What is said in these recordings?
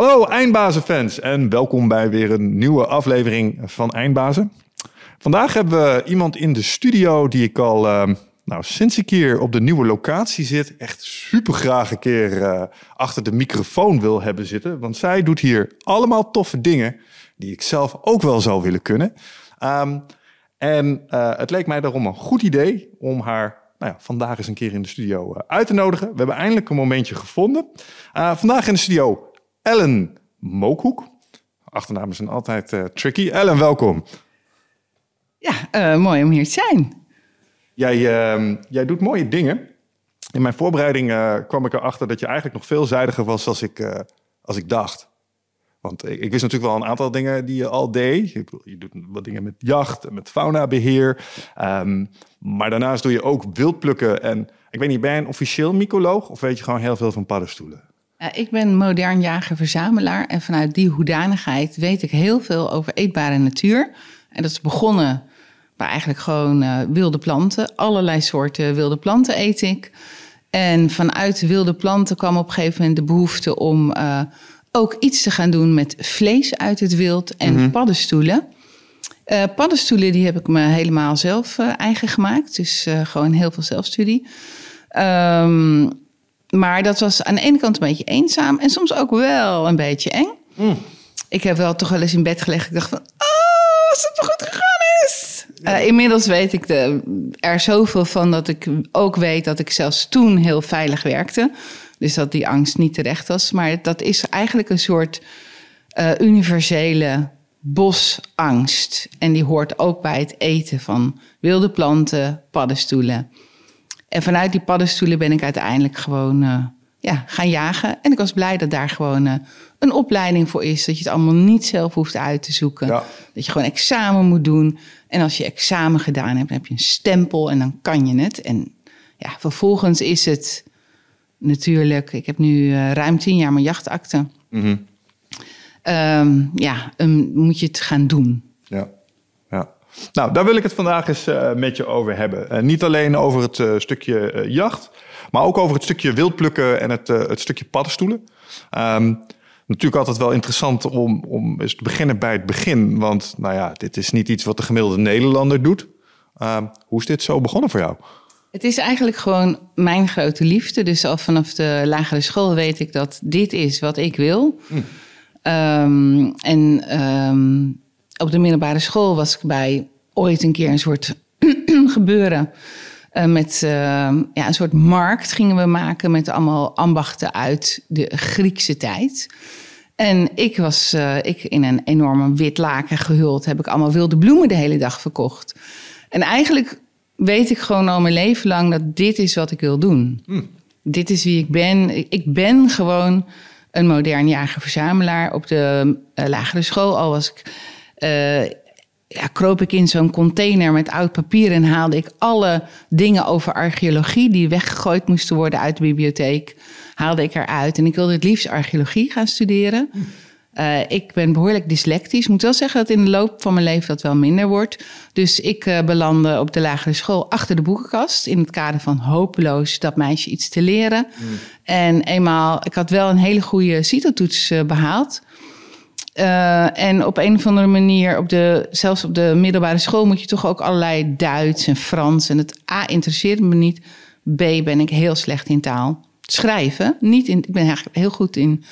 Hallo Eindbazenfans en welkom bij weer een nieuwe aflevering van Eindbazen. Vandaag hebben we iemand in de studio die ik al uh, nou, sinds ik hier op de nieuwe locatie zit echt super graag een keer uh, achter de microfoon wil hebben zitten. Want zij doet hier allemaal toffe dingen die ik zelf ook wel zou willen kunnen. Um, en uh, het leek mij daarom een goed idee om haar nou ja, vandaag eens een keer in de studio uit te nodigen. We hebben eindelijk een momentje gevonden. Vandaag in de studio Ellen Mookhoek. Achternamen zijn altijd uh, tricky. Ellen, welkom. Ja, mooi om hier te zijn. Jij, uh, jij doet mooie dingen. In mijn voorbereiding uh, kwam ik erachter dat je eigenlijk nog veelzijdiger was als ik, als ik dacht. Want ik, ik, wist natuurlijk wel een aantal dingen die je al deed. Je, je doet wat dingen met jacht en met faunabeheer. Um, maar daarnaast doe je ook wildplukken. En ik weet niet, ben je een officieel mycoloog of weet je gewoon heel veel van paddenstoelen? Ik ben modern jager-verzamelaar. En vanuit die hoedanigheid weet ik heel veel over eetbare natuur. En dat is begonnen bij eigenlijk gewoon uh, wilde planten. Allerlei soorten wilde planten eet ik. En vanuit wilde planten kwam op een gegeven moment de behoefte om uh, ook iets te gaan doen met vlees uit het wild en mm -hmm. paddenstoelen. Uh, paddenstoelen die heb ik me helemaal zelf eigen gemaakt. Dus gewoon heel veel zelfstudie. Um, maar dat was aan de ene kant een beetje eenzaam en soms ook wel een beetje eng. Mm. Ik heb wel toch wel eens in bed gelegd. Ik dacht van, oh, als het maar goed gegaan is. Ja. inmiddels weet ik de, er zoveel van dat ik ook weet dat ik zelfs toen heel veilig werkte. Dus dat die angst niet terecht was. Maar dat is eigenlijk een soort universele bosangst. En die hoort ook bij het eten van wilde planten, paddenstoelen. En vanuit die paddenstoelen ben ik uiteindelijk gewoon uh, ja, gaan jagen. En ik was blij dat daar gewoon uh, een opleiding voor is. Dat je het allemaal niet zelf hoeft uit te zoeken. Ja. Dat je gewoon examen moet doen. En als je examen gedaan hebt, dan heb je een stempel en dan kan je het. En ja, vervolgens is het natuurlijk... Ik heb nu uh, ruim tien jaar mijn jachtakte. Mm -hmm. Um, ja, um, moet je het gaan doen. Nou, daar wil ik het vandaag eens uh, met je over hebben. Uh, niet alleen over het uh, stukje jacht, maar ook over het stukje wildplukken en het, het stukje paddenstoelen. Um, natuurlijk altijd wel interessant om, om eens te beginnen bij het begin. Want nou ja, dit is niet iets wat de gemiddelde Nederlander doet. hoe is dit zo begonnen voor jou? Het is eigenlijk gewoon mijn grote liefde. Dus al vanaf de lagere school weet ik dat dit is wat ik wil. Hm. Um, en um, op de middelbare school was ik bij ooit een keer een soort gebeuren. Uh, met uh, ja, een soort markt gingen we maken met allemaal ambachten uit de Griekse tijd. En ik was uh, ik in een enorme wit laken gehuld. Heb ik allemaal wilde bloemen de hele dag verkocht. En eigenlijk weet ik gewoon al mijn leven lang dat dit is wat ik wil doen. Hm. Dit is wie ik ben. Ik ben gewoon een modern jager-verzamelaar. Op de lagere school al was ik. Uh, ja, kroop ik in zo'n container met oud papier en haalde ik alle dingen over archeologie die weggegooid moesten worden uit de bibliotheek, haalde ik eruit. En ik wilde het liefst archeologie gaan studeren. Uh, ik ben behoorlijk dyslectisch. Ik moet wel zeggen dat in de loop van mijn leven dat wel minder wordt. Dus ik uh, belandde op de lagere school achter de boekenkast. In het kader van hopeloos dat meisje iets te leren. Mm. En eenmaal, ik had wel een hele goede CITO-toets uh, behaald. En op een of andere manier, op de, zelfs op de middelbare school, moet je toch ook allerlei Duits en Frans. En het A interesseert me niet. B ben ik heel slecht in taal. Schrijven, niet in, ik ben eigenlijk heel goed in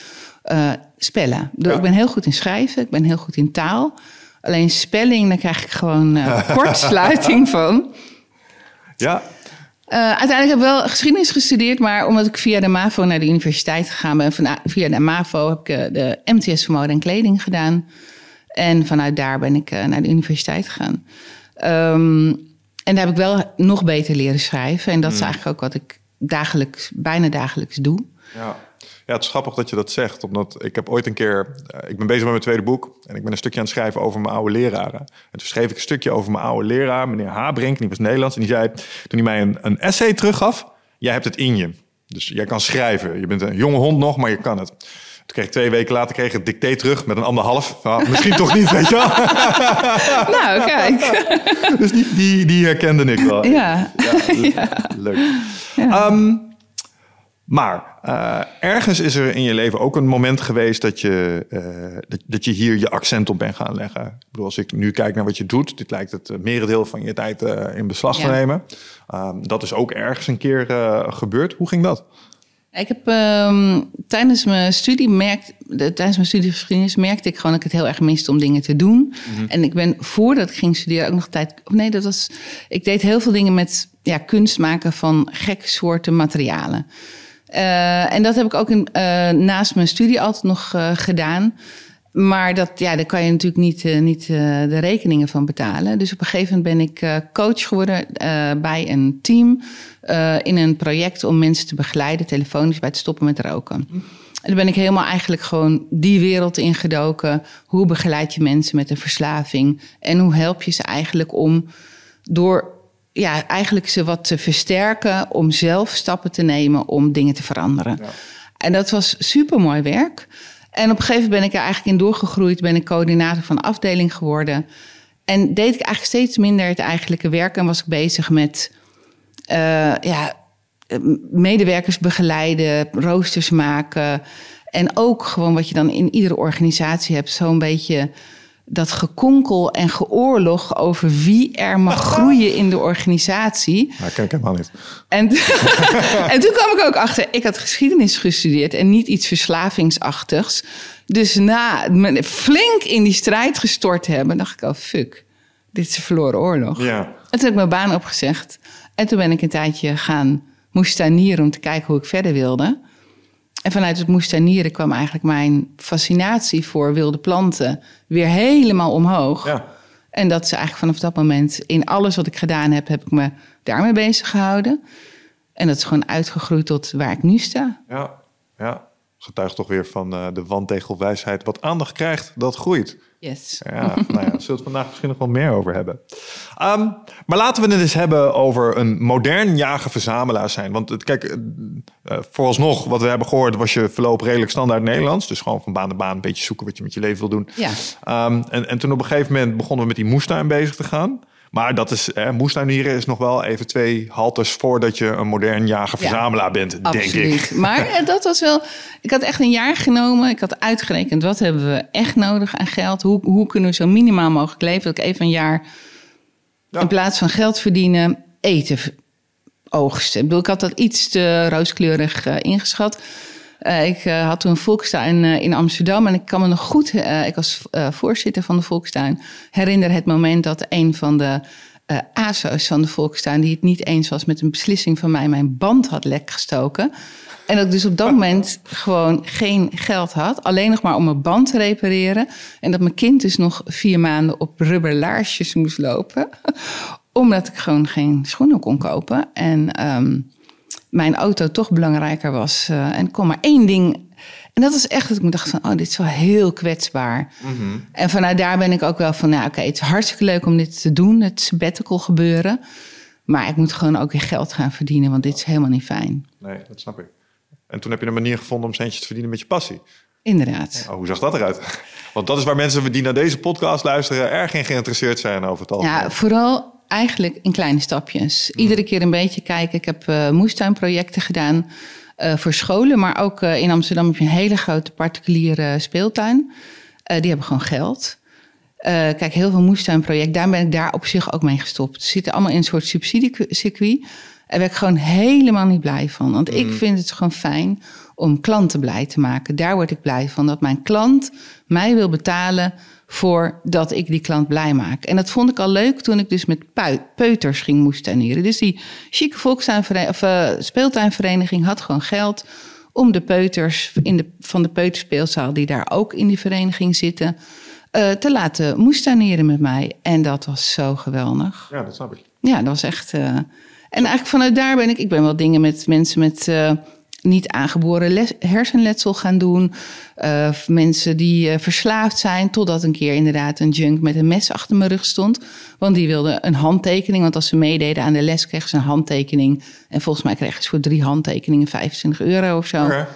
uh, spellen. Ja. Ik ben heel goed in schrijven, ik ben heel goed in taal. Alleen spelling, daar krijg ik gewoon uh, kortsluiting van. Ja. Uh, uiteindelijk heb ik wel geschiedenis gestudeerd, maar omdat ik via de MAVO naar de universiteit gegaan ben, via de MAVO heb ik de MTS voor mode en kleding gedaan. En vanuit daar ben ik naar de universiteit gegaan. Um, en daar heb ik wel nog beter leren schrijven. En dat hmm. is eigenlijk ook wat ik dagelijks, bijna dagelijks doe. Ja. Ja, het is grappig dat je dat zegt. Omdat ik heb ooit een keer... Uh, ik ben bezig met mijn tweede boek. En ik ben een stukje aan het schrijven over mijn oude leraren. En toen schreef ik een stukje over mijn oude leraar, meneer Habrink. Die was Nederlands. En die zei, toen hij mij een, een essay teruggaf... Jij hebt het in je. Dus jij kan schrijven. Je bent een jonge hond nog, maar je kan het. Toen kreeg ik twee weken later kreeg ik het dicté terug met een anderhalf. Nou, misschien toch niet, weet je wel. nou, kijk. dus die, die, die herkende ik wel. Ja. ja, ja. Leuk. Ja. Um, Maar uh, ergens is er in je leven ook een moment geweest dat je, uh, dat, dat, je hier je accent op bent gaan leggen. Ik bedoel, als ik nu kijk naar wat je doet, dit lijkt het merendeel van je tijd uh, in beslag ja. te nemen. Um, dat is ook ergens een keer gebeurd. Hoe ging dat? Ik heb um, tijdens mijn studie merkt, de, tijdens mijn studie geschiedenis merkte ik gewoon dat ik het heel erg miste om dingen te doen. Mm -hmm. En ik ben voordat ik ging studeren ook nog tijd. Nee, dat was. Ik deed heel veel dingen met ja, kunst maken van gekke soorten materialen. Uh, en dat heb ik ook in, uh, naast mijn studie altijd nog uh, gedaan. Maar dat, ja, daar kan je natuurlijk niet, niet de rekeningen van betalen. Dus op een gegeven moment ben ik coach geworden bij een team in een project om mensen te begeleiden, telefonisch bij het stoppen met roken. En dan ben ik helemaal eigenlijk gewoon die wereld ingedoken. Hoe begeleid je mensen met een verslaving? En hoe help je ze eigenlijk om door ja, eigenlijk ze wat te versterken om zelf stappen te nemen om dingen te veranderen. Ja. En dat was super mooi werk. En op een gegeven moment ben ik er eigenlijk in doorgegroeid, ben ik coördinator van de afdeling geworden. En deed ik eigenlijk steeds minder het eigenlijke werk en was ik bezig met uh, ja, medewerkers begeleiden, roosters maken. En ook gewoon wat je dan in iedere organisatie hebt, zo'n beetje dat gekonkel en geoorlog over wie er mag groeien in de organisatie. Nou, kijk helemaal niet. En, en toen kwam ik ook achter, ik had geschiedenis gestudeerd en niet iets verslavingsachtigs. Dus na me flink in die strijd gestort hebben, dacht ik, oh fuck, dit is een verloren oorlog. Ja. En toen heb ik mijn baan opgezegd. En toen ben ik een tijdje gaan moestanieren om te kijken hoe ik verder wilde. En vanuit het moestanieren kwam eigenlijk mijn fascinatie voor wilde planten weer helemaal omhoog. Ja. En dat is eigenlijk vanaf dat moment in alles wat ik gedaan heb, heb ik me daarmee bezig gehouden. En dat is gewoon uitgegroeid tot waar ik nu sta. Ja, ja. Getuigt toch weer van uh, de wandtegelwijsheid. Wat aandacht krijgt, dat groeit. Yes. Ja, nou ja, zullen we het vandaag misschien nog wel meer over hebben. Um, maar laten we het eens hebben over een modern jager-verzamelaar zijn. Want het, kijk, uh, vooralsnog, wat we hebben gehoord, was je verloop redelijk standaard Nederlands. Dus gewoon van baan naar baan een beetje zoeken wat je met je leven wil doen. Ja. Um, en, en toen op een gegeven moment begonnen we met die moestuin bezig te gaan. Maar dat is, hè, moestuinieren is nog wel even twee halters voordat je een modern jager-verzamelaar ja, bent, absoluut. denk ik. Maar dat was wel, ik had echt een jaar genomen. Ik had uitgerekend, wat hebben we echt nodig aan geld? Hoe, hoe kunnen we zo minimaal mogelijk leven? Dat ik even een jaar, ja. in plaats van geld verdienen, eten oogsten. Ik bedoel, ik had dat iets te rooskleurig uh, ingeschat. Uh, ik uh, had toen een volkstuin uh, in Amsterdam en ik kan me nog goed, ik was voorzitter van de volkstuin, herinner het moment dat een van de ASO's van de volkstuin, die het niet eens was met een beslissing van mij, mijn band had lek gestoken. En dat ik dus op dat moment gewoon geen geld had. Alleen nog maar om mijn band te repareren. En dat mijn kind dus nog vier maanden op rubberlaarsjes moest lopen. Omdat ik gewoon geen schoenen kon kopen. En um, mijn auto toch belangrijker was. Uh, en kon maar één ding. En dat was echt dat ik me dacht van, oh, dit is wel heel kwetsbaar. Mm -hmm. En vanuit daar ben ik ook wel van, nou oké, okay, het is hartstikke leuk om dit te doen. Het sabbatical gebeuren. Maar ik moet gewoon ook weer geld gaan verdienen, want dit is helemaal niet fijn. Nee, dat snap ik. En toen heb je een manier gevonden om centjes te verdienen met je passie. Inderdaad. Oh, hoe zag dat eruit? Want dat is waar mensen die naar deze podcast luisteren erg in geïnteresseerd zijn over het algemeen. Ja, vooral eigenlijk in kleine stapjes. Mm. Iedere keer een beetje kijken. Ik heb uh, moestuinprojecten gedaan uh, voor scholen, maar ook uh, in Amsterdam heb je een hele grote particuliere speeltuin. die hebben gewoon geld. kijk, heel veel moestuinprojecten, daar ben ik daar op zich ook mee gestopt. Ze zitten allemaal in een soort subsidiecircuit. Daar ben ik gewoon helemaal niet blij van. Want mm. ik vind het gewoon fijn om klanten blij te maken. Daar word ik blij van. Dat mijn klant mij wil betalen voordat ik die klant blij maak. En dat vond ik al leuk toen ik dus met peuters ging moestuinieren. Dus die chique volkstuinvereniging, of uh, speeltuinvereniging had gewoon geld om de peuters in de, van de peuterspeelzaal, die daar ook in die vereniging zitten, uh, te laten moestuinieren met mij. En dat was zo geweldig. Ja, dat snap ik. Ja, dat was echt. Uh, en eigenlijk vanuit daar ben ik. Ik ben wel dingen met mensen met niet aangeboren les, hersenletsel gaan doen. Uh, mensen die uh, verslaafd zijn. Totdat een keer inderdaad een junk met een mes achter mijn rug stond. Want die wilde een handtekening. Want als ze meededen aan de les kregen ze een handtekening. En volgens mij kregen ze voor drie handtekeningen 25 euro of zo. Okay.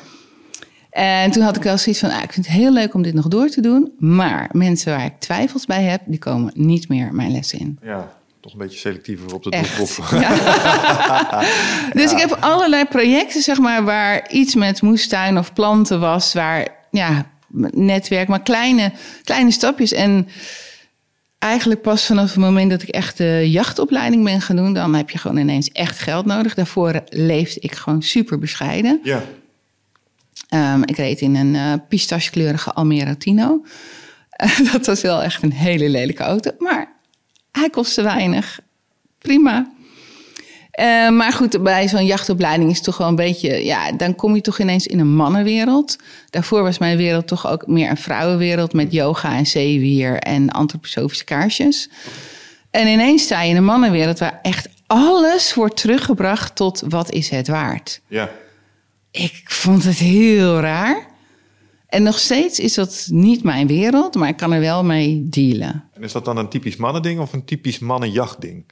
En toen had ik wel zoiets van, ah, ik vind het heel leuk om dit nog door te doen. Maar mensen waar ik twijfels bij heb, die komen niet meer mijn les in. Ja. Toch een beetje selectiever op de doelgroep. Ja. dus ik heb allerlei projecten, zeg maar, waar iets met moestuin of planten was, waar ja, netwerk, maar kleine, kleine stapjes. En eigenlijk pas vanaf het moment dat ik echt de jachtopleiding ben gaan doen, dan heb je gewoon ineens echt geld nodig. Daarvoor leefde ik gewoon super bescheiden. Ja. Ehm, ik reed in een eh pistachekleurige Almera Tino. dat was wel echt een hele lelijke auto, maar hij kostte weinig. Prima. Eh, maar goed, bij zo'n jachtopleiding is het toch wel een beetje... Ja, dan kom je toch ineens in een mannenwereld. Daarvoor was mijn wereld toch ook meer een vrouwenwereld... met yoga en zeewier en antroposofische kaarsjes. En ineens sta je in een mannenwereld... waar echt alles wordt teruggebracht tot wat is het waard. ja. Ik vond het heel raar. En nog steeds is dat niet mijn wereld, maar ik kan er wel mee dealen. En is dat dan een typisch mannending of een typisch mannenjachtding?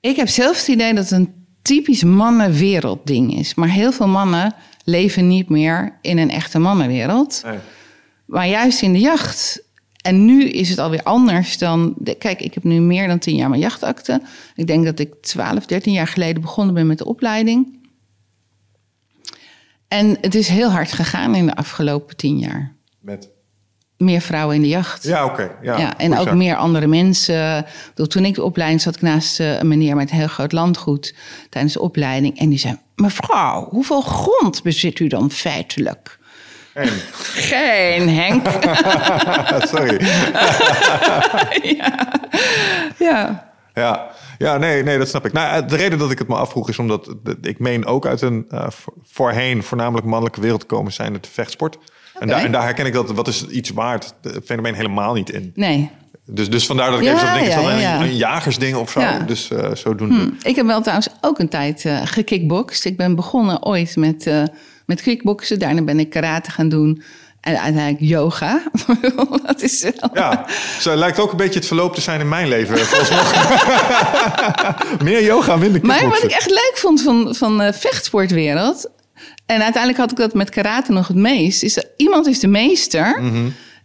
Ik heb zelf het idee dat het een typisch mannenwereldding is. Maar heel veel mannen leven niet meer in een echte mannenwereld. Nee. Maar juist in de jacht. En nu is het alweer anders dan. de- kijk, ik heb nu meer dan tien jaar mijn jachtakte. Ik denk dat ik 12, 13 jaar geleden begonnen ben met de opleiding. En het is heel hard gegaan in de afgelopen tien jaar. Met... Meer vrouwen in de jacht. Ja, oké. Ja, Ja, en ook zaak. meer andere mensen. Toen ik de opleiding zat ik naast eh, een meneer met een heel groot landgoed tijdens de opleiding. En die zei: Mevrouw, hoeveel grond bezit u dan feitelijk? En, Geen, Henk. sorry. ja. Ja, ja nee, nee, dat snap ik. Nou, de reden dat ik het me afvroeg is omdat ik meen ook uit een eh, vo- voorheen voornamelijk mannelijke wereld te komen zijn het vechtsport. En, daar, en daar herken ik dat wat is iets waard het fenomeen helemaal niet in. Nee. Dus, dus vandaar dat ik Ja, even zat denken, is dat ja, een, ja. een jagersding of zo? Ja. Dus eh zodoende. Hm. Ik heb wel trouwens ook een tijd eh gekickboxd. Ik ben begonnen ooit met, eh met kickboksen. Daarna ben ik karate gaan doen. En uiteindelijk yoga. dat is wel... Ja, zo lijkt ook een beetje het verloop te zijn in mijn leven. Meer yoga, minder Maar wat ik echt leuk vond van, van de vechtsportwereld... en uiteindelijk had ik dat met karate nog het meest... is dat iemand is de meester...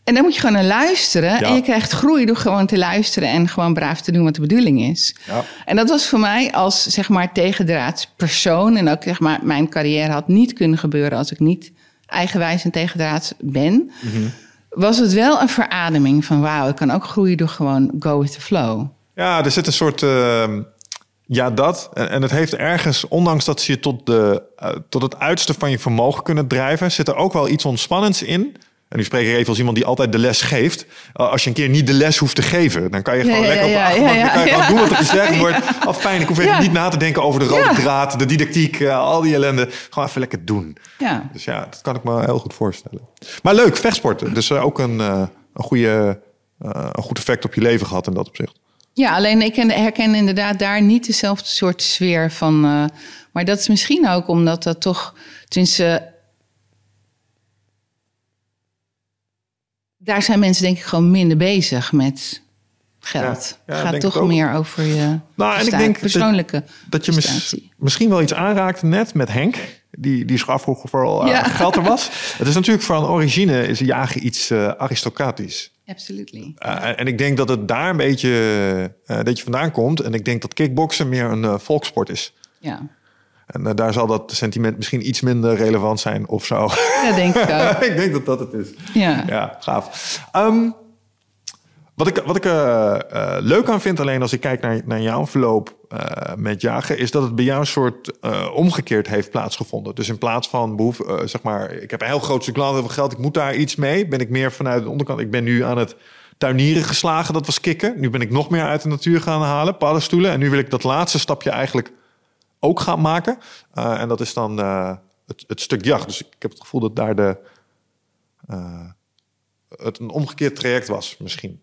en daar moet je gewoon naar luisteren... Ja. en je krijgt groei door gewoon te luisteren... en gewoon braaf te doen wat de bedoeling is. Ja. En dat was voor mij als zeg maar tegendraads persoon... en ook zeg maar mijn carrière had niet kunnen gebeuren... als ik niet eigenwijs en tegendraads ben... Mhm. was het wel een verademing van... wauw, ik kan ook groeien door gewoon go with the flow. Ja, er zit een soort. ehm, ja, dat. En, en het heeft ergens, ondanks dat ze je tot, de, eh, tot het uiterste van je vermogen kunnen drijven, zit er ook wel iets ontspannends in. En nu spreek ik even als iemand die altijd de les geeft. Uh, als je een keer niet de les hoeft te geven, dan kan je gewoon ja, lekker ja, op de ja, achterbank. ja, dan kan je ja. gewoon doen wat er gezegd wordt. Af fijn, ik hoef even niet na te denken over de rode draad, de didactiek, eh, al die ellende. Gewoon even lekker doen. Ja. Dus ja, dat kan ik me heel goed voorstellen. Maar leuk, vechtsporten. Dus eh, ook een, eh, een, goede, eh, een goed effect op je leven gehad in dat opzicht. Ja, alleen ik ken- herken inderdaad daar niet dezelfde soort sfeer van. eh, maar dat is misschien ook omdat dat toch. Tenminste. Daar zijn mensen denk ik gewoon minder bezig met geld. Ja, gaat toch meer over je Nou, en ik denk persoonlijke Dat je mis- misschien wel iets aanraakte net met Henk. Die, die zich afvroeg of er al eh, Ja. geld er was. Het is natuurlijk van origine is jagen iets eh, aristocratisch. Absolutely. Uh, en ik denk dat het daar een beetje, eh, dat je vandaan komt. En ik denk dat kickboksen meer een eh, volkssport is. Ja, En eh, daar zal dat sentiment misschien iets minder relevant zijn of zo. dat denk ik ook. ik denk dat dat het is. Ja. Ja, gaaf. Ehm, wat ik, wat ik eh, eh, leuk aan vind, alleen als ik kijk naar, naar jouw verloop met jagen, is dat het bij jou een soort omgekeerd heeft plaatsgevonden. Dus in plaats van behoef, zeg maar, ik heb een heel groot stuk land, heel veel geld, ik moet daar iets mee, ben ik meer vanuit de onderkant. Ik ben nu aan het tuinieren geslagen, dat was kicken. Nu ben ik nog meer uit de natuur gaan halen, paddenstoelen. En nu wil ik dat laatste stapje eigenlijk ook gaan maken. Eh, en dat is dan eh, het, het stuk jacht. Dus ik heb het gevoel dat daar de, eh, het een omgekeerd traject was, misschien.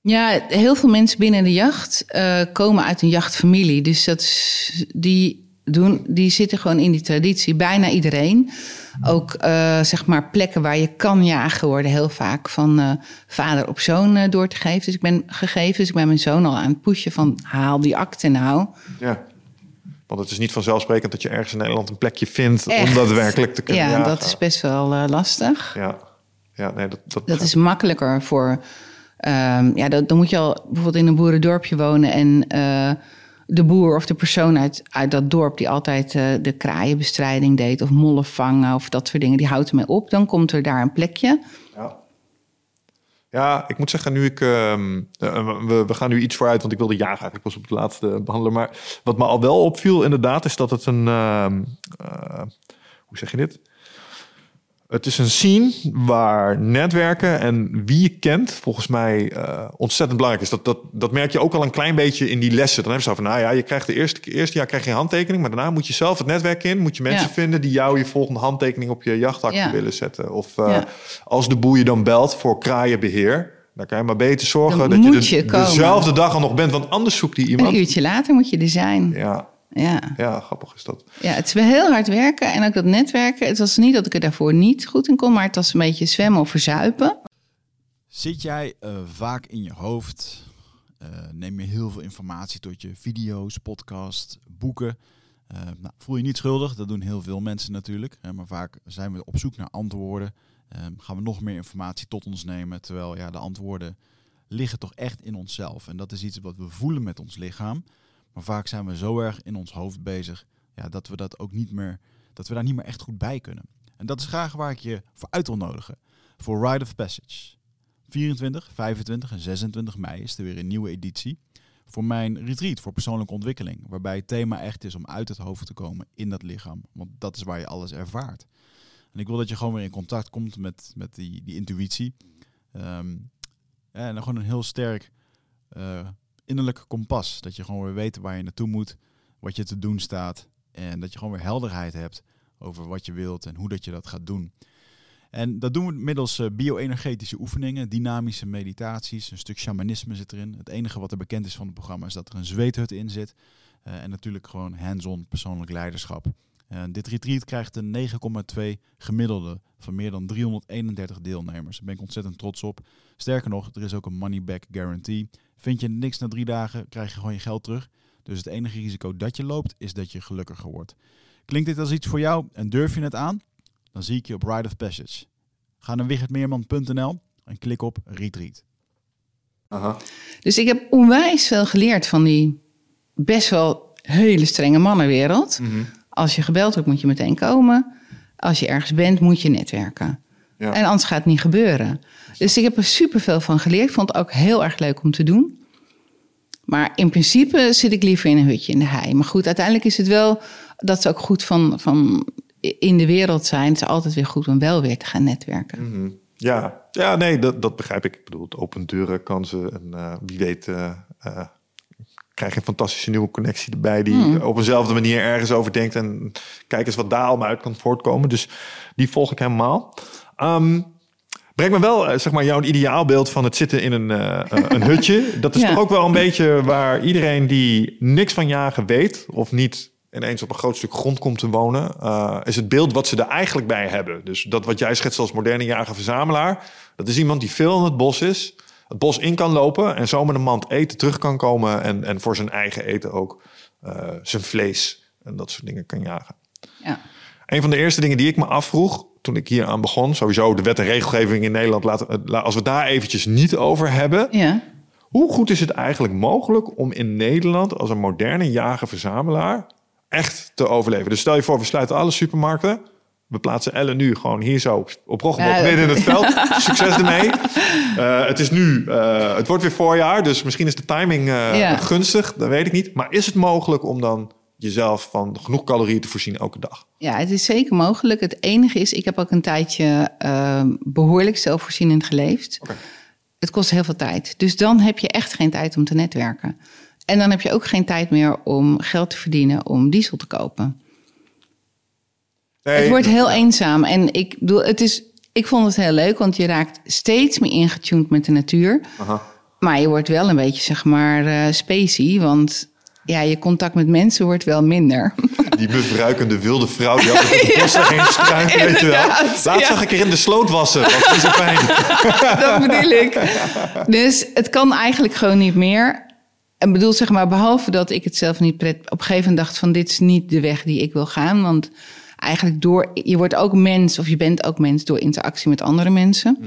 Ja, heel veel mensen binnen de jacht komen uit een jachtfamilie. Dus dat is, die, doen, die zitten gewoon in die traditie. Bijna iedereen. Ook eh, zeg maar plekken waar je kan jagen worden heel vaak van eh, vader op zoon eh, door te geven. Dus ik ben gegeven, dus ik ben mijn zoon al aan het pushen van haal die akte nou. Ja. Want het is niet vanzelfsprekend dat je ergens in Nederland een plekje vindt om daadwerkelijk te kunnen Ja, jagen. dat is best wel lastig. Ja, ja nee, dat, dat, Dat is makkelijker voor Ehm, ja, dan, dan moet je al bijvoorbeeld in een boerendorpje wonen en de boer of de persoon uit, uit dat dorp die altijd eh, de kraaienbestrijding deed of mollen vangen of dat soort dingen, die houdt ermee op. Dan komt er daar een plekje. Ja. Ja, ik moet zeggen, nu ik. ehm, eh, we, we gaan nu iets vooruit, want ik wilde jagen eigenlijk pas op het laatste behandelen. Maar wat me al wel opviel, inderdaad, is dat het een. ehm, eh, hoe zeg je dit? Het is een scene waar netwerken en wie je kent, volgens mij eh, ontzettend belangrijk is. Dat, dat, dat merk je ook al een klein beetje in die lessen. Dan hebben ze zo van, nou ja, je krijgt de eerste, eerste jaar krijg je een handtekening, maar daarna moet je zelf het netwerk in. Moet je mensen Ja. vinden die jou je volgende handtekening op je jachthakje Ja. willen zetten. Of eh, Ja. als de boer je dan belt voor kraaienbeheer, dan kan je maar beter zorgen Dan dat je, de- je dezelfde dag al nog bent, want anders zoekt die Een iemand. uurtje later moet je er zijn. Ja, Ja. ja, grappig is dat. Ja, het is wel heel hard werken en ook dat netwerken. Het was niet dat ik er daarvoor niet goed in kon, maar het was een beetje zwemmen of verzuipen. Zit jij eh, vaak in je hoofd? Eh, neem je heel veel informatie tot je video's, podcasts, boeken? Eh, nou, voel je niet schuldig, dat doen heel veel mensen natuurlijk. Hè, maar vaak zijn we op zoek naar antwoorden. Gaan we nog meer informatie tot ons nemen, terwijl ja, de antwoorden liggen toch echt in onszelf. En dat is iets wat we voelen met ons lichaam. Maar vaak zijn we zo erg in ons hoofd bezig ja, dat we dat ook niet meer, dat we daar niet meer echt goed bij kunnen. En dat is graag waar ik je voor uit wil nodigen. Voor Rite of Passage. 24, 25 en 26 mei is er weer een nieuwe editie voor mijn retreat voor persoonlijke ontwikkeling. Waarbij het thema echt is om uit het hoofd te komen in dat lichaam. Want dat is waar je alles ervaart. En ik wil dat je gewoon weer in contact komt met, met die, die intuïtie. Ehm, en dan gewoon een heel sterk eh, innerlijk kompas. Dat je gewoon weer weet waar je naartoe moet, wat je te doen staat. En dat je gewoon weer helderheid hebt over wat je wilt en hoe dat je dat gaat doen. En dat doen we middels eh, bio-energetische oefeningen, dynamische meditaties, een stuk shamanisme zit erin. Het enige wat er bekend is van het programma is dat er een zweethut in zit. Eh, en natuurlijk gewoon hands-on persoonlijk leiderschap. Eh, dit retreat krijgt een 9,2 gemiddelde van meer dan 331 deelnemers. Daar ben ik ontzettend trots op. Sterker nog, er is ook een money back guarantee. Vind je niks na drie dagen, krijg je gewoon je geld terug. Dus het enige risico dat je loopt, is dat je gelukkiger wordt. Klinkt dit als iets voor jou en durf je het aan? Dan zie ik je op Ride of Passage. Ga naar wichertmeerman.nl en klik op Retreat. Aha. Dus ik heb onwijs veel geleerd van die best wel hele strenge mannenwereld. Mhm. Als je gebeld wordt, moet je meteen komen. Als je ergens bent, moet je netwerken. Ja. En anders gaat het niet gebeuren. Dus ik heb er superveel van geleerd. Ik vond het ook heel erg leuk om te doen. Maar in principe zit ik liever in een hutje in de hei. Maar goed, uiteindelijk is het wel dat ze ook goed van, van in de wereld zijn. Het is altijd weer goed om wel weer te gaan netwerken. Mhm. Ja, ja nee, dat, dat begrijp ik. Ik bedoel, het opent deuren, kansen. En eh, wie weet eh, eh, krijg je een fantastische nieuwe connectie erbij... die Hmm. op eenzelfde manier ergens over denkt... en kijk eens wat daar allemaal uit kan voortkomen. Dus die volg ik helemaal. Ehm Breng me wel, eh, zeg maar, jouw ideaalbeeld van het zitten in een, eh, eh, een hutje. Dat is Ja. toch ook wel een beetje waar iedereen die niks van jagen weet... of niet ineens op een groot stuk grond komt te wonen... is het beeld wat ze er eigenlijk bij hebben. Dus dat wat jij schetst als moderne jager-verzamelaar... dat is iemand die veel in het bos is... het bos in kan lopen en zo met een mand eten terug kan komen... en, en voor zijn eigen eten ook zijn vlees en dat soort dingen kan jagen. Ja. Een van de eerste dingen die ik me afvroeg toen ik hier aan begon, sowieso de wet en regelgeving in Nederland, laten, la- als we het daar eventjes niet over hebben. ja. Hoe goed is het eigenlijk mogelijk om in Nederland als een moderne jager-verzamelaar echt te overleven? Dus stel je voor, we sluiten alle supermarkten. We plaatsen Ellen nu gewoon hier zo op Roggebok Ja. midden in het veld. Succes ermee. Eh, het is nu, eh, het wordt weer voorjaar, dus misschien is de timing eh, Ja. gunstig. Dat weet ik niet. Maar is het mogelijk om dan jezelf van genoeg calorieën te voorzien elke dag? Ja, het is zeker mogelijk. Het enige is, ik heb ook een tijdje eh, behoorlijk zelfvoorzienend geleefd. Het kost heel veel tijd. Dus dan heb je echt geen tijd om te netwerken. En dan heb je ook geen tijd meer om geld te verdienen om diesel te kopen. Nee, het wordt heel eenzaam. En ik bedoel, het is, ik vond het heel leuk, want je raakt steeds meer ingetuned met de natuur. Aha. Maar je wordt wel een beetje, zeg maar, eh specie. Want ja, je contact met mensen wordt wel minder. Die bevruikende wilde vrouw die altijd op de bossen heen struint, weet je wel. Laatst ja. zag ik er in de sloot wassen. Dat is zo fijn. dat bedoel ik. Dus het kan eigenlijk gewoon niet meer. En bedoel, zeg maar, behalve dat ik het zelf niet pret... Op een gegeven moment dacht van, dit is niet de weg die ik wil gaan. Want eigenlijk door... Je wordt ook mens, of je bent ook mens door interactie met andere mensen.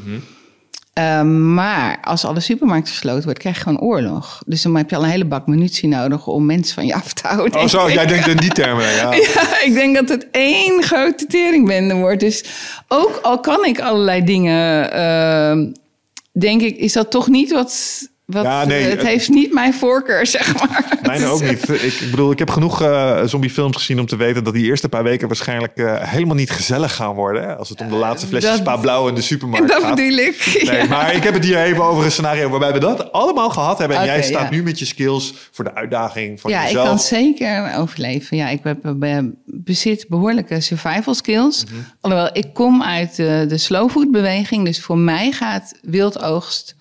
Ehm, maar als alle supermarkten gesloten worden, krijg je gewoon oorlog. Dus dan heb je al een hele bak munitie nodig om mensen van je af te houden. Oh, zo, jij denkt in die termen. Ja. Ja, ik denk dat het één grote teringbende wordt. Dus ook al kan ik allerlei dingen, ehm, denk ik, is dat toch niet wat. Wat Ja, nee, het het- heeft niet mijn voorkeur, zeg maar. Mijne Het ook niet. Ik, ik bedoel, ik heb genoeg eh zombiefilms gezien om te weten dat die eerste paar weken waarschijnlijk eh, helemaal niet gezellig gaan worden. Hè? Als het om de laatste flesjes dat- Spa Blauw in de supermarkt Dat gaat. bedoel ik. Nee, ja. maar ik heb het hier even over een scenario waarbij we dat allemaal gehad hebben. En jij staat ja. nu met je skills voor de uitdaging van Ja, ik jezelf. kan zeker overleven. Ja, ik heb, eh, bezit behoorlijke survival skills. Mhm. Alhoewel, ik kom uit de, de slow food beweging. Dus voor mij gaat wildoogst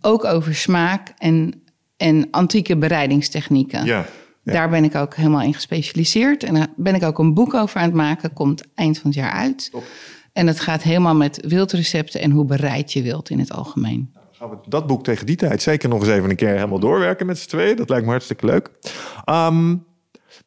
ook over smaak en, en antieke bereidingstechnieken. Ja. Ja. Daar ben ik ook helemaal in gespecialiseerd. En daar ben ik ook een boek over aan het maken. Komt eind van het jaar uit. Top. En het gaat helemaal met wildrecepten en hoe bereid je wild in het algemeen. Gaan we dat boek tegen die tijd zeker nog eens even een keer helemaal doorwerken met z'n tweeën. Dat lijkt me hartstikke leuk. Ehm,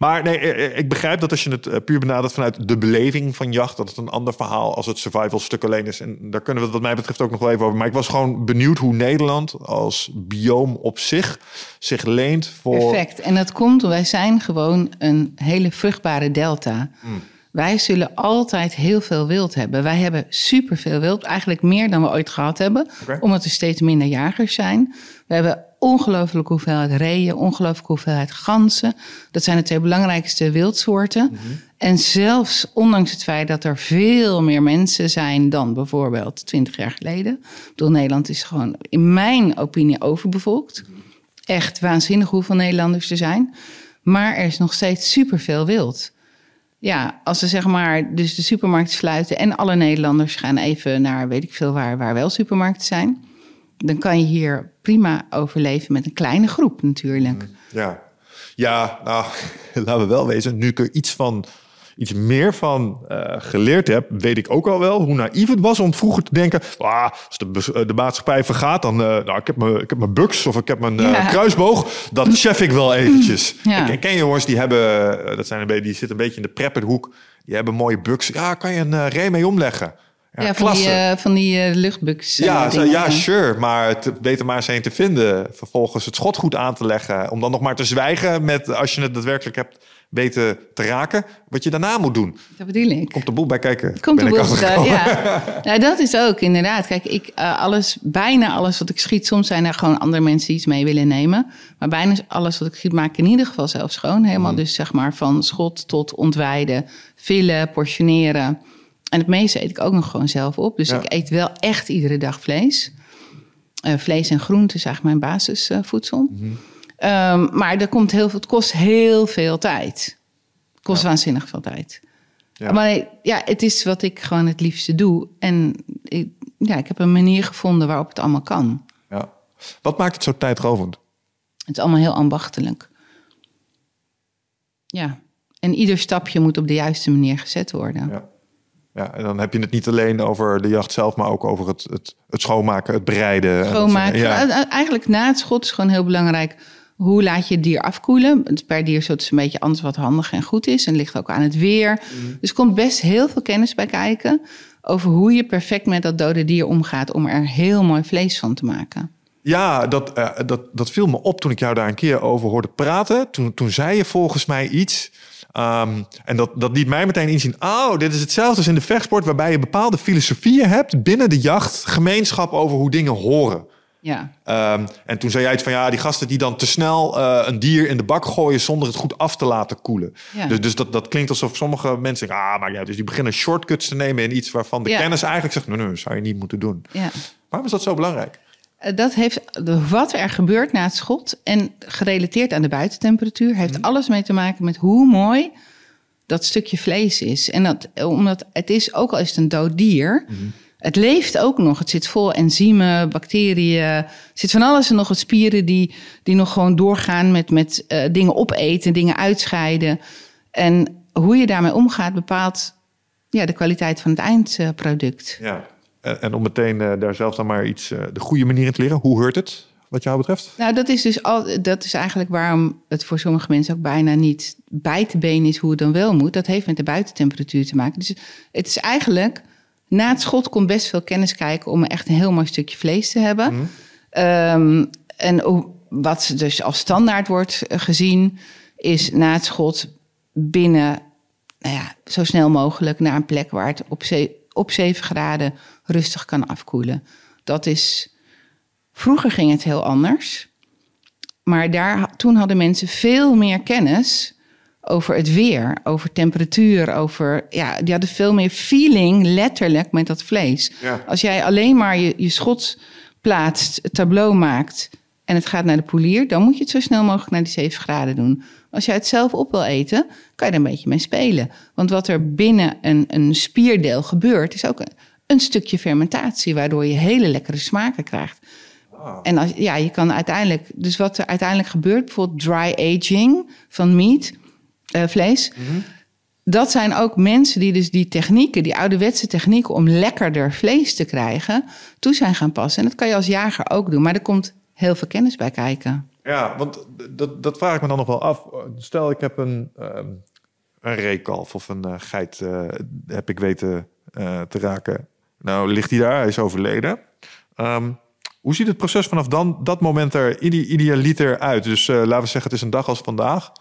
maar nee, eh, ik begrijp dat als je het eh, puur benadert vanuit de beleving van jacht, dat het een ander verhaal als het survival stuk alleen is. En daar kunnen we het wat mij betreft ook nog wel even over. Maar ik was gewoon benieuwd hoe Nederland als bioom op zich zich leent voor... Perfect. En dat komt, wij zijn gewoon een hele vruchtbare delta. Hmm. Wij zullen altijd heel veel wild hebben. Wij hebben superveel wild, eigenlijk meer dan we ooit gehad hebben, omdat er steeds minder jagers zijn. We hebben ongelooflijke hoeveelheid reeën, ongelooflijke hoeveelheid ganzen. Dat zijn de twee belangrijkste wildsoorten. Mhm. En zelfs ondanks het feit dat er veel meer mensen zijn dan bijvoorbeeld 20 jaar geleden. Ik bedoel, Nederland is gewoon in mijn opinie overbevolkt echt waanzinnig hoeveel Nederlanders er zijn. Maar er is nog steeds superveel wild. Ja, als ze zeg maar dus de supermarkten sluiten en alle Nederlanders gaan even naar weet ik veel waar, waar wel supermarkten zijn. Dan kan je hier prima overleven met een kleine groep natuurlijk. Ja, ja nou, laten we wel wezen. Nu ik er iets van iets meer van eh, geleerd heb, weet ik ook al wel hoe naïef het was om vroeger te denken: ah, als de, eh, de maatschappij vergaat, dan uh, nou, ik heb mijn ik heb mijn buks of ik heb mijn uh, Ja. kruisboog, dat chef ik wel eventjes. Ja. Ik ken jongens die hebben, eh, dat zijn een beetje, die zitten een beetje in de prepperhoek, die hebben mooie buks. Ja, kan je een ree mee omleggen? Ja, van die, eh, van die eh, luchtbuks. eh, Ja, dingen. ja, sure. Maar het beter maar eens een te vinden. Vervolgens het schot goed aan te leggen. Om dan nog maar te zwijgen met als je het daadwerkelijk hebt weten te raken. Wat je daarna moet doen. Dat bedoel ik. Komt de boel bij kijken. Komt de ben boel achtergekomen. ja. Nou, dat is ook inderdaad. Kijk, ik, alles, bijna alles wat ik schiet, soms zijn er gewoon andere mensen die iets mee willen nemen. Maar bijna alles wat ik schiet, maak ik in ieder geval zelf schoon. Helemaal dus zeg maar van schot tot ontwijden, villen, portioneren. En het meeste eet ik ook nog gewoon zelf op. Dus Ja. ik eet wel echt iedere dag vlees. Eh, vlees en groente is eigenlijk mijn basisvoedsel. Ehm, maar er komt heel veel, het kost heel veel tijd. Het kost waanzinnig veel tijd. Ja. Maar ja, het is wat ik gewoon het liefste doe. En ik, ja, ik heb een manier gevonden waarop het allemaal kan. Ja. Wat maakt het zo tijdrovend? Het is allemaal heel ambachtelijk. Ja, en ieder stapje moet op de juiste manier gezet worden. Ja. Ja, en dan heb je het niet alleen over de jacht zelf, maar ook over het, het, het schoonmaken, het bereiden. en dat soort Schoonmaken. Ja. Eh, Eigenlijk na het schot is gewoon heel belangrijk. Hoe laat je het dier afkoelen? Het is Per dier zo het is een beetje anders wat handig en goed is. En ligt ook aan het weer. Dus er komt best heel veel kennis bij kijken. Over hoe je perfect met dat dode dier omgaat. Om er heel mooi vlees van te maken. Ja, dat, eh, dat, dat viel me op toen ik jou daar een keer over hoorde praten. Toen, toen zei je volgens mij iets. ehm, en dat, dat liet mij meteen inzien. Oh, dit is hetzelfde als in de vechtsport, waarbij je bepaalde filosofieën hebt binnen de jachtgemeenschap over hoe dingen horen. Ja, Ehm, en toen zei jij iets van ja, die gasten die dan te snel eh, een dier in de bak gooien zonder het goed af te laten koelen. Ja. Dus, dus dat, dat klinkt alsof sommige mensen zeggen, ah, maar ja, dus die beginnen shortcuts te nemen in iets waarvan de Ja. kennis eigenlijk zegt, nee, nee, dat zou je niet moeten doen. ja. Waarom is dat zo belangrijk? Eh, Dat heeft wat er gebeurt na het schot en gerelateerd aan de buitentemperatuur, heeft alles mee te maken met hoe mooi dat stukje vlees is. En dat, omdat het is, ook al is het een dood dier, het leeft ook nog. Het zit vol enzymen, bacteriën, er zit van alles en nog wat spieren die, die nog gewoon doorgaan met, met eh, dingen opeten, dingen uitscheiden. En hoe je daarmee omgaat bepaalt ja, de kwaliteit van het eindproduct. Ja. En, en om meteen eh, daar zelf dan maar iets, eh, de goede manier in te leren. Hoe heurt het, wat jou betreft? Nou, dat is dus al, dat is eigenlijk waarom het voor sommige mensen ook bijna niet bij te benen is hoe het dan wel moet. Dat heeft met de buitentemperatuur te maken. Dus het is eigenlijk Na het schot komt best veel kennis kijken om echt een heel mooi stukje vlees te hebben. Ehm, en wat dus als standaard wordt eh, gezien, is na het schot binnen nou ja, zo snel mogelijk naar een plek waar het op, op 7 graden rustig kan afkoelen. Dat is. Vroeger ging het heel anders. Maar daar, toen hadden mensen veel meer kennis over het weer, over temperatuur, over. Ja, die hadden veel meer feeling, letterlijk, met dat vlees. Ja. Als jij alleen maar je, je schot plaatst, het tableau maakt en het gaat naar de poelier, dan moet je het zo snel mogelijk naar die 7 graden doen. Als jij het zelf op wil eten, kan je er een beetje mee spelen. Want wat er binnen een, een spierdeel gebeurt, is ook een, stukje fermentatie, waardoor je hele lekkere smaken krijgt. En als, ja, je kan uiteindelijk, dus wat er uiteindelijk gebeurt, bijvoorbeeld dry aging van meat, eh, vlees. Dat zijn ook mensen die dus die technieken, die ouderwetse technieken om lekkerder vlees te krijgen, toe zijn gaan passen. En dat kan je als jager ook doen, maar er komt heel veel kennis bij kijken. Ja, want dat, dat vraag ik me dan nog wel af. Stel, ik heb een, ehm, een reekalf of een eh, geit eh, heb ik weten te raken. Nou, ligt hij daar, hij is overleden. Ehm, hoe ziet het proces vanaf dan, dat moment er ide- idealiter uit? Dus eh, laten we zeggen, het is een dag als vandaag.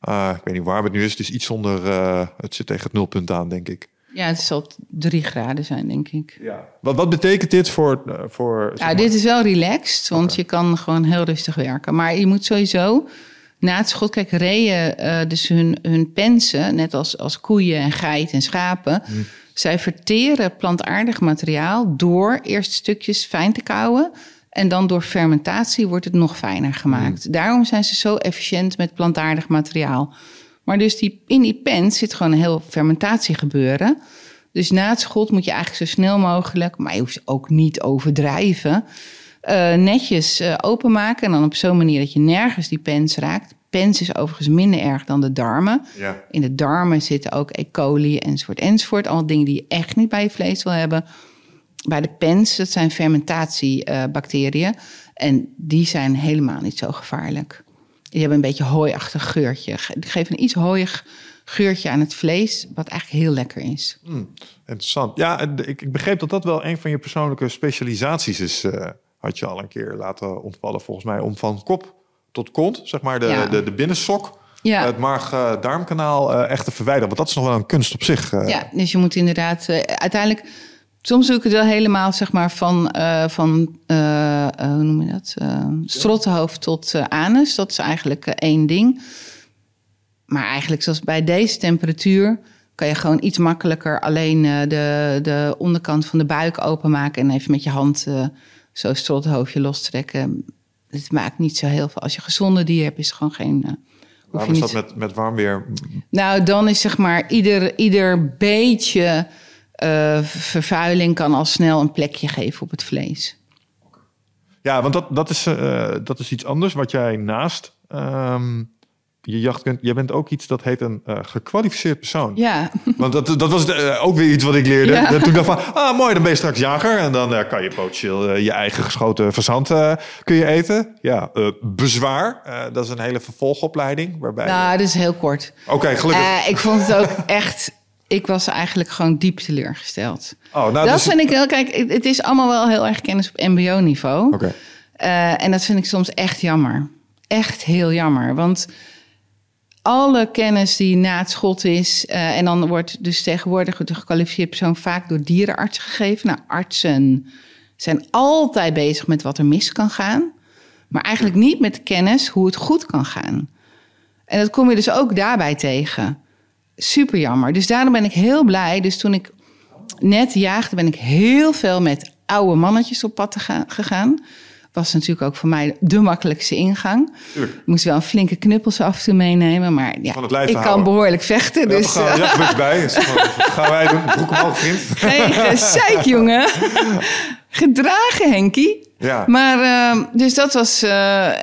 Eh, ik weet niet waar het nu is. Het is iets onder, eh, het zit tegen het nulpunt aan, denk ik. Ja, het zal drie graden zijn, denk ik. Ja. Wat, wat betekent dit voor... eh, voor zeg Ja, maar- dit is wel relaxed, want je kan gewoon heel rustig werken. Maar je moet sowieso na het schot, kijk, reeën, dus hun, hun pensen, net als, als koeien en geiten en schapen, zij verteren plantaardig materiaal door eerst stukjes fijn te kouwen. En dan door fermentatie wordt het nog fijner gemaakt. Daarom zijn ze zo efficiënt met plantaardig materiaal. Maar dus die, in die pens zit gewoon een heel fermentatie gebeuren. Dus na het schot moet je eigenlijk zo snel mogelijk, maar je hoeft ook niet overdrijven, eh, netjes eh, openmaken. En dan op zo'n manier dat je nergens die pens raakt. Pens is overigens minder erg dan de darmen. Ja. In de darmen zitten ook E. coli enzovoort enzovoort. Allemaal dingen die je echt niet bij je vlees wil hebben. Bij de pens, dat zijn fermentatiebacteriën. en die zijn helemaal niet zo gevaarlijk. Die hebben een beetje hooiachtig geurtje. Ge- Die geven een iets hooiig geurtje aan het vlees, wat eigenlijk heel lekker is. Interessant. Ja, ik, ik begreep dat dat wel een van je persoonlijke specialisaties is. eh, had je al een keer laten ontvallen, volgens mij, om van kop tot kont, zeg maar, de, Ja. de, de binnensok, Ja. het maag-darmkanaal eh, echt te verwijderen. Want dat is nog wel een kunst op zich. eh. Ja, dus je moet inderdaad eh, uiteindelijk. Soms doe ik het wel helemaal, zeg maar, van, eh, van eh, eh, hoe noem je dat? Eh strottenhoofd tot eh, anus. Dat is eigenlijk eh, één ding. Maar eigenlijk, zoals bij deze temperatuur, kan je gewoon iets makkelijker alleen eh, de, de onderkant van de buik openmaken en even met je hand eh, zo strottenhoofdje lostrekken. Het maakt niet zo heel veel. Als je gezonde dier hebt, is het gewoon geen. hoef Waarom is dat niet- met, met warm weer? nou, dan is zeg maar ieder, ieder beetje eh, vervuiling kan al snel een plekje geven op het vlees. Ja, want dat, dat, is, eh, dat is iets anders wat jij naast ehm, je jacht kunt. Jij bent ook iets dat heet een eh, gekwalificeerd persoon. Ja, Want dat, dat was eh, ook weer iets wat ik leerde. Ja. Toen dacht van, ah mooi, dan ben je straks jager. En dan eh, kan je potentieel je eigen geschoten fazant eh, kun je eten. Ja, bezwaar. dat is een hele vervolgopleiding. Waarbij nou, dat is heel kort. Oké, gelukkig. Ik vond het ook echt. Ik was eigenlijk gewoon diep teleurgesteld. oh, nou, dat dus- vind ik heel. Kijk, het- is allemaal wel heel erg kennis op MBO-niveau. Oké. En dat vind ik soms echt jammer. Echt heel jammer. Want alle kennis die na het schot is... eh, en dan wordt dus tegenwoordig de gekwalificeerde persoon... vaak door dierenartsen gegeven. Nou, artsen zijn altijd bezig met wat er mis kan gaan. Maar eigenlijk niet met kennis hoe het goed kan gaan. En dat kom je dus ook daarbij tegen. Super jammer. Dus daarom ben ik heel blij. Dus toen ik net jaagde, ben ik heel veel met oude mannetjes op pad gegaan. Was natuurlijk ook voor mij de makkelijkste ingang. Tuurlijk. Ik moest wel een flinke knuppels af en toe meenemen. Maar ja, ik kan behoorlijk vechten. Ja, Dus gaan, ja, bij. Dus gaan wij doen? Broek omhoog, vriend. geen gezeik, jongen. Gedragen, Henkie. Ja. Maar, eh, dus dat was, eh,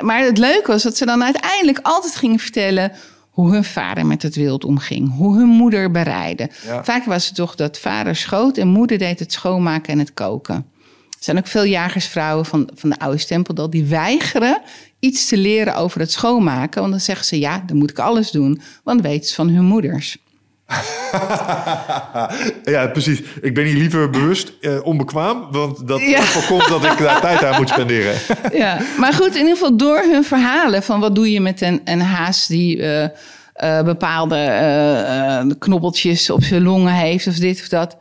maar het leuke was dat ze dan uiteindelijk altijd gingen vertellen hoe hun vader met het wild omging, hoe hun moeder bereidde. Ja. Vaak was het toch dat vader schoot en moeder deed het schoonmaken en het koken. Er zijn ook veel jagersvrouwen van, van de oude stempel die weigeren iets te leren over het schoonmaken. Want dan zeggen ze, ja, dan moet ik alles doen. Want weten ze van hun moeders. ja, precies. Ik ben hier liever bewust uh, onbekwaam, want dat Ja. voorkomt dat ik daar tijd aan moet spenderen. Ja, maar goed, in ieder geval door hun verhalen van wat doe je met een, een haas die eh, eh, bepaalde eh, eh, knobbeltjes op zijn longen heeft of dit of dat.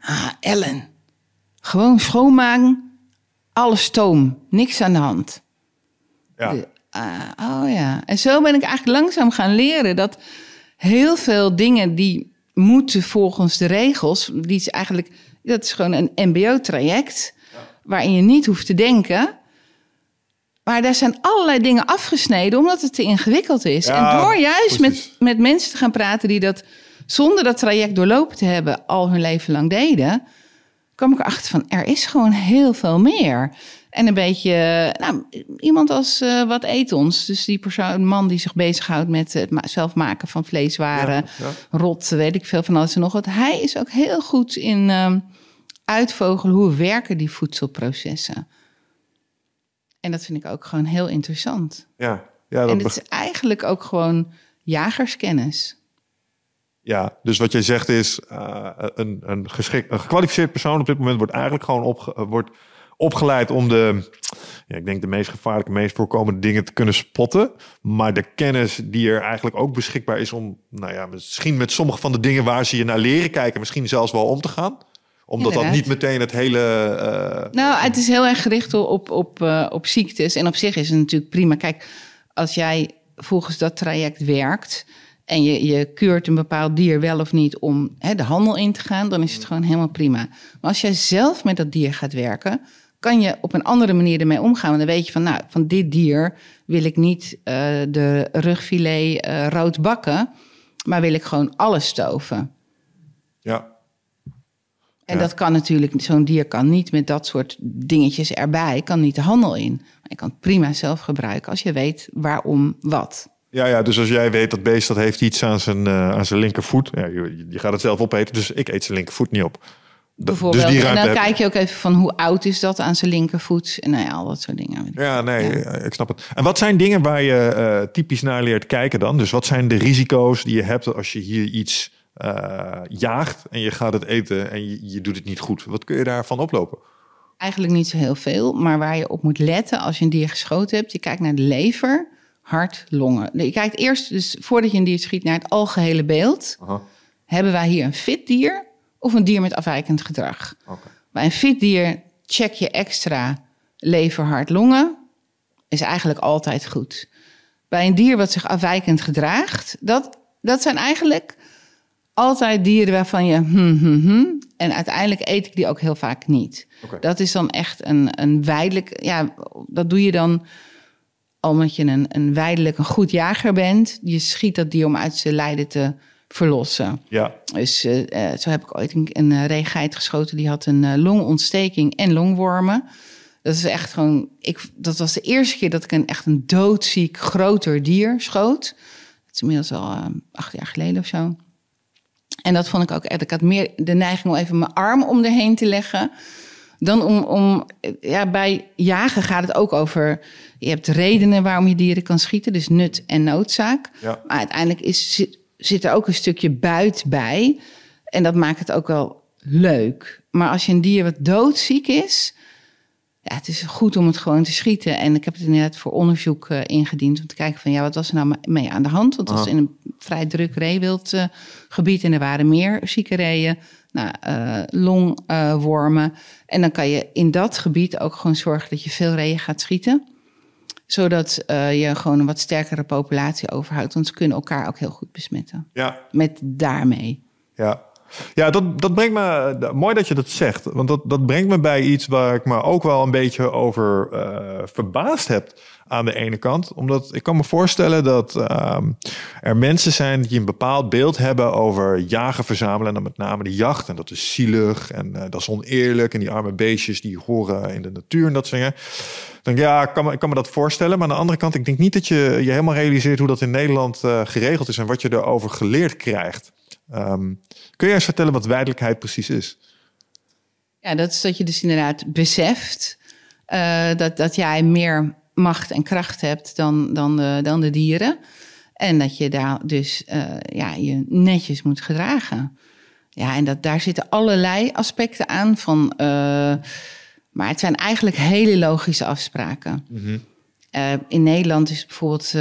Ah, Ellen, gewoon schoonmaken, alle stoom, niks aan de hand. Ja. Ah, oh ja, en zo ben ik eigenlijk langzaam gaan leren dat heel veel dingen die moeten volgens de regels, die is eigenlijk, dat is gewoon een MBO-traject waarin je niet hoeft te denken. Maar daar zijn allerlei dingen afgesneden omdat het te ingewikkeld is. Ja, en door juist met, met mensen te gaan praten die dat zonder dat traject doorlopen te hebben al hun leven lang deden, kwam ik erachter van er is gewoon heel veel meer. En een beetje, nou, iemand als eh, Wat Eet Ons. Dus die persoon, een man die zich bezighoudt met het zelf maken van vleeswaren. Ja, ja. Rot, weet ik veel van alles en nog wat. Hij is ook heel goed in ehm, uitvogelen hoe werken die voedselprocessen. En dat vind ik ook gewoon heel interessant. Ja, ja, dat en het is eigenlijk ook gewoon jagerskennis. Ja, dus wat jij zegt is, eh, een, een, geschikt, een gekwalificeerd persoon op dit moment wordt eigenlijk gewoon opge- eh, wordt opgeleid om de, ja, ik denk de meest gevaarlijke, meest voorkomende dingen te kunnen spotten. Maar de kennis die er eigenlijk ook beschikbaar is om, nou ja, misschien met sommige van de dingen waar ze je naar leren kijken, misschien zelfs wel om te gaan. Omdat dat niet meteen het hele... eh, Nou, het is heel erg gericht op, op, op ziektes. En op zich is het natuurlijk prima. Kijk, als jij volgens dat traject werkt en je, je keurt een bepaald dier wel of niet om hè, de handel in te gaan, dan is het gewoon helemaal prima. Maar als jij zelf met dat dier gaat werken, kan je op een andere manier ermee omgaan. Want dan weet je van, nou, van dit dier wil ik niet eh, de rugfilet eh, rood bakken, maar wil ik gewoon alles stoven. ja, En Ja. dat kan natuurlijk, zo'n dier kan niet met dat soort dingetjes erbij, kan niet de handel in. Maar je kan het prima zelf gebruiken als je weet waarom wat. Ja, ja, dus als jij weet dat beest dat heeft iets aan zijn, eh, aan zijn linkervoet. Ja, je, je gaat het zelf opeten, dus ik eet zijn linkervoet niet op. Bijvoorbeeld. Dus die en dan heb- kijk je ook even van hoe oud is dat aan zijn linkervoet. En nou ja, al dat soort dingen. Ja, nee, eh, ik snap het. En wat zijn dingen waar je eh, typisch naar leert kijken dan? Dus wat zijn de risico's die je hebt als je hier iets jaagt en je gaat het eten en je, je doet het niet goed? Wat kun je daarvan oplopen? Eigenlijk niet zo heel veel, maar waar je op moet letten als je een dier geschoten hebt. Je kijkt naar de lever, hart, longen. Je kijkt eerst, dus voordat je een dier schiet, naar het algehele beeld. Aha, Hebben wij hier een fit dier of een dier met afwijkend gedrag? Bij een fit dier check je extra lever, hart, longen. Is eigenlijk altijd goed. Bij een dier wat zich afwijkend gedraagt, dat, dat zijn eigenlijk altijd dieren waarvan je hm, hm, hm. En uiteindelijk eet ik die ook heel vaak niet. Dat is dan echt een, een weidelijk. Ja, dat doe je dan omdat je een, een weidelijk, een goed jager bent. Je schiet dat dier om uit zijn lijden te verlossen. Ja, Dus eh, eh, zo heb ik ooit een, een reegeit geschoten. Die had een eh, longontsteking en longwormen. Dat is echt gewoon... Ik, dat was de eerste keer dat ik een echt een doodziek groter dier schoot. Dat is inmiddels al eh, acht jaar geleden of zo. En dat vond ik ook echt... Ik had meer de neiging om even mijn arm om erheen te leggen... Dan om, om, ja, bij jagen gaat het ook over. Je hebt redenen waarom je dieren kan schieten, dus nut en noodzaak. Ja. Maar uiteindelijk is, zit, zit er ook een stukje buit bij. En dat maakt het ook wel leuk. Maar als je een dier wat doodziek is, ja, het is goed om het gewoon te schieten. En ik heb het inderdaad voor onderzoek uh, ingediend om te kijken van ja, wat was er nou mee aan de hand? Want het was in een vrij druk reewildgebied uh, en er waren meer zieke reeën. Nou, uh, longwormen. en dan kan je in dat gebied ook gewoon zorgen dat je veel reeën gaat schieten. Zodat uh, je gewoon een wat sterkere populatie overhoudt. Want ze kunnen elkaar ook heel goed besmetten. Ja. Met daarmee. Ja, ja dat, dat brengt me. Mooi dat je dat zegt. Want dat, dat brengt me bij iets waar ik me ook wel een beetje over verbaasd heb. Aan de ene kant. Omdat ik kan me voorstellen dat uh, er mensen zijn die een bepaald beeld hebben over jagen, verzamelen. En dan met name de jacht. En dat is zielig en uh, dat is oneerlijk. En die arme beestjes die horen in de natuur en dat soort. Dan ja, ik kan, me, ik kan me dat voorstellen. Maar aan de andere kant, ik denk niet dat je je helemaal realiseert hoe dat in Nederland uh, geregeld is en wat je erover geleerd krijgt. Um, kun je eens vertellen wat wijdelijkheid precies is? Ja, dat is dat je dus inderdaad beseft uh, dat, dat jij meer macht en kracht hebt dan, dan, de, dan de dieren. En dat je daar dus eh, ja, je netjes moet gedragen. Ja, en dat, daar zitten allerlei aspecten aan van. eh, maar het zijn eigenlijk hele logische afspraken. Eh, in Nederland is bijvoorbeeld.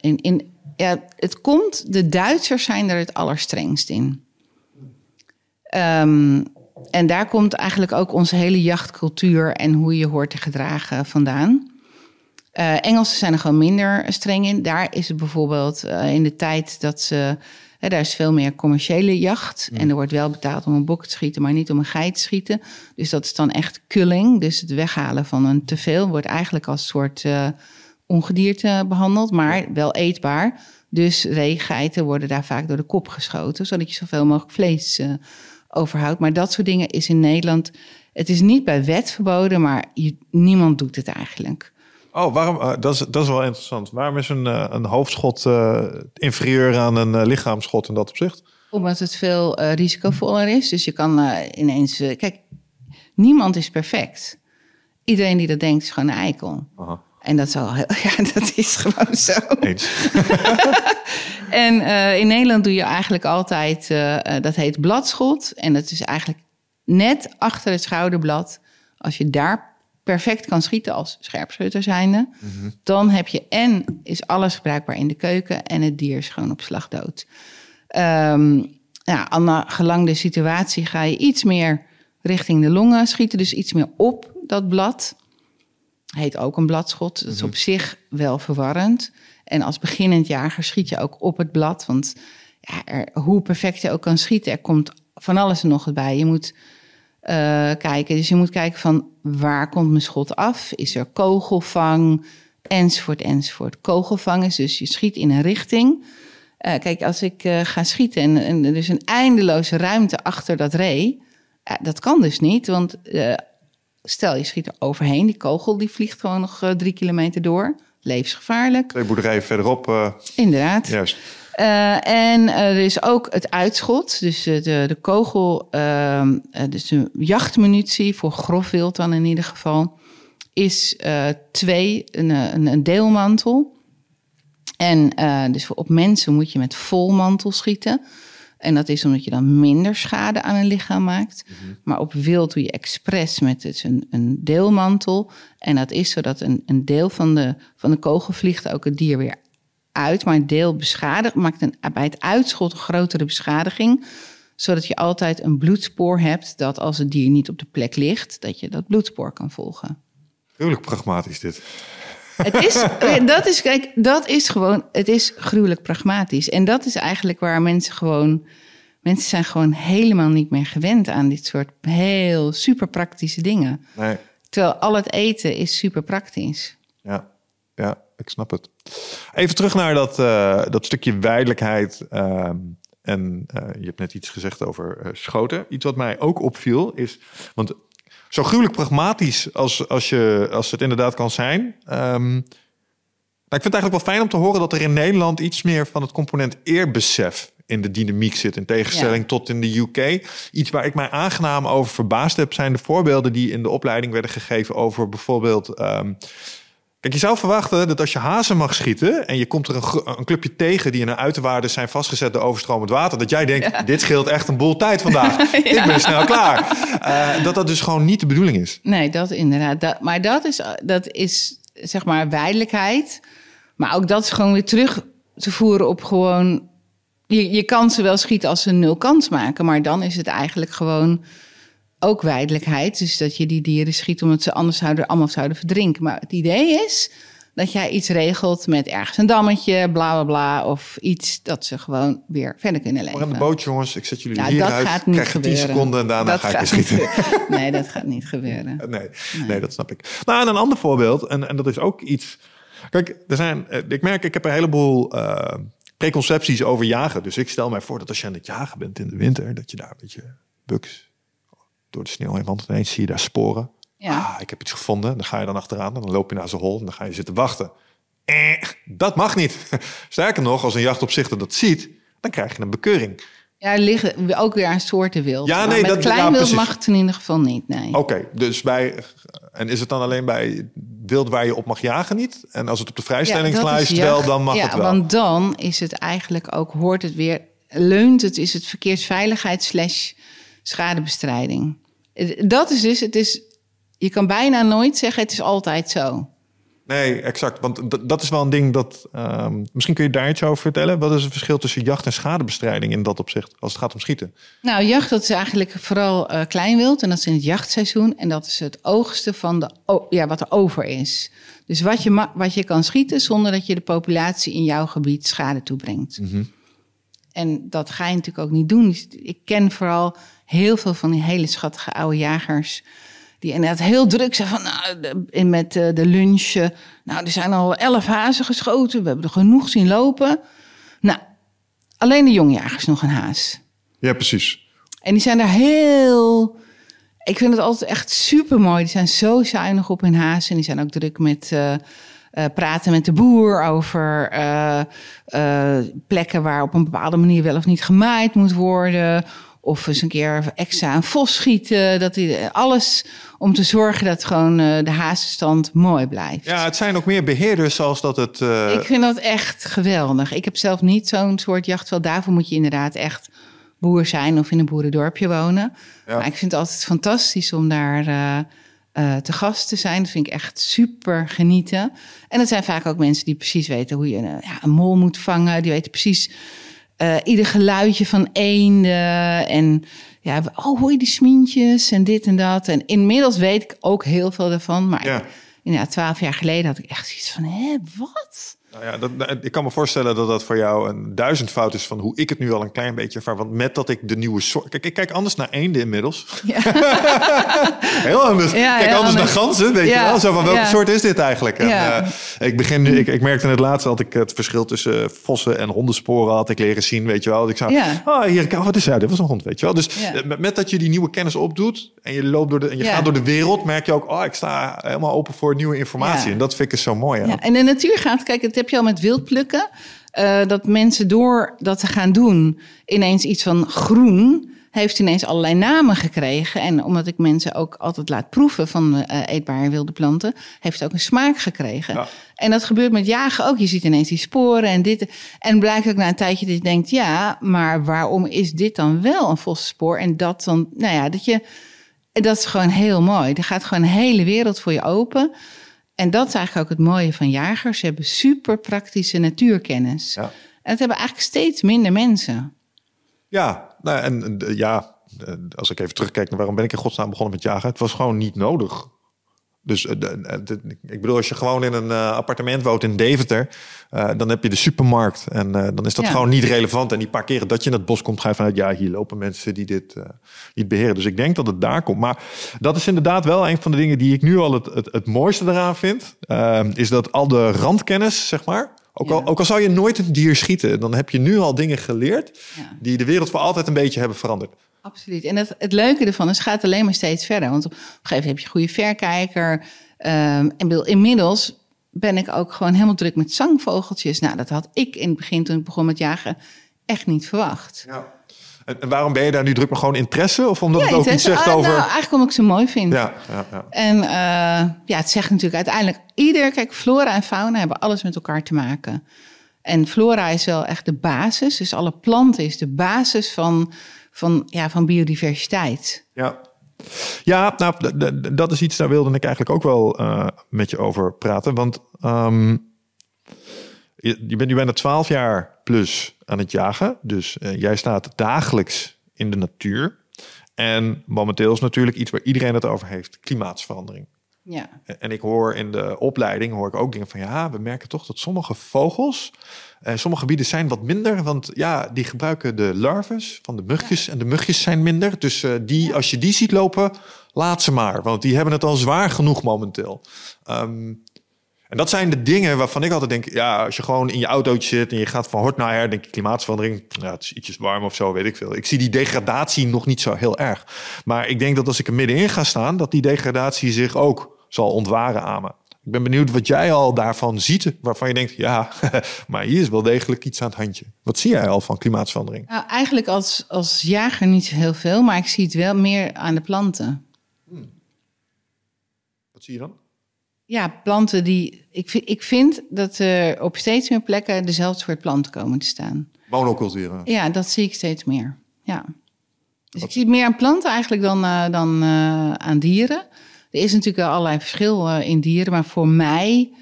in, in, ja, het komt, de Duitsers zijn er het allerstrengst in. Ehm, en daar komt eigenlijk ook onze hele jachtcultuur en hoe je hoort te gedragen vandaan. Eh, Engelsen zijn er gewoon minder streng in. Daar is het bijvoorbeeld eh, in de tijd dat ze. Hè, daar is veel meer commerciële jacht. En er wordt wel betaald om een bok te schieten, maar niet om een geit te schieten. Dus dat is dan echt culling. Dus het weghalen van een teveel wordt eigenlijk als soort eh, ongedierte behandeld, maar wel eetbaar. Dus reegeiten worden daar vaak door de kop geschoten, zodat je zoveel mogelijk vlees overhoudt. Maar dat soort dingen is in Nederland. Het is niet bij wet verboden, maar je, niemand doet het eigenlijk. Oh, waarom? eh, dat, is, dat is wel interessant. Waarom is een, eh, een hoofdschot eh, inferieur aan een lichaamsschot in dat opzicht? Omdat het veel risicovoller is. Dus je kan ineens. kijk, niemand is perfect. Iedereen die dat denkt is gewoon een eikel. Aha. En dat is al heel, ja, dat is gewoon zo. Eens. En in Nederland doe je eigenlijk altijd, dat heet bladschot. En dat is eigenlijk net achter het schouderblad. Als je daar perfect kan schieten als scherpschutter zijnde... dan heb je en is alles gebruikbaar in de keuken... en het dier is gewoon op slag dood. Ehm ja, aan gelang de situatie ga je iets meer richting de longen schieten. Dus iets meer op dat blad. Heet ook een bladschot. Dat is op zich wel verwarrend. En als beginnend jager schiet je ook op het blad. Want ja, er, hoe perfect je ook kan schieten, er komt van alles en nog wat bij. Je moet kijken. Dus je moet kijken van waar komt mijn schot af? Is er kogelvang? Enzovoort, enzovoort. Kogelvang is dus je schiet in een richting. Eh, kijk, als ik eh, ga schieten en, en er is een eindeloze ruimte achter dat ree. dat kan dus niet, want eh, stel je schiet er overheen. Die kogel die vliegt gewoon nog eh, drie kilometer door. Levensgevaarlijk. Twee boerderijen verderop. eh, Inderdaad. juist. Eh, en eh, er is ook het uitschot. Dus eh, de, de kogel, ehm, eh, dus de jachtmunitie voor grof wild dan in ieder geval, is twee, een, een, een deelmantel. En dus voor- op mensen moet je met volmantel schieten. En dat is omdat je dan minder schade aan een lichaam maakt. Maar op wild doe je expres met dus een, een deelmantel. En dat is zodat een, een deel van de, van de kogel vliegt ook het dier weer uit. Maar een deel beschadigt, maakt een, bij het uitschot een grotere beschadiging. Zodat je altijd een bloedspoor hebt dat als het dier niet op de plek ligt, dat je dat bloedspoor kan volgen. Gruwelijk pragmatisch dit. Het is, dat is, kijk, dat is gewoon, het is gruwelijk pragmatisch. En dat is eigenlijk waar mensen gewoon, mensen zijn gewoon helemaal niet meer gewend aan dit soort heel super praktische dingen. Nee, Terwijl al het eten is super praktisch. ja, ja, ik snap het. Even terug naar dat, eh, dat stukje wijdelijkheid. ehm, en eh, je hebt net iets gezegd over eh, schoten. Iets wat mij ook opviel is, want zo gruwelijk pragmatisch als, als, je, als het inderdaad kan zijn. ehm, nou, ik vind het eigenlijk wel fijn om te horen dat er in Nederland iets meer van het component eerbesef in de dynamiek zit. In tegenstelling Ja. tot in de UK. Iets waar ik mij aangenaam over verbaasd heb, zijn de voorbeelden die in de opleiding werden gegeven over bijvoorbeeld. ehm, Kijk, je zou verwachten dat als je hazen mag schieten en je komt er een, een clubje tegen die in een uiterwaarde zijn vastgezet door overstromend water, dat jij denkt, dit scheelt echt een boel tijd vandaag. Ik ben snel klaar. Eh, dat dat dus gewoon niet de bedoeling is. Nee, dat inderdaad. Dat, maar dat is, dat is zeg maar wijdelijkheid. Maar ook dat is gewoon weer terug te voeren op gewoon... Je, je kan ze wel schieten als ze nul kans maken. Maar dan is het eigenlijk gewoon ook wijdelijkheid. Dus dat je die dieren schiet omdat ze anders zouden, allemaal zouden verdrinken. Maar het idee is dat jij iets regelt met ergens een dammetje, bla bla bla. Of iets dat ze gewoon weer verder kunnen leven. Maar aan de boot, jongens, ik zet jullie Ja, hier uit. gaat niet Krijg je 10 gebeuren. seconden en daarna Dat ga ik je niet schieten. Nee, dat gaat niet gebeuren. Nee, nee, dat snap ik. Nou, en een ander voorbeeld, en, en dat is ook iets. Kijk, er zijn, eh, ik merk, ik heb een heleboel eh, preconcepties over jagen. Dus ik stel mij voor dat als je aan het jagen bent in de winter, dat je daar een beetje buks door de sneeuw heen wandelt. Ineens zie je daar sporen. Ja. Ah, ik heb iets gevonden. Dan ga je dan achteraan en dan loop je naar zijn hol en dan ga je zitten wachten. Eh, dat mag niet. Sterker nog, als een jachtopzichter dat ziet, dan krijg je een bekeuring. Ja, liggen ook weer aan soorten wild. Ja, Maar nee, met dat- klein ja, wild mag het in ieder geval niet, nee. Oké, dus bij. En is het dan alleen bij wild waar je op mag jagen niet. En als het op de Ja, vrijstellingslijst is wel, dan mag ja, het wel. want dan is het eigenlijk ook, hoort het weer, leunt het, is het verkeersveiligheid slash schadebestrijding. Dat is dus, het is, je kan bijna nooit zeggen, het is altijd zo. Nee, exact. Want dat is wel een ding dat... ehm, misschien kun je daar iets over vertellen. Wat is het verschil tussen jacht en schadebestrijding in dat opzicht? Als het gaat om schieten. Nou, jacht, dat is eigenlijk vooral eh kleinwild en dat is in het jachtseizoen. En dat is het oogsten van de, ja, wat er over is. Dus wat je, wat je kan schieten zonder dat je de populatie in jouw gebied schade toebrengt. En dat ga je natuurlijk ook niet doen. Dus Ik ken vooral heel veel van die hele schattige oude jagers. Die inderdaad heel druk zijn van nou, de- met eh, de lunch. eh, nou, er zijn al elf hazen geschoten. We hebben er genoeg zien lopen. Nou, alleen de jongjagers nog een haas. Ja, precies. En die zijn daar heel. Ik vind het altijd echt super mooi. Die zijn zo zuinig op hun haas. En die zijn ook druk met eh, eh, praten met de boer over plekken waar op een bepaalde manier wel of niet gemaaid moet worden. Of eens een keer extra een vos schieten. Dat die, alles om te zorgen dat gewoon eh, de hazenstand mooi blijft. Ja, het zijn ook meer beheerders zoals dat het... eh, Ik vind dat echt geweldig. Ik heb zelf niet zo'n soort jachtveld. Daarvoor moet je inderdaad echt boer zijn of in een boerendorpje wonen. Ja. Maar ik vind het altijd fantastisch om daar eh, te gast te zijn. Dat vind ik echt super genieten. En dat zijn vaak ook mensen die precies weten hoe je een, ja, een mol moet vangen. Die weten precies eh, ieder geluidje van eenden. En ja, oh, hoor je die smientjes en dit en dat. En inmiddels weet ik ook heel veel daarvan. Maar Ja. ik, inderdaad, twaalf jaar geleden had ik echt zoiets van, hè, wat? Nou ja, dat, dat- ik kan me voorstellen dat dat voor jou een duizendfout is van hoe ik het nu al een klein beetje ervaar. Want met dat ik de nieuwe soort. Kijk, ik kijk anders naar eenden inmiddels. heel anders. Ja, kijk anders, anders. naar ganzen, weet Ja, je wel. Zo van welke ja. soort is dit eigenlijk? En, Ja. eh, ik begin nu. Ik, ik merkte net laatst dat ik het verschil tussen vossen en hondensporen had ik leren zien, weet je wel. Ik zou, Ja. oh, hier, wat is dat? Dit was een hond, weet je wel. Dus Ja. eh, met, met dat je die nieuwe kennis opdoet en je loopt door de, en je Ja. gaat door de wereld, merk je ook, oh, ik sta helemaal open voor nieuwe informatie. Ja. En dat vind ik zo mooi. Ja, en de natuur gaat, kijk, dat heb je al met wildplukken. eh dat mensen door dat te gaan doen ineens iets van groen heeft ineens allerlei namen gekregen. En omdat ik mensen ook altijd laat proeven van eh, eetbare wilde planten, heeft het ook een smaak gekregen. Ja. En dat gebeurt met jagen ook. Je ziet ineens die sporen en dit. En blijkt ook na een tijdje dat je denkt, ja, maar waarom is dit dan wel een vossenspoor? En dat dan, nou ja, dat je, dat is gewoon heel mooi. Er gaat gewoon een hele wereld voor je open. En dat is eigenlijk ook het mooie van jagers. Ze hebben super praktische natuurkennis. Ja. En dat hebben eigenlijk steeds minder mensen. Ja, nou, en ja, eh, als ik even terugkijk naar waarom ben ik in godsnaam begonnen met jagen, het was gewoon niet nodig. Dus eh, de- ik bedoel, als je gewoon in een eh, appartement woont in Deventer, eh, dan heb je de supermarkt. En eh, dan is dat Ja. gewoon niet relevant. En die paar keren dat je in het bos komt, ga je vanuit, ja, hier lopen mensen die dit eh, niet beheren. Dus ik denk dat het daar komt. Maar dat is inderdaad wel een van de dingen die ik nu al het, het, het mooiste eraan vind. eh, is dat al de randkennis, zeg maar. Ook, al, ook al zou je nooit een dier schieten, dan heb je nu al dingen geleerd Ja. die de wereld voor altijd een beetje hebben veranderd. Absoluut. En het, het leuke ervan is, het gaat alleen maar steeds verder. Want op een gegeven moment heb je een goede verkijker. Ehm, en bedoel, inmiddels ben ik ook gewoon helemaal druk met zangvogeltjes. Nou, dat had ik in het begin, toen ik begon met jagen, echt niet verwacht. Ja. En, waarom ben je daar nu druk? Maar gewoon interesse? Of omdat het ook iets zegt Ah, over... Nou, eigenlijk omdat ik ze mooi vind. Ja, ja, ja. En eh, ja, het zegt natuurlijk uiteindelijk ieder, kijk, flora en fauna hebben alles met elkaar te maken. En flora is wel echt de basis. Dus alle planten is de basis van, van, ja, van biodiversiteit. Ja, ja nou, dat is iets, daar wilde ik eigenlijk ook wel eh, met je over praten. Want ehm, je, je bent nu bijna twaalf jaar plus aan het jagen. Dus eh, jij staat dagelijks in de natuur. En momenteel is natuurlijk iets waar iedereen het over heeft. Klimaatsverandering. Ja, En ik hoor in de opleiding hoor ik ook dingen van ja, we merken toch dat sommige vogels, eh, sommige gebieden zijn wat minder, want ja, die gebruiken de larves van de mugjes en de mugjes zijn minder. Dus eh, die, als je die ziet lopen, laat ze maar, want die hebben het al zwaar genoeg momenteel. Ehm, en dat zijn de dingen waarvan ik altijd denk, ja, als je gewoon in je autootje zit en je gaat van hort naar her, denk je klimaatsverandering, ja, het is ietsjes warm of zo, weet ik veel. Ik zie die degradatie nog niet zo heel erg. Maar ik denk dat als ik er middenin ga staan, dat die degradatie zich ook zal ontwaren aan me. Ik ben benieuwd wat jij al daarvan ziet, waarvan je denkt, ja, maar hier is wel degelijk iets aan het handje. Wat zie jij al van klimaatsverandering? nou, eigenlijk als, als jager niet heel veel, maar ik zie het wel meer aan de planten. Wat zie je dan? ja, planten die. Ik, vind- ik vind dat er op steeds meer plekken dezelfde soort planten komen te staan. Monoculturen. Ja, dat zie ik steeds meer. Ja. Dus ik zie meer aan planten eigenlijk dan, eh, dan eh, aan dieren. Er is natuurlijk allerlei verschil eh, in dieren, maar voor mij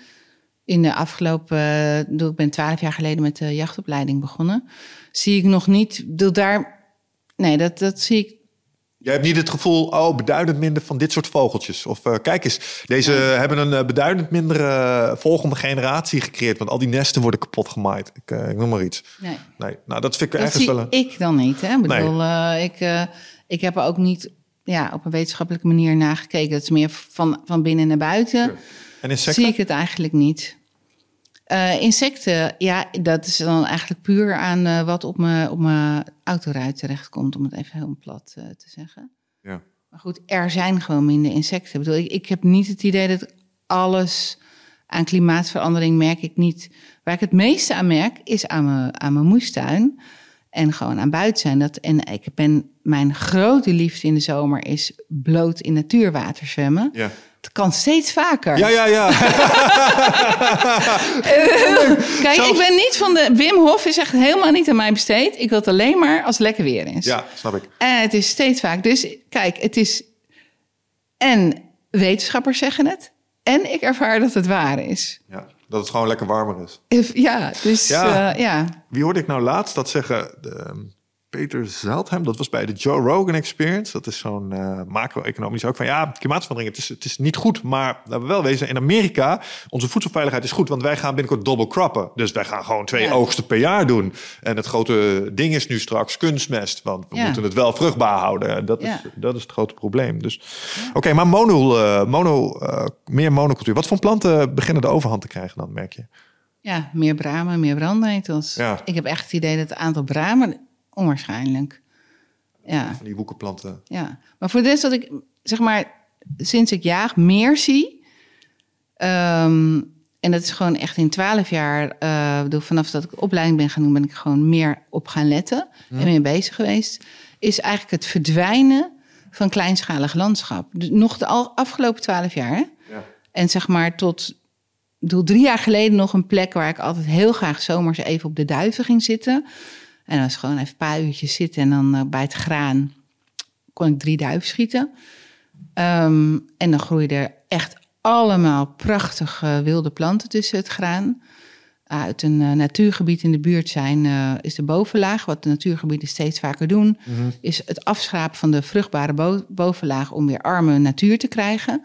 in de afgelopen, eh, ik ben twaalf jaar geleden met de jachtopleiding begonnen, zie ik nog niet, bedoel, daar, nee, dat, dat zie ik Jij hebt niet het gevoel, oh, beduidend minder van dit soort vogeltjes. Of eh, kijk eens, deze hebben een beduidend mindere eh, volgende generatie gecreëerd. Want al die nesten worden kapot gemaaid. Ik, ik noem maar iets. Nee. Nee, nou dat vind ik Dat zie wel ik dan niet. Hè? Ik bedoel, ik, ik heb er ook niet ja, op een wetenschappelijke manier nagekeken. Dat is meer van, van binnen naar buiten. En insecten? Zie ik het eigenlijk niet. Eh, insecten, ja, dat is dan eigenlijk puur aan eh, wat op mijn, op mijn autoruit terechtkomt, om het even heel plat eh, te zeggen. Ja. Maar goed, er zijn gewoon minder insecten. Ik bedoel, ik, ik heb niet het idee dat alles aan klimaatverandering merk ik niet. Waar ik het meeste aan merk, is aan mijn, aan mijn moestuin. En gewoon aan buiten zijn. Dat, en ik ben, mijn grote liefde in de zomer is bloot in natuurwater zwemmen. Ja. Het kan steeds vaker. Ja, ja, ja. Kijk, ik ben niet van de... Wim Hof is echt helemaal niet aan mij besteed. Ik wil het alleen maar als het lekker weer is. ja, snap ik. En het is steeds vaak. Dus kijk, het is... En wetenschappers zeggen het. En ik ervaar dat het waar is. Ja, dat het gewoon lekker warmer is. If- Ja, dus Ja. ja. ja. Wie hoorde ik nou laatst dat zeggen? De, ehm, Peter Zeldhem, dat was bij de Joe Rogan Experience. Dat is zo'n eh, macro-economisch ook van ja, klimaatverandering, het is, het is niet goed. Maar laten we wel wezen, in Amerika, onze voedselveiligheid is goed. Want wij gaan binnenkort double croppen. Dus wij gaan gewoon twee Ja. oogsten per jaar doen. En het grote ding is nu straks kunstmest. Want we Ja. moeten het wel vruchtbaar houden. Dat is, dat is het grote probleem. Dus, Oké, maar mono, eh, mono, eh, meer monocultuur. Wat voor planten beginnen de overhand te krijgen dan, merk je? Ja, meer bramen, meer brandnetels. Ik heb echt het idee dat het aantal bramen... Onwaarschijnlijk. Ja. Van die woekerplanten. Ja, maar voor de rest dat ik, zeg maar, sinds ik jaag meer zie. ehm, en dat is gewoon echt in twaalf jaar, bedoel, vanaf dat ik opleiding ben gaan doen, ben ik gewoon meer op gaan letten en meer bezig geweest. Is eigenlijk het verdwijnen van kleinschalig landschap. Dus nog de al- afgelopen twaalf jaar. Hè? Ja. En zeg maar tot, bedoel, drie jaar geleden nog een plek waar ik altijd heel graag zomers even op de duiven ging zitten. En dan was gewoon even een paar uurtjes zitten en dan eh, bij het graan kon ik drie duiven schieten. Ehm, en dan groeiden er echt allemaal prachtige wilde planten tussen het graan. Uit een eh, natuurgebied in de buurt zijn, eh, is de bovenlaag, wat de natuurgebieden steeds vaker doen, is het afschrapen van de vruchtbare bo- bovenlaag om weer arme natuur te krijgen.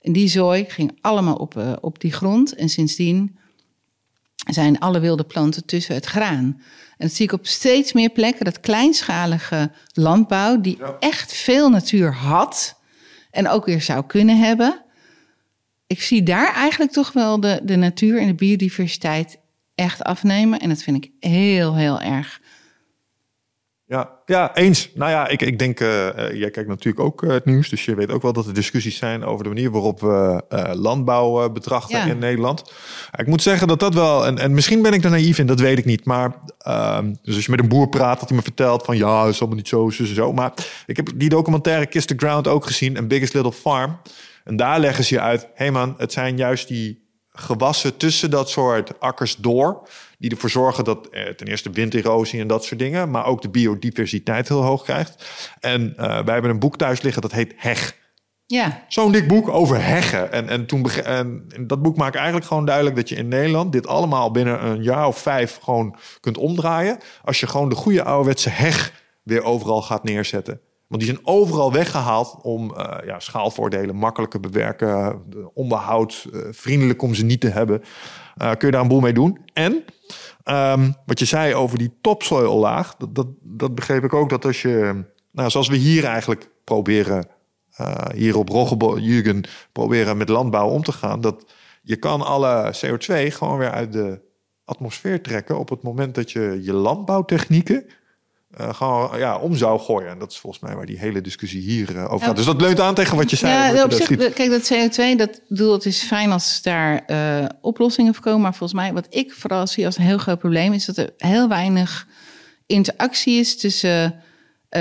En die zooi ging allemaal op, eh, op die grond. En sindsdien zijn alle wilde planten tussen het graan. En dat zie ik op steeds meer plekken, dat kleinschalige landbouw, die Ja. echt veel natuur had en ook weer zou kunnen hebben. Ik zie daar eigenlijk toch wel de, de natuur en de biodiversiteit echt afnemen. En dat vind ik heel, heel erg. Ja, ja, eens. Nou ja, ik, ik denk, eh, eh, jij kijkt natuurlijk ook eh, het nieuws, dus je weet ook wel dat er discussies zijn over de manier waarop we landbouw betrachten Ja. in Nederland. Ik moet zeggen dat dat wel, en, en misschien ben ik er naïef in, dat weet ik niet. Maar ehm, dus als je met een boer praat, dat hij me vertelt van ja, het is allemaal niet zo, zo, zo, zo. Maar ik heb die documentaire Kiss the Ground ook gezien, en Biggest Little Farm. En daar leggen ze je uit, hé hey man, het zijn juist die gewassen tussen dat soort akkers door. Die ervoor zorgen dat eh, ten eerste winderosie en dat soort dingen. Maar ook de biodiversiteit heel hoog krijgt. En eh, wij hebben een boek thuis liggen dat heet Heg. Ja, Zo'n dik boek over heggen. En, en, toen en dat boek maakt eigenlijk gewoon duidelijk dat je in Nederland dit allemaal binnen een jaar of vijf gewoon kunt omdraaien. Als je gewoon de goede ouderwetse heg weer overal gaat neerzetten. Want die zijn overal weggehaald om eh, ja, schaalvoordelen makkelijker bewerken, de onderhoud, eh, vriendelijk om ze niet te hebben. Eh, kun je daar een boel mee doen. En ehm, wat je zei over die topsoillaag, dat, dat, dat begreep ik ook dat als je, nou, zoals we hier eigenlijk proberen hier op Roggebojugend proberen met landbouw om te gaan. Dat je kan alle CO2 gewoon weer uit de atmosfeer trekken op het moment dat je je landbouwtechnieken eh, gewoon ja, om zou gooien. En dat is volgens mij waar die hele discussie hier eh, over gaat. Ja. Dus dat leunt aan tegen wat je zei. ja op zich, schiet. kijk, dat CO2, dat, bedoel, het is fijn als daar eh, oplossingen voor komen. Maar volgens mij, wat ik vooral zie als een heel groot probleem, is dat er heel weinig interactie is tussen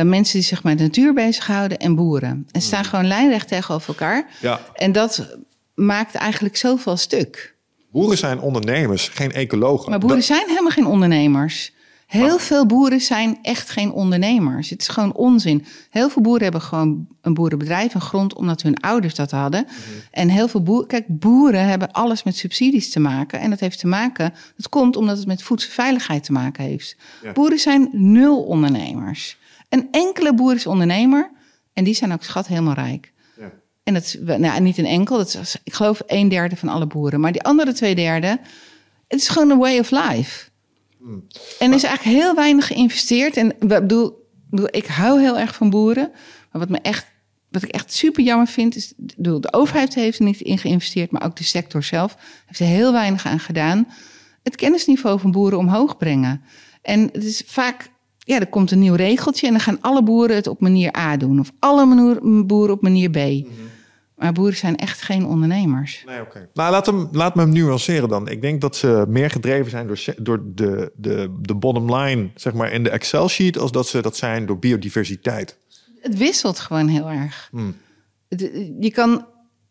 mensen die zich met natuur bezighouden en boeren. En staan gewoon lijnrecht tegenover elkaar. Ja. En dat maakt eigenlijk zoveel stuk. Boeren zijn ondernemers, geen ecologen. Maar boeren Dat- zijn helemaal geen ondernemers. Heel veel boeren zijn echt geen ondernemers. Het is gewoon onzin. Heel veel boeren hebben gewoon een boerenbedrijf, een grond, omdat hun ouders dat hadden. Mhm. En heel veel boeren, kijk, boeren hebben alles met subsidies te maken. En dat heeft te maken, dat komt omdat het met voedselveiligheid te maken heeft. Ja. Boeren zijn nul ondernemers. Een enkele boer is ondernemer en die zijn ook schat helemaal rijk. Ja. En dat is nou, niet een enkel, dat is, ik geloof een derde van alle boeren. Maar die andere twee derde, het is gewoon een way of life. En er is eigenlijk heel weinig geïnvesteerd. En ik bedoel, bedoel, ik hou heel erg van boeren. Maar wat, me echt, wat ik echt super jammer vind, is... bedoel, de overheid heeft er niet in geïnvesteerd, maar ook de sector zelf heeft er heel weinig aan gedaan. Het kennisniveau van boeren omhoog brengen. En het is vaak, ja, er komt een nieuw regeltje en dan gaan alle boeren het op manier A doen. Of alle boeren op manier B. Maar boeren zijn echt geen ondernemers. Nee, oké. Nou, laat, hem, laat me hem nuanceren dan. Ik denk dat ze meer gedreven zijn door, door de, de, de bottom line, zeg maar, in de Excel-sheet, als dat ze dat zijn door biodiversiteit. Het wisselt gewoon heel erg. Het- Je kan,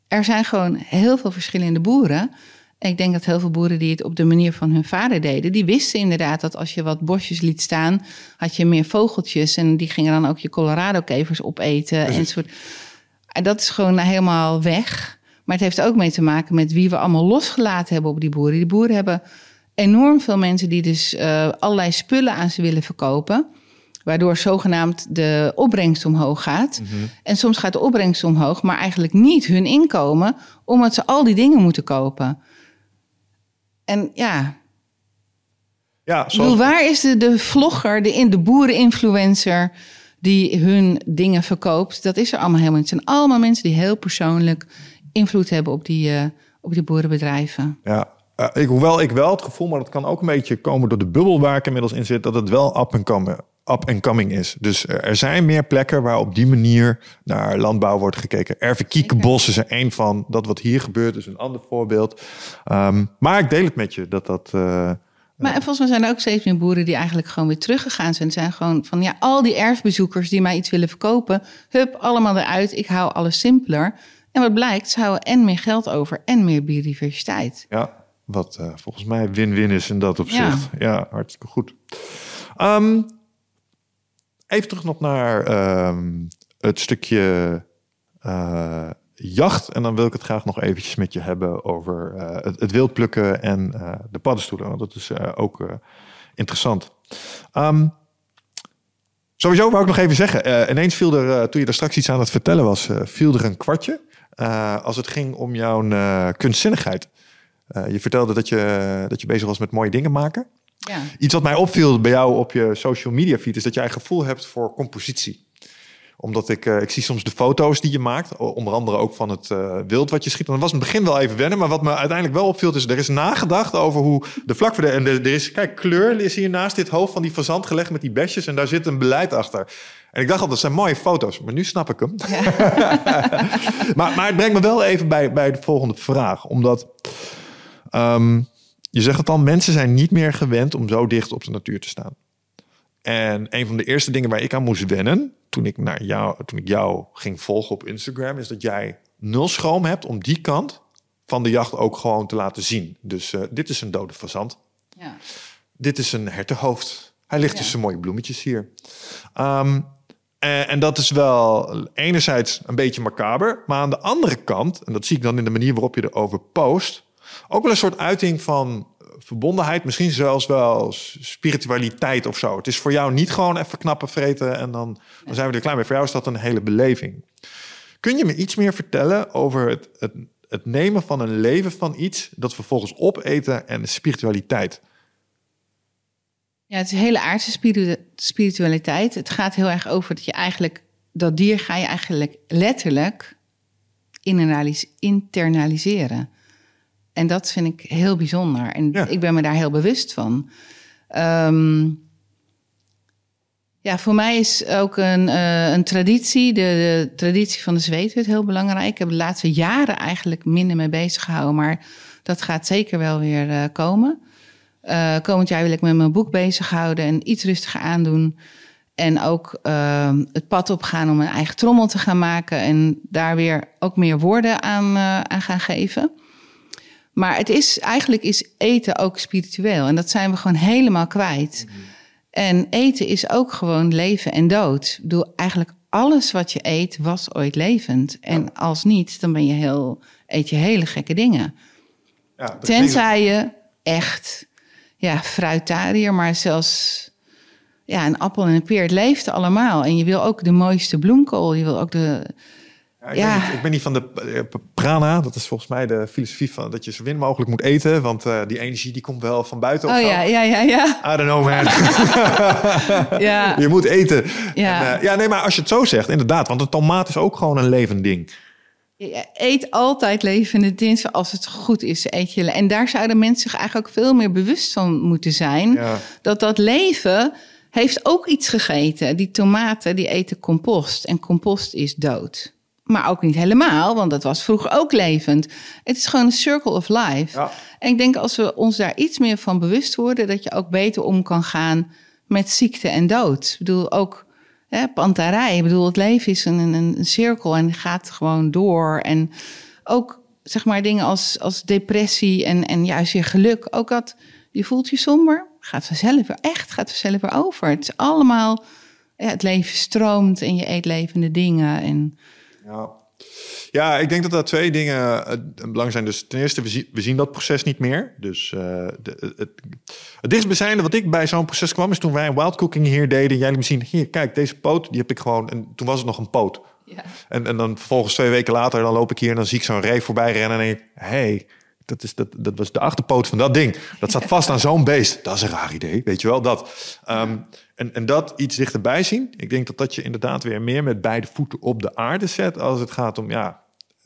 er zijn gewoon heel veel verschillende boeren. En ik denk dat heel veel boeren die het op de manier van hun vader deden, die wisten inderdaad dat als je wat bosjes liet staan, had je meer vogeltjes en die gingen dan ook je Colorado-kevers opeten. En, soort, en dat is gewoon helemaal weg. Maar het heeft ook mee te maken met wie we allemaal losgelaten hebben op die boeren. Die boeren hebben enorm veel mensen die dus eh, allerlei spullen aan ze willen verkopen. Waardoor zogenaamd de opbrengst omhoog gaat. En soms gaat de opbrengst omhoog, maar eigenlijk niet hun inkomen, omdat ze al die dingen moeten kopen. En ja, Ja, bedoel, zoals, waar is de, de vlogger, de, in- de boereninfluencer die hun dingen verkoopt? Dat is er allemaal helemaal niet. Het zijn allemaal mensen die heel persoonlijk invloed hebben op die, eh, op die boerenbedrijven. ja, eh, ik, hoewel ik wel het gevoel, maar dat kan ook een beetje komen door de bubbel waar ik inmiddels in zit, dat het wel up and coming, up and coming is. Dus er er zijn meer plekken waar op die manier naar landbouw wordt gekeken. Erve-Kiekenbos is er één van. Dat wat hier gebeurt is een ander voorbeeld. Ehm, maar ik deel het met je dat dat. eh, Maar en volgens mij zijn er ook steeds meer boeren die eigenlijk gewoon weer teruggegaan zijn. Het zijn gewoon van ja, al die erfbezoekers die mij iets willen verkopen, hup, allemaal eruit. Ik hou alles simpeler. En wat blijkt, ze houden en meer geld over en meer biodiversiteit. Ja, wat eh, volgens mij win-win is in dat opzicht. Ja, hartstikke goed. Ehm, even terug nog naar ehm, het stukje eh, jacht. En dan wil ik het graag nog eventjes met je hebben over eh, het, het wildplukken en eh, de paddenstoelen. Want dat is eh, ook interessant. Ehm, sowieso wou ik nog even zeggen. ineens viel er, toen je daar straks iets aan het vertellen was, viel er een kwartje. als het ging om jouw kunstzinnigheid. Je vertelde dat je, dat je bezig was met mooie dingen maken. Ja. Iets wat mij opviel bij jou op je social media feed is dat jij een gevoel hebt voor compositie. Omdat ik, eh, ik zie soms de foto's die je maakt, onder andere ook van het eh, wild wat je schiet. En dat was in het begin wel even wennen, maar wat me uiteindelijk wel opviel is er is nagedacht over hoe de vlak voor de en er, is kijk kleur is hier naast dit hoofd van die fazant gelegd met die besjes en daar zit een beleid achter. En ik dacht al, dat zijn mooie foto's, maar nu snap ik hem. maar, maar het brengt me wel even bij, bij de volgende vraag, omdat Ehm, je zegt het al, mensen zijn niet meer gewend om zo dicht op de natuur te staan. En een van de eerste dingen waar ik aan moest wennen, toen ik, naar jou, toen ik jou ging volgen op Instagram, is dat jij nul schroom hebt om die kant van de jacht ook gewoon te laten zien. Dus eh, dit is een dode fazant. Ja. Dit is een hertenhoofd. Hij ligt Ja. tussen mooie bloemetjes hier. Ehm, en, en dat is wel enerzijds een beetje macaber. Maar aan de andere kant, en dat zie ik dan in de manier waarop je erover post... ook wel een soort uiting van verbondenheid. Misschien zelfs wel spiritualiteit of zo. Het is voor jou niet gewoon even knappen vreten en dan, dan zijn we er klaar mee. Voor jou is dat een hele beleving. Kun je me iets meer vertellen over het, het, het nemen van een leven van iets... dat vervolgens opeten en spiritualiteit... Ja, het is een hele aardse spiritu- spiritualiteit. Het gaat heel erg over dat je eigenlijk, dat dier ga je eigenlijk letterlijk internalis- internaliseren. En dat vind ik heel bijzonder. En Ja. ik ben me daar heel bewust van. Ehm, ja, voor mij is ook een, eh, een traditie, de, de traditie van de zweethut, heel belangrijk. Ik heb de laatste jaren eigenlijk minder mee bezig gehouden, maar dat gaat zeker wel weer eh, komen. Eh, komend jaar wil ik met mijn boek bezighouden en iets rustiger aandoen. En ook ehm, het pad opgaan om een eigen trommel te gaan maken. En daar weer ook meer woorden aan, aan gaan geven. Maar het is, eigenlijk is eten ook spiritueel. En dat zijn we gewoon helemaal kwijt. En eten is ook gewoon leven en dood. Ik bedoel, eigenlijk alles wat je eet was ooit levend. En als niet, dan ben je heel, eet je hele gekke dingen. Ja, Tenzij je echt, ja, fruitariër, maar zelfs ja, een appel en een peer, het leeft allemaal. En je wil ook de mooiste bloemkool, je wil ook de... Ja, ik, Ja. Ben niet, ik ben niet van de eh, prana. Dat is volgens mij de filosofie van dat je zo min mogelijk moet eten. Want eh, die energie die komt wel van buiten. of Oh zo. ja, ja, ja, ja. I don't know, man. ja. je moet eten. Ja. En, eh, ja, nee, maar als je het zo zegt, inderdaad. Want een tomaat is ook gewoon een levend ding. Je eet altijd levende dingen als het goed is. Eet je. En daar zouden mensen zich eigenlijk ook veel meer bewust van moeten zijn. Ja. Dat dat leven heeft ook iets gegeten. Die tomaten die eten compost. En compost is dood. Maar ook niet helemaal, want dat was vroeger ook levend. Het is gewoon een circle of life. Ja. En ik denk als we ons daar iets meer van bewust worden... dat je ook beter om kan gaan met ziekte en dood. Ik bedoel, ook hè, pantarij. Ik bedoel, het leven is een, een, een cirkel en gaat gewoon door. En ook, zeg maar, dingen als, als depressie en, en juist je geluk. Ook dat je voelt je somber, gaat vanzelf weer, echt gaat vanzelf weer over. Het is allemaal, ja, het leven stroomt en je eet levende dingen. En Ja. Ja, ik denk dat dat twee dingen eh, belangrijk zijn. Dus ten eerste, we, zien we zien dat proces niet meer. Dus eh, de, het, het dichtstbijzijnde wat ik bij zo'n proces kwam... is toen wij een wild cooking hier deden. Jij liet me zien, hier, kijk, deze poot, die heb ik gewoon... En toen was het nog een poot. ja. En, en dan vervolgens twee weken later, dan loop ik hier... en dan zie ik zo'n ree voorbij rennen en denk ik... hey, dat, is, dat, dat was de achterpoot van dat ding. Dat staat vast aan zo'n beest. Dat is een raar idee, weet je wel, dat. Ehm, en, en dat iets dichterbij zien. Ik denk dat dat je inderdaad weer meer met beide voeten op de aarde zet... als het gaat om, ja,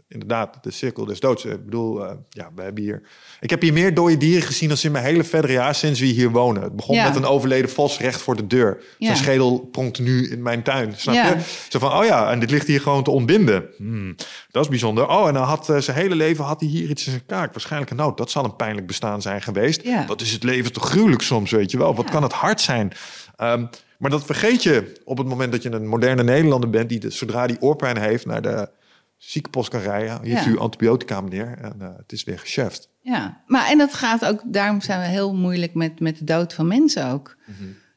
inderdaad, de cirkel des doods. Ik bedoel, eh, ja, we hebben hier... Ik heb hier meer dode dieren gezien dan in mijn hele verdere jaar sinds we hier wonen. Het begon Ja. met een overleden vos recht voor de deur. Ja. Zijn schedel pronkt nu in mijn tuin, snap Ja. je? Zo van, oh ja, en dit ligt hier gewoon te ontbinden. Hmm, dat is bijzonder. Oh, en dan had eh, zijn hele leven had hij hier iets in zijn kaak. Waarschijnlijk, nou, dat zal een pijnlijk bestaan zijn geweest. Ja. Wat is het leven toch gruwelijk soms, weet je wel? Wat kan het hard zijn? Ehm, maar dat vergeet je op het moment dat je een moderne Nederlander bent... die de, zodra die oorpijn heeft naar de ziekenpost kan rijden. Hier heeft Ja. u antibiotica, meneer. En eh, het is weer gecheft. Ja, maar en dat gaat ook, daarom zijn we heel moeilijk met, met de dood van mensen ook.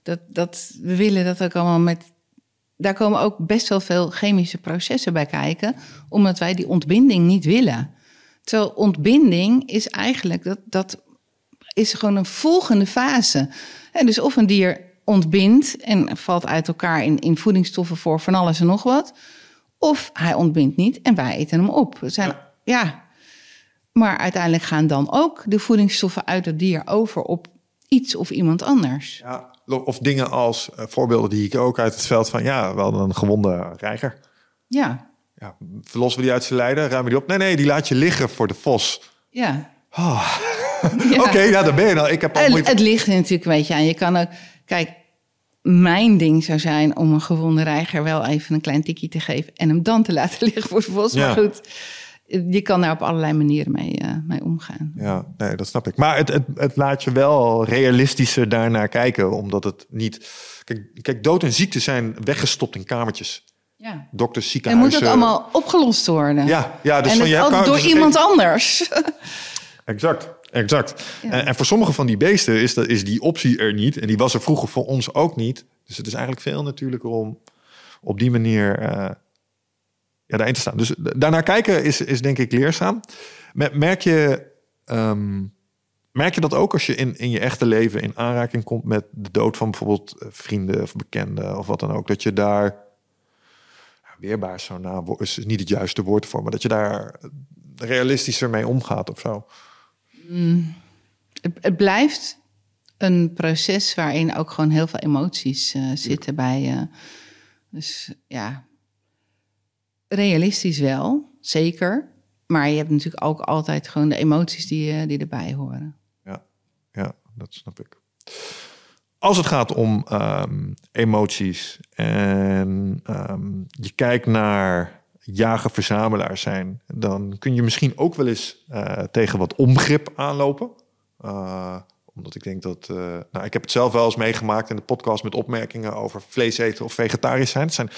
dat, dat, we willen dat ook allemaal met. Daar komen ook best wel veel chemische processen bij kijken, omdat wij die ontbinding niet willen. Terwijl ontbinding is eigenlijk, dat, dat is gewoon een volgende fase. En dus of een dier ontbindt en valt uit elkaar in, in voedingsstoffen voor van alles en nog wat. Of hij ontbindt niet en wij eten hem op. We zijn, Ja. ja. Maar uiteindelijk gaan dan ook de voedingsstoffen uit het dier over op iets of iemand anders. Ja. Of dingen als eh, voorbeelden die ik ook uit het veld van... ja, we hadden een gewonde reiger. Ja, Ja, verlossen we die uit zijn lijden? Ruimen die op? Nee, nee, die laat je liggen voor de vos. ja. Ah. Ja. Oké, nou, daar ben je al. Ik heb al Het, moeite... het ligt natuurlijk een beetje aan. Je kan ook, kijk, mijn ding zou zijn om een gewonde reiger wel even een klein tikje te geven en hem dan te laten liggen voor de bos. Ja. Maar goed, je kan daar op allerlei manieren mee, eh, mee omgaan. Ja, nee, dat snap ik. Maar het, het, het laat je wel realistischer daarnaar kijken, omdat het niet... Kijk, kijk, dood en ziekte zijn weggestopt in kamertjes. Ja. Dokters, En ziekenhuizen... moet ook allemaal opgelost worden. Ja, ja dus en van, het je hebt ook door dus iemand geen- anders. Exact, exact. Ja. En, en voor sommige van die beesten is, dat, is die optie er niet. En die was er vroeger voor ons ook niet. Dus het is eigenlijk veel natuurlijker om op die manier eh, ja, daarin te staan. Dus daarnaar kijken is, is denk ik leerzaam. Me- Merk je, ehm, merk je dat ook als je in, in je echte leven in aanraking komt met de dood van bijvoorbeeld eh, vrienden of bekenden of wat dan ook, dat je daar weerbaar zo'n naam is niet het juiste woord voor, maar dat je daar realistischer mee omgaat of zo. Het, het blijft een proces waarin ook gewoon heel veel emoties eh, zitten bij. dus ja, realistisch wel, zeker. Maar je hebt natuurlijk ook altijd gewoon de emoties die, eh, die erbij horen. Ja, ja, dat snap ik. Als het gaat om ehm, emoties en ehm, je kijkt naar jager-verzamelaar zijn, dan kun je misschien ook wel eens eh, tegen wat onbegrip aanlopen. Eh, Omdat ik denk dat... eh, nou, ik heb het zelf wel eens meegemaakt in de podcast met opmerkingen over vlees eten of vegetarisch zijn. Het zijn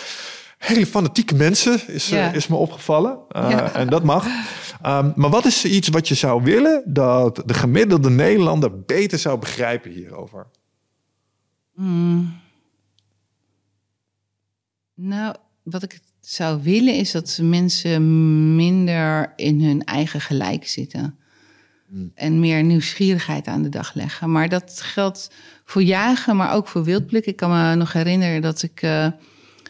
hele fanatieke mensen, is, is me opgevallen. Ja. En dat mag. Um, maar wat is iets wat je zou willen dat de gemiddelde Nederlander beter zou begrijpen hierover? Hmm. Nou, wat ik zou willen is dat mensen minder in hun eigen gelijk zitten. En meer nieuwsgierigheid aan de dag leggen. Maar dat geldt voor jagen, maar ook voor wildpluk. Ik kan me nog herinneren dat ik eh,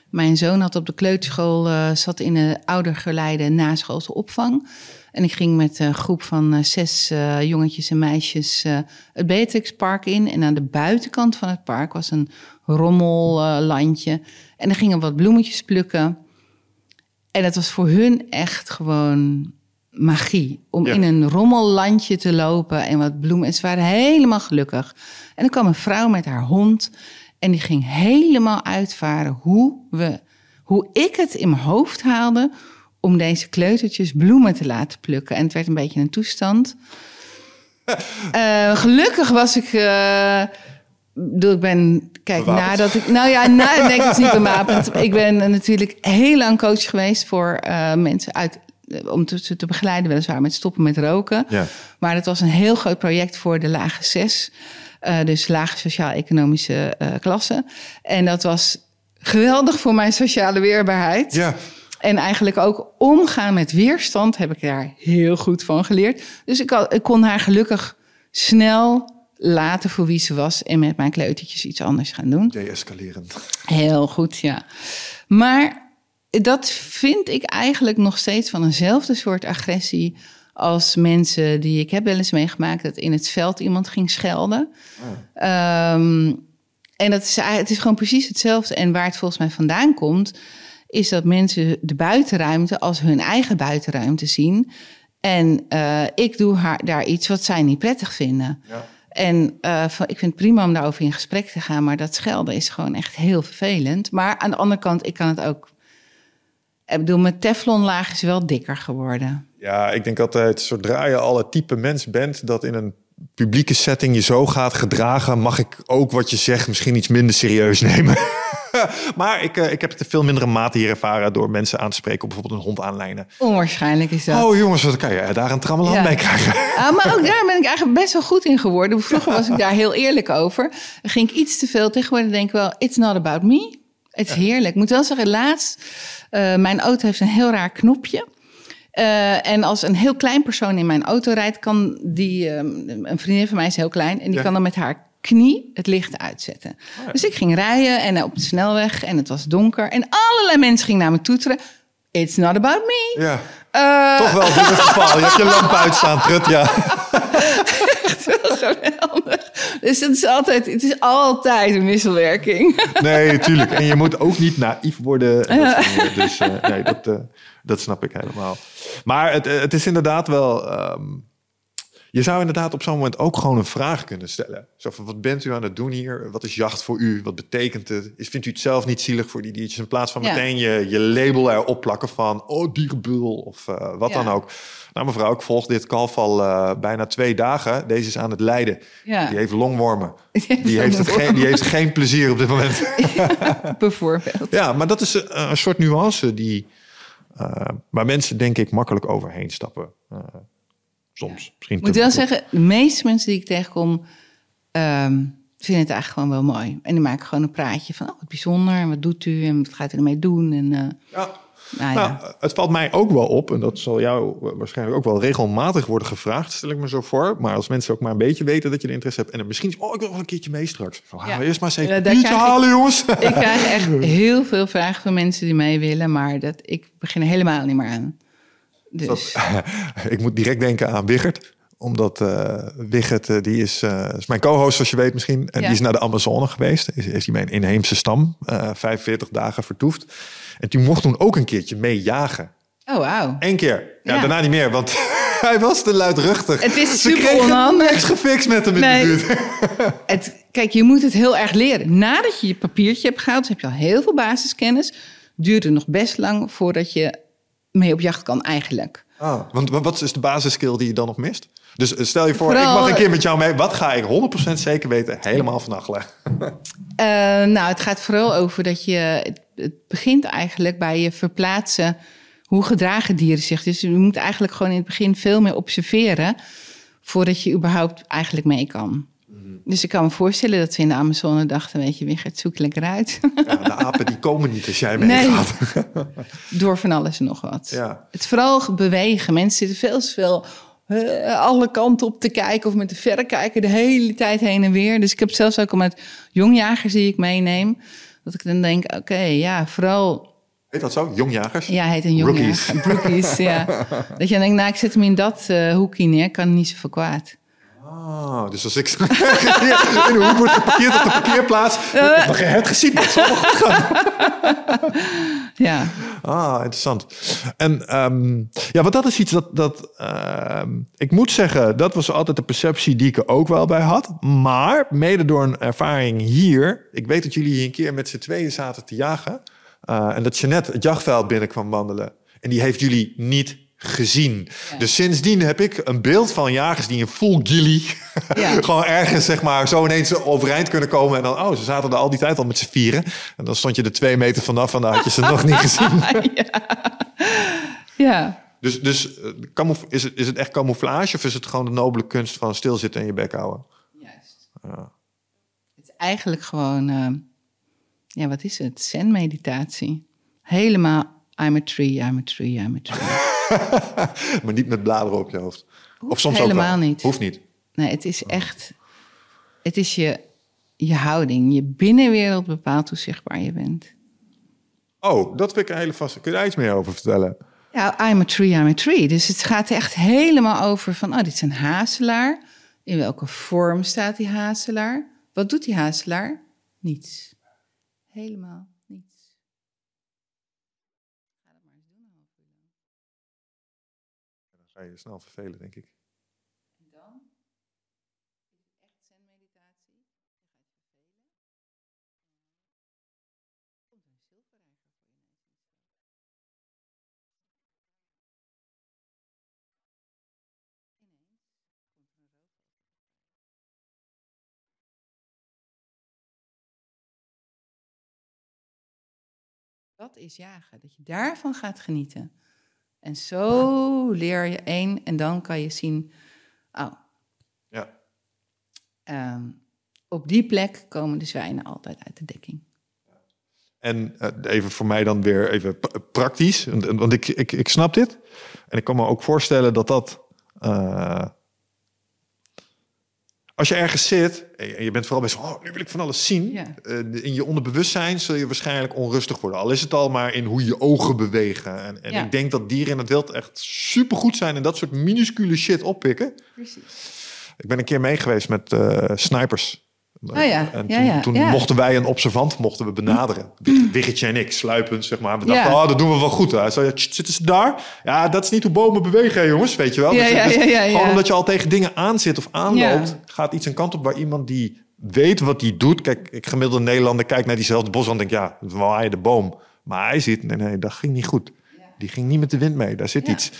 mijn zoon had op de kleuterschool... eh, zat in een oudergeleide naschoolse opvang. En ik ging met een groep van eh, zes eh, jongetjes en meisjes eh, het Beatrixpark in. En aan de buitenkant van het park was een rommellandje. en dan gingen we wat bloemetjes plukken. En het was voor hun echt gewoon magie. Om Ja. in een rommellandje te lopen en wat bloemen. En ze waren helemaal gelukkig. En dan kwam een vrouw met haar hond. En die ging helemaal uitvaren hoe, we, hoe ik het in mijn hoofd haalde... om deze kleutertjes bloemen te laten plukken. En het werd een beetje een toestand. Eh, gelukkig was ik... eh, bedoel, ik ben, kijk, Bewapend. nadat ik, nou ja, na, nee, het is niet bewapend. Ik ben natuurlijk heel lang coach geweest voor eh, mensen uit, om te, ze te begeleiden, weliswaar met stoppen met roken. Ja. Maar het was een heel groot project voor de lage zes, eh, dus lage sociaal-economische eh klasse. En dat was geweldig voor mijn sociale weerbaarheid. Ja. En eigenlijk ook omgaan met weerstand heb ik daar heel goed van geleerd. Dus ik, ik kon haar gelukkig snel laten voor wie ze was en met mijn kleutertjes iets anders gaan doen. Deescalerend. Heel goed, ja. Maar dat vind ik eigenlijk nog steeds van eenzelfde soort agressie als mensen die ik heb wel eens meegemaakt dat in het veld iemand ging schelden. Ehm, en dat is, het is gewoon precies hetzelfde. En waar het volgens mij vandaan komt, is dat mensen de buitenruimte als hun eigen buitenruimte zien. En eh, ik doe haar, daar iets wat zij niet prettig vinden. Ja. En eh, van- ik vind het prima om daarover in gesprek te gaan, maar dat schelden is gewoon echt heel vervelend. Maar aan de andere kant, ik kan het ook. Ik bedoel, mijn Teflonlaag is wel dikker geworden. Ja, ik denk altijd, zodra je al het type mens bent dat in een publieke setting je zo gaat gedragen, mag ik ook wat je zegt misschien iets minder serieus nemen. maar ik, eh, ik heb het in veel mindere mate hier ervaren door mensen aan te spreken, op bijvoorbeeld een hond aanlijnen. Onwaarschijnlijk is dat. Oh jongens, wat kan je daar een trammeland Ja. bij krijgen? Ah, maar ook daar ben ik eigenlijk best wel goed in geworden. Vroeger was ik daar heel eerlijk over. Dan ging ik iets te veel. Tegenwoordig denk ik wel, it's not about me. Het is heerlijk. Ik moet wel zeggen, laatst... eh, mijn auto heeft een heel raar knopje. Eh, en als een heel klein persoon in mijn auto rijdt... kan die... ehm, een vriendin van mij is heel klein... en die Ja. kan dan met haar knie het licht uitzetten. Dus ik ging rijden en eh, op de snelweg... en het was donker. En allerlei mensen gingen naar me toeteren... It's not about me. Ja, Eh, toch wel dit het geval. Je hebt je lamp uitstaan, trut, ja. Geweldig. Dus het is altijd, het is altijd een wisselwerking. Nee, tuurlijk. En je moet ook niet naïef worden. en dat soort. Dus eh, nee, dat, dat snap ik helemaal. Maar het, het is inderdaad wel... ehm, je zou inderdaad op zo'n moment ook gewoon een vraag kunnen stellen. Zo van, wat bent u aan het doen hier? Wat is jacht voor u? Wat betekent het? Is, vindt u het zelf niet zielig voor die diertjes? In plaats van Ja. meteen je, je label erop plakken van... oh, dierenbul of eh, wat Ja. dan ook. Nou mevrouw, ik volg dit kalf al eh, bijna twee dagen. Deze is aan het lijden. Ja. Die heeft longwormen. Die heeft het geen, die heeft geen plezier op dit moment. Bijvoorbeeld. Ja, maar dat is een, een soort nuance die, eh, waar mensen denk ik makkelijk overheen stappen. Soms. Misschien Ik moet wel zeggen, de meeste mensen die ik tegenkom... ehm, vinden het eigenlijk gewoon wel mooi. En die maken gewoon een praatje van... oh, wat bijzonder, en wat doet u en wat gaat u ermee doen? En, eh, Ja. nou ja. Nou, het valt mij ook wel op, en dat zal jou waarschijnlijk ook wel regelmatig worden gevraagd, stel ik me zo voor. Maar als mensen ook maar een beetje weten dat je er interesse hebt en er misschien, oh, ik wil wel een keertje mee straks. Zo, gaan we Ja. eerst maar eens even Ja, ik- halen, jongens. Ik krijg echt heel veel vragen van mensen die mee willen... maar dat, ik begin er helemaal niet meer aan. Dus, ik moet direct denken aan Wigert omdat eh Wigert, eh, die is, eh, is mijn co-host, zoals je weet misschien. En Ja. die is naar de Amazone geweest. Is, is hij bij een inheemse stam, eh 45 dagen vertoefd. En die mocht toen ook een keertje mee jagen. oh, wauw. Eén keer. Ja, Ja. daarna niet meer, want hij was te luidruchtig. Het is Ze super onhandig. niks gefixt met hem in Nee. de buurt. Het, kijk, je moet het heel erg leren. Nadat je je papiertje hebt gehaald, heb je al heel veel basiskennis. Duurt het nog best lang voordat je mee op jacht kan eigenlijk. Ah, want wa- wat is de basisskill die je dan nog mist? Dus eh, stel je voor, Vooral- ik mag een keer met jou mee. Wat ga ik 100% zeker weten helemaal vannacht leggen? Eh, nou, het gaat vooral over dat je. Het begint eigenlijk bij je verplaatsen. Hoe gedragen dieren zich? Dus je moet eigenlijk gewoon in het begin veel meer observeren. voordat je überhaupt eigenlijk mee kan. Dus ik kan me voorstellen dat ze in de Amazone dachten: Weet je, wie gaat zoek lekker uit. Ja, de apen die komen niet als jij Nee. meegaat. Door van alles en nog wat. Ja. Het vooral bewegen. Mensen zitten veel te veel eh, alle kanten op te kijken of met de verrekijker de hele tijd heen en weer. Dus ik heb zelfs ook al met jongjagers die ik meeneem, dat ik dan denk, oké, ja, vooral, Heet dat zo? Jongjagers? ja, heet een Rookies. jongjager. Rookies, ja. Dat je dan denkt, nou, ik zet hem in dat eh, hoekje neer, kan niet zoveel kwaad. Ah, dus als ik in de hoek word geparkeerd op de parkeerplaats. Eh. Dan ga je het gezien. Zal goed gaan. Ja, Ah, interessant. En ehm, ja, want dat is iets dat, dat ehm, ik moet zeggen, dat was altijd de perceptie die ik er ook wel bij had. Maar mede door een ervaring hier, ik weet dat jullie hier een keer met z'n tweeën zaten te jagen. eh, en dat Jeannette het jachtveld binnenkwam wandelen. En die heeft jullie niet gezien. Dus sindsdien heb ik een beeld van jagers die in full ghillie Ja. gewoon ergens zeg maar zo ineens overeind kunnen komen. En dan, oh, ze zaten er al die tijd al met z'n vieren. En dan stond je er twee meter vanaf en dan had je ze nog niet gezien. ja. Dus, dus eh, is, het, is het echt camouflage of is het gewoon de nobele kunst van stilzitten en je bek houden? Juist. Het is eigenlijk gewoon, eh, ja, wat is het? Zen-meditatie. Helemaal, I'm a tree, I'm a tree, I'm a tree. maar niet met bladeren op je hoofd. Of soms helemaal ook wel. niet. Hoeft niet. Nee, het is echt, het is je, je houding. Je binnenwereld bepaalt hoe zichtbaar je bent. Oh, dat vind ik een hele vaste. Kun je daar iets meer over vertellen? Ja, I'm a tree, I'm a tree. Dus het gaat echt helemaal over van, oh, dit is een hazelaar. In welke vorm staat die hazelaar? Wat doet die hazelaar? Niets. Helemaal niets. Dan ga je snel vervelen, denk ik. En dan is het echt zen-meditatie. Je gaat je vervelen. Komt een zilverreiger voor je neus in. Ineens komt er een voorbij. Dat is jagen, dat je daarvan gaat genieten. En zo leer je één en dan kan je zien, oh, Ja. Ehm, op die plek komen de zwijnen altijd uit de dekking. En eh, even voor mij dan weer even praktisch. Want, want ik, ik, ik snap dit. En ik kan me ook voorstellen dat dat... eh, als je ergens zit en je- en je bent vooral best van... Oh, nu wil ik van alles zien. Ja. eh, in je onderbewustzijn zul je waarschijnlijk onrustig worden. Al is het al maar in hoe je ogen bewegen. En, en Ja. ik denk dat dieren in het wild echt supergoed zijn... en dat soort minuscule shit oppikken. Precies. Ik ben een keer mee geweest met eh, snipers. Oh ja, En ja, toen, ja, toen ja. mochten wij een observant mochten we benaderen. Wig- Wiggetje en ik, sluipend, zeg maar. We dachten, oh, dat doen we wel goed. Hij zei, "Tst, zitten ze daar? Ja, dat is niet hoe bomen bewegen, jongens, weet je wel. Ja, ja, ja, ja, Gewoon omdat je al tegen dingen aanzit of aanloopt... Gaat iets een kant op waar iemand die weet wat hij doet... Kijk, ik gemiddelde Nederlander kijk naar diezelfde bosrand en denk... ja, we waaien de boom. Maar hij ziet, nee, nee, dat ging niet goed. Die ging niet met de wind mee, daar zit iets.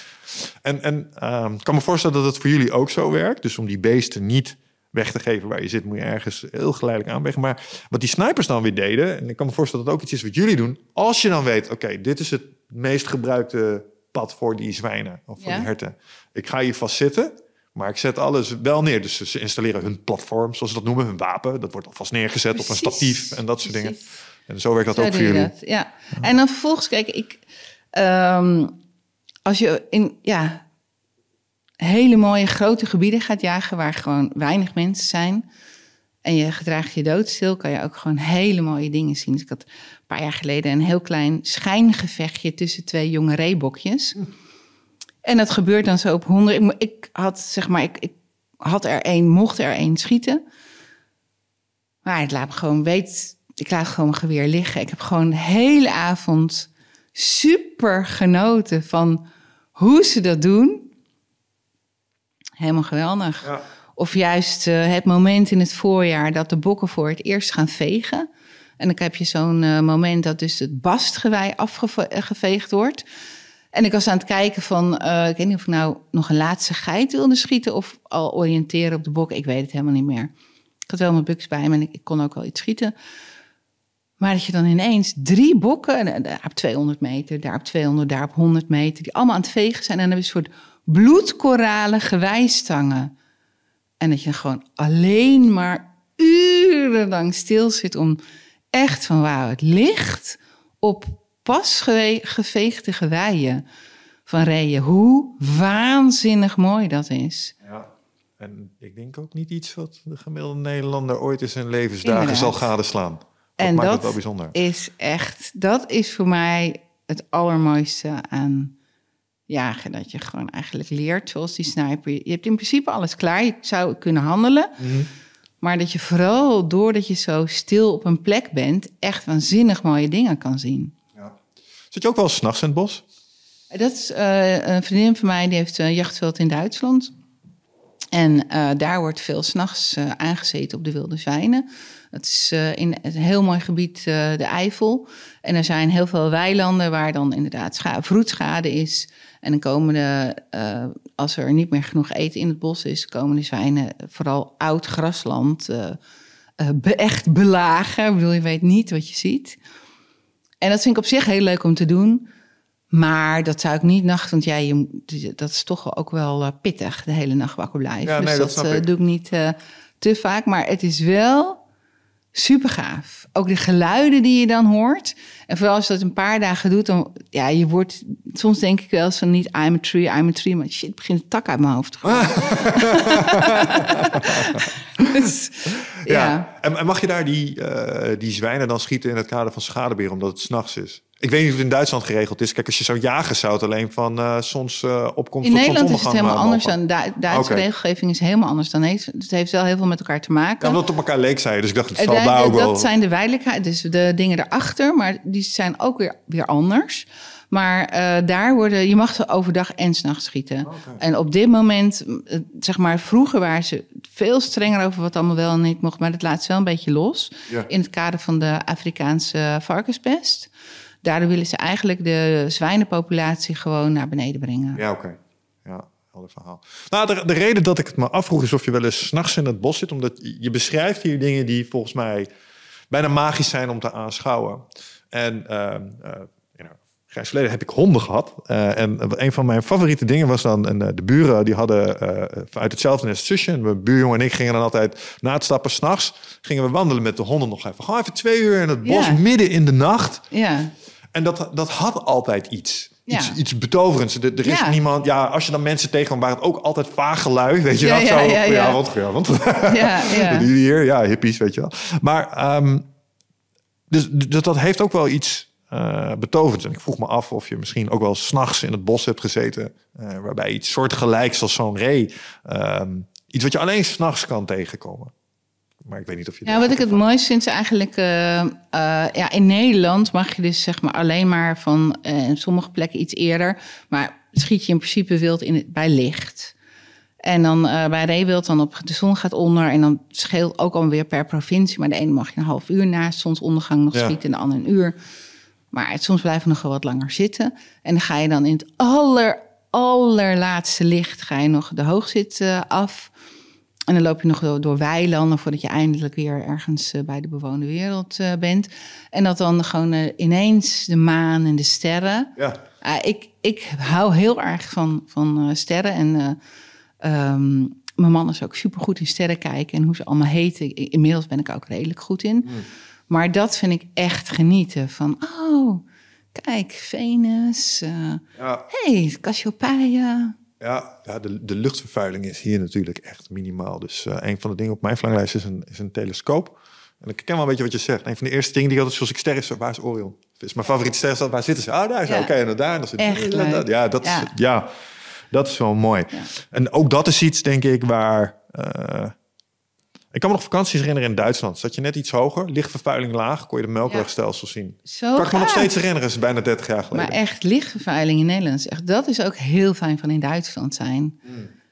En, en ehm, ik kan me voorstellen dat het voor jullie ook zo werkt. Dus om die beesten niet weg te geven waar je zit, moet je ergens heel geleidelijk aanwegen. Maar wat die snipers dan weer deden, en ik kan me voorstellen dat het ook iets is wat jullie doen. Als je dan weet, oké, dit is het meest gebruikte pad voor die zwijnen of voor Ja. die herten. Ik ga hier vast zitten, maar ik zet alles wel neer. Dus ze installeren hun platform, zoals ze dat noemen, hun wapen. Dat wordt alvast neergezet op een statief en dat soort dingen. En zo werkt dat Zo ook voor jullie. dat, ja. En dan vervolgens, kijk, ik... ehm, als je in ja, hele mooie grote gebieden gaat jagen... waar gewoon weinig mensen zijn... en je gedraagt je doodstil... kan je ook gewoon hele mooie dingen zien. Dus ik had een paar jaar geleden een heel klein schijngevechtje... tussen twee jonge reebokjes. En dat gebeurt dan zo op honderd... Ik, had, zeg maar, ik, ik had er één, mocht er één schieten... Maar het laat gewoon weet. Ik laat gewoon mijn geweer liggen. Ik heb gewoon de hele avond super genoten van hoe ze dat doen. Helemaal geweldig. Ja. Of juist eh, het moment in het voorjaar dat de bokken voor het eerst gaan vegen. En dan heb je zo'n eh, moment dat dus het bastgewei afgeveegd wordt. En ik was aan het kijken van, eh, ik weet niet of ik nou nog een laatste geit wilde schieten of al oriënteren op de bok. Ik weet het helemaal niet meer. Ik had wel mijn buks bij me en ik, ik kon ook wel iets schieten. Maar dat je dan ineens drie bokken, en daar op 200 meter, daar op 200, daar op 100 meter, die allemaal aan het vegen zijn. En dan heb je een soort bloedkoralen gewijstangen. En dat je gewoon alleen maar urenlang stil zit om echt van wauw, het licht op pas geveegde geweien van reeën. Hoe waanzinnig mooi dat is. Ja. En ik denk ook niet iets wat de gemiddelde Nederlander ooit in zijn levensdagen Inderdaad. zal gadeslaan. Dat en maakt dat het wel bijzonder. is echt, dat is voor mij het allermooiste aan jagen. Dat je gewoon eigenlijk leert, zoals die sniper. Je hebt in principe alles klaar, je zou kunnen handelen. Mhm. Maar dat je vooral doordat je zo stil op een plek bent, echt waanzinnig mooie dingen kan zien. Ja. Zit je ook wel s'nachts in het bos? Dat is eh, een vriendin van mij, die heeft een jachtveld in Duitsland. En eh, daar wordt veel s'nachts uh, aangezeten op de wilde zwijnen. Dat is in een heel mooi gebied, de Eifel. En er zijn heel veel weilanden waar dan inderdaad scha- vroedschade is. En dan komen de, uh, als er niet meer genoeg eten in het bos is, komen de zwijnen vooral oud grasland be echt belagen. Ik bedoel, je weet niet wat je ziet. En dat vind ik op zich heel leuk om te doen. Maar dat zou ik niet nacht, want ja, je, dat is toch ook wel uh, pittig, de hele nacht wakker blijven. Ja, nee, dus dat, dat uh, doe ik niet uh, te vaak. Maar het is wel super gaaf. Ook de geluiden die je dan hoort. En vooral als je dat een paar dagen doet, dan ja, je wordt. Soms denk ik wel eens van niet I'm a tree, I'm a tree, maar shit, begint het tak uit mijn hoofd te gaan. dus, ja. En, en, mag je daar die, uh, die zwijnen dan schieten in het kader van schadeberen, omdat het s'nachts is? Ik weet niet of het in Duitsland geregeld is. Kijk, als je zou jagen, zou het alleen van uh, soms uh, opkomst In tot Nederland is het helemaal anders. Dan du Duitse okay. regelgeving is helemaal anders. Dan heeft, het heeft wel heel veel met elkaar te maken. Ja, omdat het op elkaar leek, zei je. Dus ik dacht, het zal dat, daar ook dat wel... zijn de weidelijkheid, dus de dingen daarachter. Maar die zijn ook weer, weer anders. Maar uh, daar worden, je mag ze overdag en s'nachts schieten. Okay. En op dit moment, zeg maar, vroeger waren ze veel strenger over wat allemaal wel en niet mocht. Maar dat laat ze wel een beetje los. Ja. In het kader van de Afrikaanse varkenspest. Daardoor willen ze eigenlijk de zwijnenpopulatie gewoon naar beneden brengen. Ja, oké. Okay. Ja, helder verhaal. Nou, de, de, reden dat ik het me afvroeg is of je wel eens s'nachts in het bos zit. Omdat je beschrijft hier dingen die volgens mij bijna magisch zijn om te aanschouwen. En uh, uh, Grijs verleden heb ik honden gehad. Uh, en een van mijn favoriete dingen was dan... En, uh, de buren die hadden uh, uit hetzelfde nest zusje. En mijn buurjongen en ik gingen dan altijd... na het stappen s'nachts gingen we wandelen met de honden nog even. Gewoon even twee uur in het bos, Ja. midden in de nacht. Ja, En dat, dat had altijd iets. Ja. Iets, iets betoverends. Er, er is Ja. niemand... Ja, als je dan mensen tegenkwam, waren het ook altijd vaag gelui. Weet je Ja, wel? ja, Zo, ja, ja. ja, want, ja, ja, ja. Die hier, ja, hippies, weet je wel. Maar ehm, dus, dus dat heeft ook wel iets eh betoverends. En ik vroeg me af of je misschien ook wel s'nachts in het bos hebt gezeten... eh, waarbij iets soortgelijks als zo'n ree... ehm, iets wat je alleen s'nachts kan tegenkomen. Maar ik weet niet of je... Ja, wat ik het mooiste vind is eigenlijk... eh, ja, in Nederland mag je dus zeg maar alleen maar van... in sommige plekken iets eerder... maar schiet je in principe wild in het, bij licht. En dan eh, bij reewild dan op de zon gaat onder... en dan scheelt ook alweer per provincie... maar de ene mag je een half uur na zonsondergang nog Ja. schieten... en de andere een uur. Maar het, soms blijven we nog wel wat langer zitten. En dan ga je dan in het aller, allerlaatste licht... ga je nog de hoogzit eh, af... En dan loop je nog door, door weilanden voordat je eindelijk weer ergens eh, bij de bewoonde wereld eh, bent. En dat dan gewoon ineens de maan en de sterren. Ja, Ah, ik, ik hou heel erg van, van sterren. En eh, ehm, mijn man is ook supergoed in sterren kijken en hoe ze allemaal heten. Inmiddels ben ik ook redelijk goed in. Maar dat vind ik echt genieten. Van, oh, kijk, Venus. eh ja, hey, Cassiopeia. ja, ja de, de luchtvervuiling is hier natuurlijk echt minimaal. Dus eh, een van de dingen op mijn verlanglijst is een, is een telescoop. En ik ken wel een beetje wat je zegt. Een van de eerste dingen die ik altijd zoals ik ster is, waar is Orion? Is mijn favoriete ster. is dat, Waar zitten ze? Ah, daar is Ja. Oké, en daar. Echt leuk. Ja, dat is, Ja. dat is wel mooi. Ja. En ook dat is iets, denk ik, waar... eh, ik kan me nog vakanties herinneren in Duitsland. Zat je net iets hoger, lichtvervuiling laag, kon je de melkwegstelsel zien. Zo kan ik me nog steeds herinneren, is bijna 30 jaar geleden. Maar echt lichtvervuiling in Nederland. is Echt, dat is ook heel fijn van in Duitsland zijn.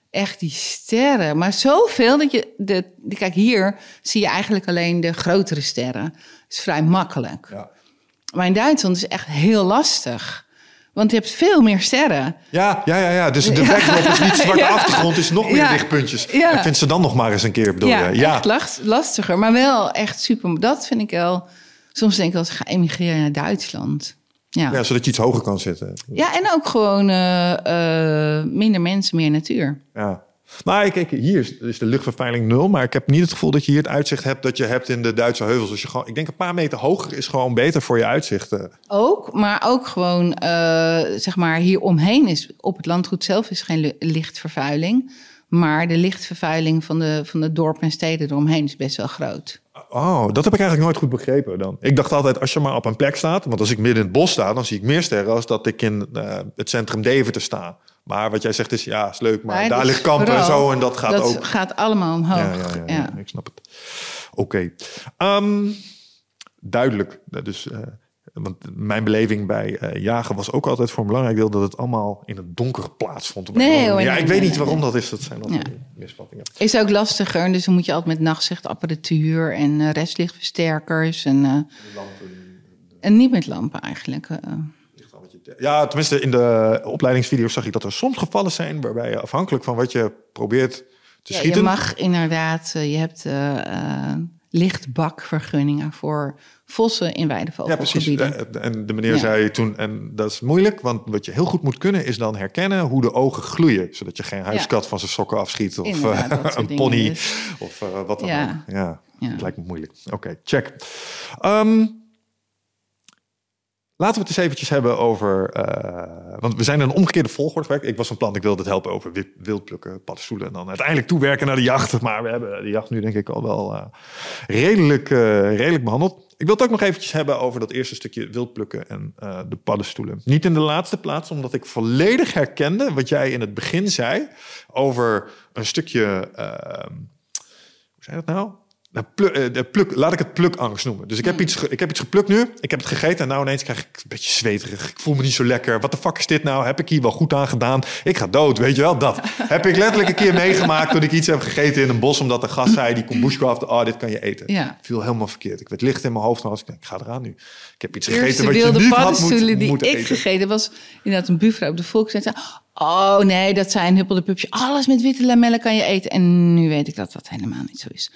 Echt die sterren. Maar zoveel dat je... De, de- kijk, hier zie je eigenlijk alleen de grotere sterren. Dat is vrij makkelijk. Ja. Maar in Duitsland is het echt heel lastig. Want je hebt veel meer sterren. Ja, ja, ja, ja. Dus de Ja. backdrop is niet zwarte Ja. achtergrond, is nog meer Ja. lichtpuntjes. En vind ze dan nog maar eens een keer, bedoel ja, je? Ja, echt last- lastiger. Maar wel echt super. Dat vind ik wel... Soms denk ik wel, ga emigreren naar Duitsland. Ja. ja, zodat je iets hoger kan zitten. Ja, en ook gewoon eh, eh, minder mensen, meer natuur. Ja. Maar kijk, hier is, is de luchtvervuiling nul. Maar ik heb niet het gevoel dat je hier het uitzicht hebt dat je hebt in de Duitse heuvels. Dus je gewoon, ik denk een paar meter hoger is gewoon beter voor je uitzicht. eh. Ook, maar ook gewoon, eh, zeg maar, hier omheen is, op het landgoed zelf is geen lichtvervuiling. Maar de lichtvervuiling van de, van de dorpen en steden eromheen is best wel groot. Oh, dat heb ik eigenlijk nooit goed begrepen dan. Ik dacht altijd, als je maar op een plek staat... want als ik midden in het bos sta, dan zie ik meer sterren... als dat ik in eh, het centrum Deventer sta. Maar wat jij zegt is, ja, is leuk, maar daar ligt kampen en zo... en dat gaat dat ook... gaat allemaal omhoog. Ja, ja, ja, ja, ik snap het. Oké. Ehm, duidelijk. Dus, want mijn beleving bij eh, jagen was ook altijd voor een belangrijk deel... dat het allemaal in het donker plaatsvond. Nee, hoor, ja, nee, ik weet niet waarom dat is. Dat zijn altijd misvattingen. Is ook lastiger, dus dan moet je altijd met nachtzichtapparatuur en eh, restlichtversterkers. En, eh, en niet met lampen eigenlijk. Ja, tenminste, in de opleidingsvideo's zag ik dat er soms gevallen zijn... waarbij je afhankelijk van wat je probeert te Ja, schieten... je mag inderdaad, eh, je hebt eh, eh, lichtbakvergunningen voor vossen in Ja, precies. weidevogelgebieden. En de meneer Ja. zei toen, en dat is moeilijk, want wat je heel goed moet kunnen is dan herkennen hoe de ogen gloeien, zodat je geen huiskat van zijn sokken afschiet of een pony dus. of wat dan Ja. ook. Ja, Ja. het lijkt me moeilijk. Oké, check. Ehm, laten we het eens eventjes hebben over, eh, want we zijn in een omgekeerde volgorde. Ik was van plan, ik wilde het helpen over wi- wildplukken, paddenstoelen en dan uiteindelijk toewerken naar de jacht. Maar we hebben de jacht nu denk ik al wel eh, redelijk, eh, redelijk behandeld. Ik wil het ook nog eventjes hebben over dat eerste stukje wildplukken en de paddenstoelen. Niet in de laatste plaats, omdat ik volledig herkende wat jij in het begin zei over een stukje, hoe zei dat nou? Eh, de pluk, laat ik het plukangst noemen. Dus ik heb, iets, ik heb iets geplukt nu. Ik heb het gegeten en nou ineens krijg ik een beetje zweterig. Ik voel me niet zo lekker. Wat de fuck is dit nou? Heb ik hier wel goed aan gedaan? Ik ga dood, weet je wel? Dat heb ik letterlijk een keer meegemaakt toen ik iets heb gegeten in een bos. Omdat de gast zei, die bushcraften. Oh, dit kan je eten. Ja. Viel helemaal verkeerd. Ik werd licht in mijn hoofd. En was ik ik ga eraan nu. Ik heb iets gegeten wat je niet had paddenstoelen moet, die moeten ik eten. gegeten was inderdaad een buurvrouw op de zei, Oh nee, dat zijn huppelde pupjes. Alles met witte lamellen kan je eten. En nu weet ik dat dat helemaal niet zo is.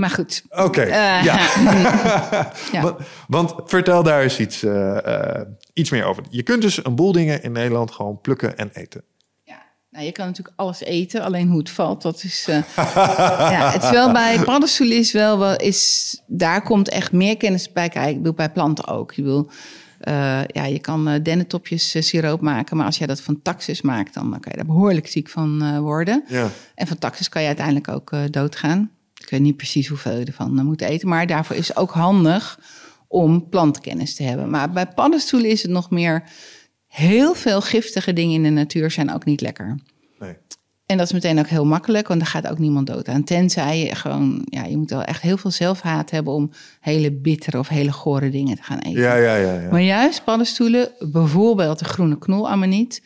Maar goed. Oké, Eh, ja. Ja. Want, want vertel daar eens iets, eh, eh, iets meer over. Je kunt dus een boel dingen in Nederland gewoon plukken en eten. Ja, nou, je kan natuurlijk alles eten, alleen hoe het valt, dat is. ja, het is wel bij paddenstoelen is wel, wel is, daar komt echt meer kennis bij kijken. Ik bedoel, bij planten ook. Je wil, ja, je kan eh, dennetopjes siroop maken, maar als jij dat van taxis maakt, dan kan je daar behoorlijk ziek van worden. Ja. En van taxis kan je uiteindelijk ook doodgaan. Ik weet niet precies hoeveel je ervan eh, moet eten, maar daarvoor is ook handig om plantkennis te hebben. Maar bij paddenstoelen is het nog meer. Heel veel giftige dingen in de natuur zijn ook niet lekker. Nee. En dat is meteen ook heel makkelijk, want daar gaat ook niemand dood aan. Tenzij je gewoon, ja, je moet wel echt heel veel zelfhaat hebben om hele bittere of hele gore dingen te gaan eten. Ja, ja, ja. ja. Maar juist paddenstoelen, bijvoorbeeld de groene knolamaniet,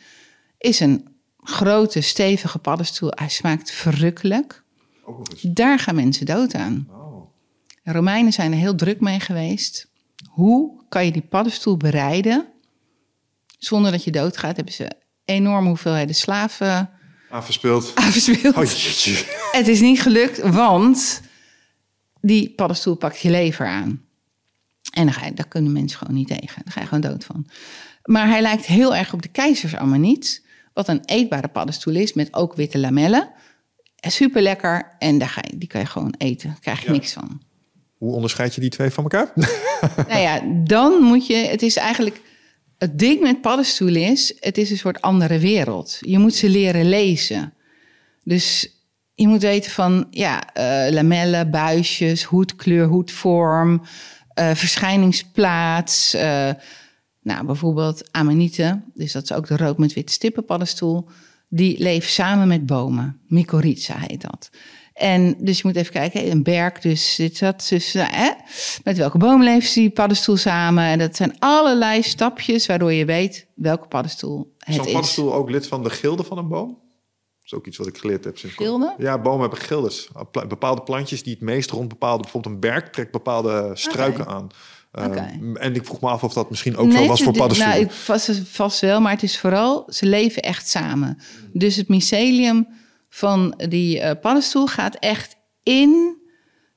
is een grote, stevige paddenstoel. Hij smaakt verrukkelijk. Ook nog eens. Daar gaan mensen dood aan. Oh. Romeinen zijn er heel druk mee geweest. Hoe kan je die paddenstoel bereiden zonder dat je doodgaat? Hebben ze enorme hoeveelheden slaven Ah, verspeeld. aanverspeeld. Oh. Het is niet gelukt, want die paddenstoel pakt je lever aan. En dan ga je, daar kunnen mensen gewoon niet tegen. Daar ga je gewoon dood van. Maar hij lijkt heel erg op de keizersammoniet. Wat een eetbare paddenstoel is, met ook witte lamellen. Super lekker. En daar ga je, die kan je gewoon eten. Daar krijg je Ja. niks van. Hoe onderscheid je die twee van elkaar? nou ja, dan moet je... Het is eigenlijk... Het ding met paddenstoelen is... Het is een soort andere wereld. Je moet ze leren lezen. Dus je moet weten van... Ja, eh, lamellen, buisjes, hoedkleur, hoedvorm... eh, verschijningsplaats... eh, nou, bijvoorbeeld amanieten. Dus dat is ook de rood met witte stippen paddenstoel. Die leeft samen met bomen. Mycorrhiza heet dat. En dus je moet even kijken, een berk, dus dit dat. Dus, nou, hè, met welke boom leeft die paddenstoel samen? En dat zijn allerlei stapjes waardoor je weet welke paddenstoel Is het zo'n is. paddenstoel ook lid van de gilde van een boom? Dat is ook iets wat ik geleerd heb. Sinds? Ja, bomen hebben gildes. Bepaalde plantjes die het meest rond bepaalde... Bijvoorbeeld een berk trekt bepaalde struiken aan. Eh, Oké. En ik vroeg me af of dat misschien ook zo was voor de- paddenstoelen. Nou, ik- vast, vast wel, maar het is vooral, ze leven echt samen. Dus het mycelium van die eh, paddenstoel gaat echt in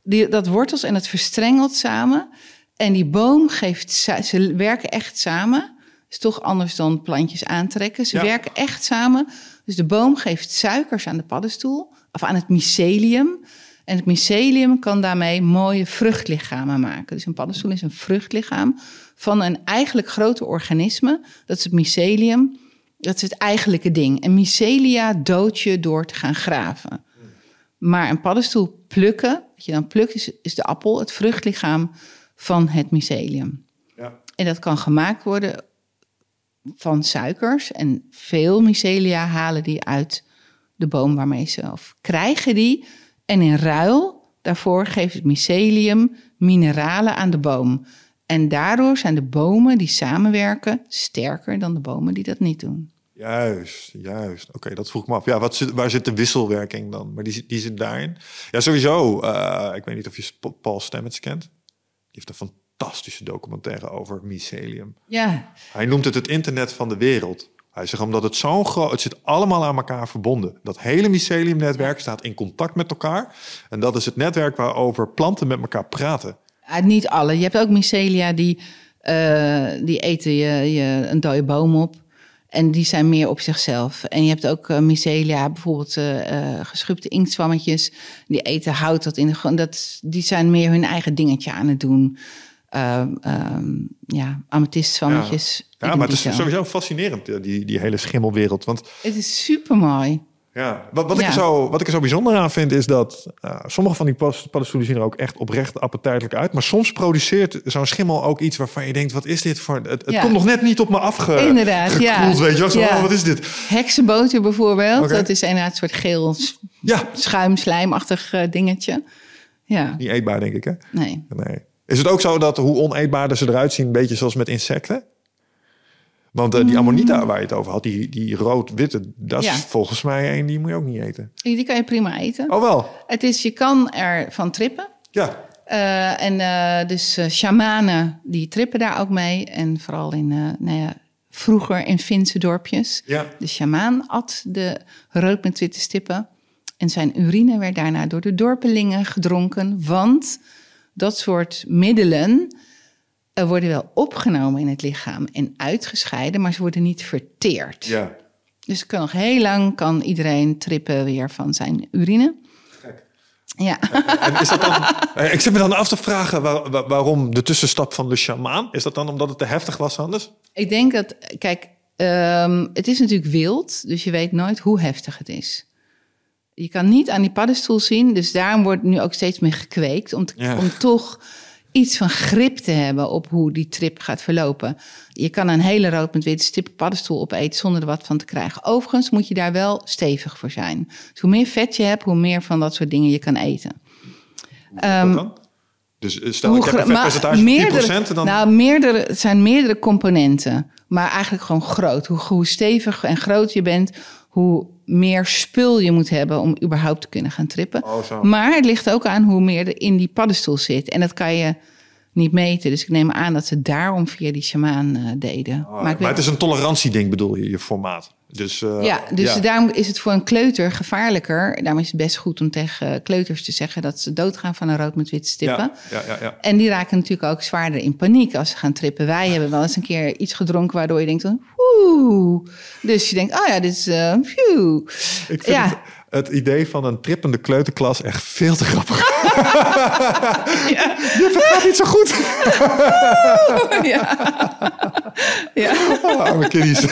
die, dat wortels en het verstrengelt samen. En die boom geeft, ze werken echt samen. is toch anders dan plantjes aantrekken. Ze Ja. werken echt samen. Dus de boom geeft suikers aan de paddenstoel, of aan het mycelium. En het mycelium kan daarmee mooie vruchtlichamen maken. Dus een paddenstoel is een vruchtlichaam van een eigenlijk groter organisme. Dat is het mycelium. Dat is het eigenlijke ding. En mycelia dood je door te gaan graven. Maar een paddenstoel plukken, wat je dan plukt, is, is de appel, het vruchtlichaam van het mycelium. Ja. En dat kan gemaakt worden van suikers. En veel mycelia halen die uit de boom waarmee ze, of krijgen die. En in ruil daarvoor geeft het mycelium mineralen aan de boom. En daardoor zijn de bomen die samenwerken sterker dan de bomen die dat niet doen. Juist, juist. Oké, dat vroeg ik me af. Ja, wat zit, waar zit de wisselwerking dan? Maar die, zit- die zit daarin. Ja, sowieso. eh, ik weet niet of je Paul Stamets kent. Die heeft een fantastische documentaire over mycelium. Ja, Hij noemt het het internet van de wereld. Hij zegt omdat het zo'n groot... Het zit allemaal aan elkaar verbonden. Dat hele myceliumnetwerk staat in contact met elkaar. En dat is het netwerk waarover planten met elkaar praten. Niet alle. Je hebt ook mycelia die, eh, die eten je, je een dode boom op. En die zijn meer op zichzelf. En je hebt ook eh, mycelia, bijvoorbeeld eh geschubte inktzwammetjes. Die eten hout dat in de. Dat, die zijn meer hun eigen dingetje aan het doen. Ehm ja, amethyszwammetjes. die Ja, maar het is zo. sowieso fascinerend, eh, die, die hele schimmelwereld. Want Het is super mooi. Ja, wat, wat, ik er zo, wat ik er zo bijzonder aan vind is dat eh, sommige van die paddenstoelen zien er ook echt oprecht appetijtelijk uit. Maar soms produceert zo'n schimmel ook iets waarvan je denkt, wat is dit voor... Het, het Ja. komt nog net niet op me afge, Inderdaad, ja. weet je wel. Zo, oh, wat is dit? Heksenboter bijvoorbeeld. Dat is inderdaad een soort geel Ja, schuim, slijmachtig eh, dingetje. Ja, niet eetbaar denk ik hè. nee. Nee. Is het ook zo dat hoe oneetbaarder ze eruit zien, een beetje zoals met insecten? Want eh, die amanita waar je het over had, die, die rood-witte, dat is Mm. Volgens mij een die moet je ook niet eten. Die kan je prima eten. Oh wel, Het is, je kan ervan trippen. ja. Eh, en eh, dus shamanen, die trippen daar ook mee. En vooral in, nou ja, vroeger in Finse dorpjes. Ja. De shamaan at de rood met witte stippen. En zijn urine werd daarna door de dorpelingen gedronken. Want dat soort middelen eh, worden wel opgenomen in het lichaam en uitgescheiden. Maar ze worden niet verteerd. ja. Dus kan nog heel lang kan iedereen trippen weer van zijn urine. Ja. En is dat dan, ik zit me dan af te vragen waar- waar- waarom de tussenstap van de shamaan. Is dat dan omdat het te heftig was anders? Ik denk dat, kijk, ehm, het is natuurlijk wild, dus je weet nooit hoe heftig het is. Je kan niet aan die paddenstoel zien, dus daarom wordt nu ook steeds meer gekweekt. Om, te- Ja. om toch iets van grip te hebben op hoe die trip gaat verlopen. Je kan een hele rood met witte stippen paddenstoel opeten zonder er wat van te krijgen. Overigens moet je daar wel stevig voor zijn. Dus hoe meer vet je hebt, hoe meer van dat soort dingen je kan eten. Wat dan? Dus eh, stel, Hoe ik heb een vetpercentage van meerdere- 10%, dan... Nou, meerdere, het zijn meerdere componenten. Maar eigenlijk gewoon groot. Hoe, hoe stevig en groot je bent, hoe meer spul je moet hebben om überhaupt te kunnen gaan trippen. Oh. Maar het ligt ook aan hoe meer er in die paddenstoel zit. En dat kan je niet meten. Dus ik neem aan dat ze daarom via die shamaan eh, deden. Oh, maar maar het is een tolerantieding, bedoel je, je formaat. Dus, eh, ja, dus daarom is het voor een kleuter gevaarlijker. Daarom is het best goed om tegen kleuters te zeggen dat ze doodgaan van een rood met witte stippen. Ja, ja. En die raken natuurlijk ook zwaarder in paniek als ze gaan trippen. Wij hebben wel eens een keer iets gedronken waardoor je denkt, woe. Dus je denkt, oh ja, dit is, eh phew. Ik vind Ja. het, het idee van een trippende kleuterklas echt veel te grappig. Ja. Het gaat niet zo goed. ja. ja. Oh, arme kiddies.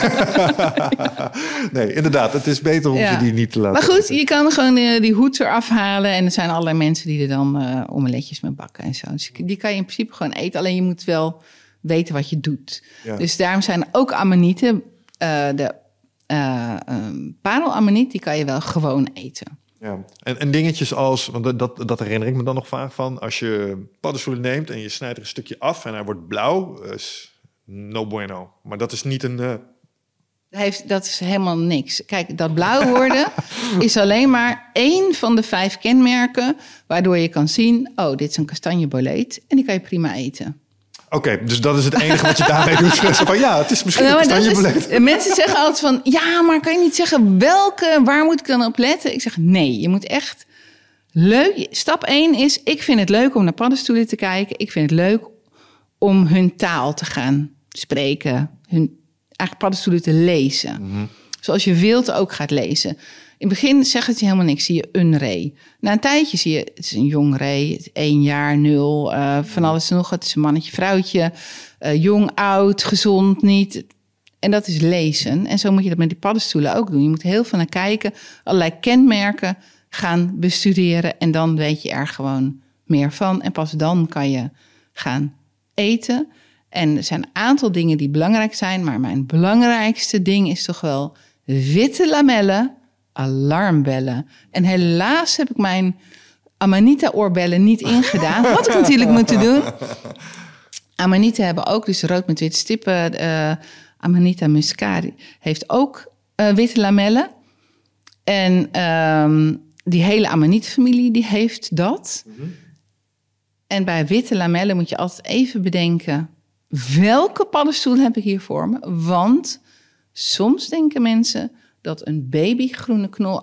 nee, inderdaad, het is beter om Ja. je die niet te laten Maar goed, je kan gewoon eh, die hoed eraf halen. En er zijn allerlei mensen die er dan eh omeletjes mee bakken en zo. Dus die kan je in principe gewoon eten. Alleen je moet wel weten wat je doet. Ja. Dus daarom zijn ook ammonieten. eh, de eh ehm, parelammoniet, die kan je wel gewoon eten. Ja. En, en dingetjes als, want dat- dat, herinner ik me dan nog vaak van, als je paddenstoelen neemt en je snijdt er een stukje af en hij wordt blauw, is no bueno. Maar dat is niet een... eh, Heeft, dat is helemaal niks. Kijk, dat blauw worden is alleen maar één van de vijf kenmerken... waardoor je kan zien, oh, dit is een kastanjeboleet... en die kan je prima eten. Oké, dus dat is het enige wat je daarmee doet. Van, ja, het is misschien Nou, een kastanjebeleid. is, mensen zeggen altijd van, ja, maar kan je niet zeggen welke, waar moet ik dan op letten? Ik zeg nee, je moet echt leuk. Stap 1 is, ik vind het leuk om naar paddenstoelen te kijken. Ik vind het leuk om hun taal te gaan spreken, hun eigenlijk paddenstoelen te lezen. Zoals je wild ook gaat lezen. In het begin zegt het je helemaal niks. Zie je een ree. Na een tijdje zie je, het is een jong ree. Het is één jaar, nul, eh, van alles en nog. Het is een mannetje, vrouwtje. eh, jong, oud, gezond, niet. En dat is lezen. En zo moet je dat met die paddenstoelen ook doen. Je moet heel veel naar kijken. Allerlei kenmerken gaan bestuderen. En dan weet je er gewoon meer van. En pas dan kan je gaan eten. En er zijn een aantal dingen die belangrijk zijn. Maar mijn belangrijkste ding is toch wel witte lamellen, alarmbellen. En helaas heb ik mijn Amanita-oorbellen niet ingedaan. Wat ik natuurlijk moeten doen. Amanita hebben ook, dus rood met witte stippen. eh Amanita muscari heeft ook eh, witte lamellen. En ehm, die hele Amanita-familie die heeft dat. En bij witte lamellen moet je altijd even bedenken... welke paddenstoel heb ik hier voor me? Want soms denken mensen dat een babygroene knol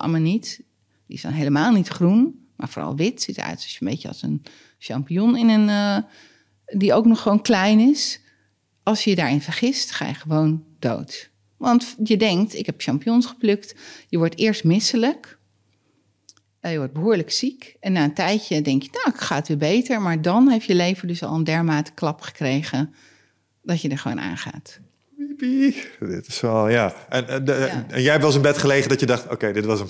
die is dan helemaal niet groen, maar vooral wit. Ziet eruit als een beetje als een champignon in een... eh, die ook nog gewoon klein is. Als je je daarin vergist, ga je gewoon dood. Want je denkt, ik heb champignons geplukt. Je wordt eerst misselijk. Eh, Je wordt behoorlijk ziek. En na een tijdje denk je, nou, ik ga het weer beter. Maar dan heeft je lever dus al een dermate klap gekregen... dat je er gewoon aangaat. Piepie. Dit is wel, ja. En, en, de- Ja. en jij hebt wel eens in bed gelegen dat je dacht, oké, dit was hem.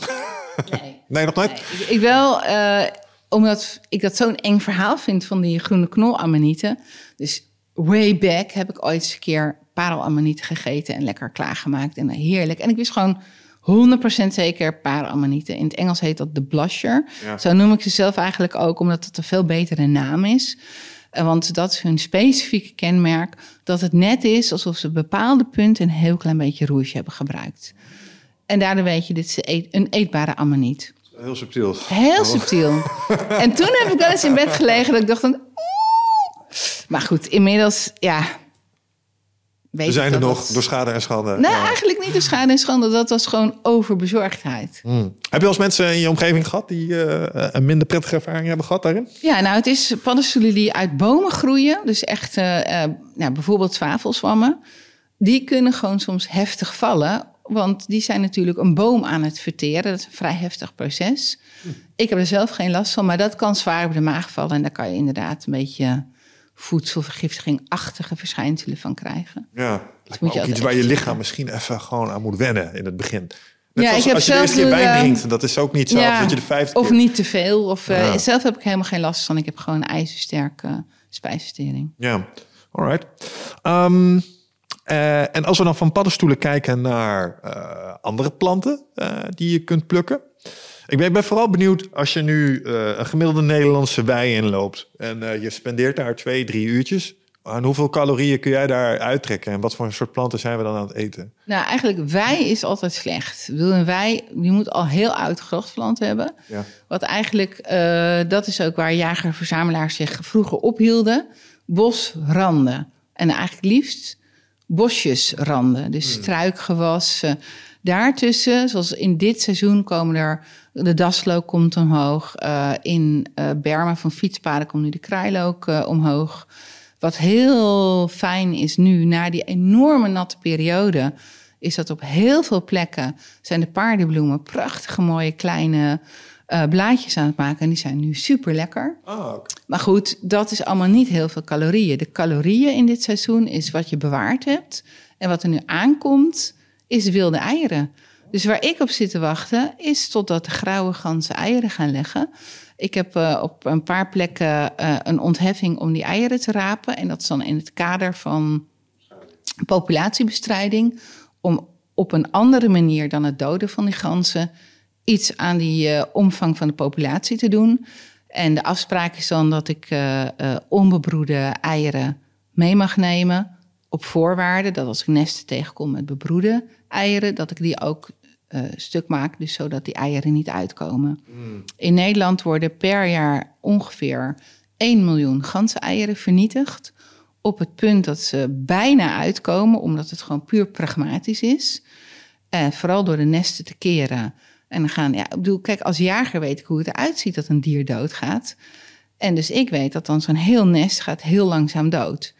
Nee. Nee, nog nooit? Nee, ik, wel, eh, omdat ik dat zo'n eng verhaal vind van die groene knolammonieten. Dus way back heb ik ooit eens een keer parelammonieten gegeten en lekker klaargemaakt. En heerlijk. En ik wist gewoon 100% zeker parelammonieten. In het Engels heet dat de blusher. Ja. Zo noem ik ze zelf eigenlijk ook, omdat het een veel betere naam is. Eh, Want dat is hun specifieke kenmerk. Dat het net is alsof ze bepaalde punten een heel klein beetje roersje hebben gebruikt. En daardoor weet je, dit is eet- een eetbare ammoniet. Heel subtiel. Heel subtiel. En toen heb ik wel eens in bed gelegen dat ik dacht... Dan. Maar goed, inmiddels, ja... Weet We zijn er nog dat- door schade en schande. Nee, Ja. eigenlijk niet door schade en schande. Dat was gewoon overbezorgdheid. Hmm. Heb je eens mensen in je omgeving gehad die eh, een minder prettige ervaring hebben gehad daarin? Ja, nou, het is paddenstoelen die uit bomen groeien. Dus echt, eh, eh, nou, bijvoorbeeld zwavelzwammen. Die kunnen gewoon soms heftig vallen. Want die zijn natuurlijk een boom aan het verteren. Dat is een vrij heftig proces. Ik heb er zelf geen last van, maar dat kan zwaar op de maag vallen. En daar kan je inderdaad een beetje voedselvergiftiging-achtige verschijnselen van krijgen. Ja, moet je ook iets waar je lichaam misschien even gewoon aan moet wennen in het begin. Net Ja, zoals ik heb als je de eerste keer zelf wijn toen, drinkt, dat is ook niet zo Ja, dat je de vijfde Of keer... niet te veel. Of, eh. Zelf heb ik helemaal geen last van. Ik heb gewoon ijzersterke spijsvertering. Ja, alright. Ehm, eh, en als we dan van paddenstoelen kijken naar eh, andere planten die je kunt plukken. Ik ben, ik ben vooral benieuwd als je nu eh, een gemiddelde Nederlandse wei inloopt en eh, je spendeert daar twee, drie uurtjes. Aan hoeveel calorieën kun jij daar uittrekken en wat voor een soort planten zijn we dan aan het eten? Nou, eigenlijk wei is altijd slecht. Wil een wei, je moet al heel oud grasland hebben. Ja. Wat eigenlijk, eh, dat is ook waar jager-verzamelaars zich vroeger ophielden. Bosranden. En eigenlijk liefst bosjesranden. Dus struikgewassen. Daartussen, zoals in dit seizoen, komen er... De daslook komt omhoog. Eh, in eh bermen van fietspaden komt nu de kraailook eh, omhoog. Wat heel fijn is nu, na die enorme natte periode... is dat op heel veel plekken zijn de paardenbloemen... prachtige mooie kleine eh, blaadjes aan het maken. En die zijn nu super lekker. Ah, Maar goed, dat is allemaal niet heel veel calorieën. De calorieën in dit seizoen is wat je bewaard hebt. En wat er nu aankomt, is wilde eieren. Dus waar ik op zit te wachten, is totdat de grauwe ganzen eieren gaan leggen. Ik heb eh, op een paar plekken eh, een ontheffing om die eieren te rapen. En dat is dan in het kader van populatiebestrijding. Om op een andere manier dan het doden van die ganzen iets aan die eh, omvang van de populatie te doen. En de afspraak is dan dat ik onbebroede eieren mee mag nemen. Op voorwaarde dat als ik nesten tegenkom met bebroede eieren, dat ik die ook eh, stuk maak, dus zodat die eieren niet uitkomen. In Nederland worden per jaar ongeveer 1 miljoen ganzeneieren vernietigd op het punt dat ze bijna uitkomen, omdat het gewoon puur pragmatisch is. Uh, vooral door de nesten te keren. En dan gaan, ja, ik bedoel, kijk, als jager weet ik hoe het eruit ziet dat een dier doodgaat. En dus ik weet dat dan zo'n heel nest gaat heel langzaam dood.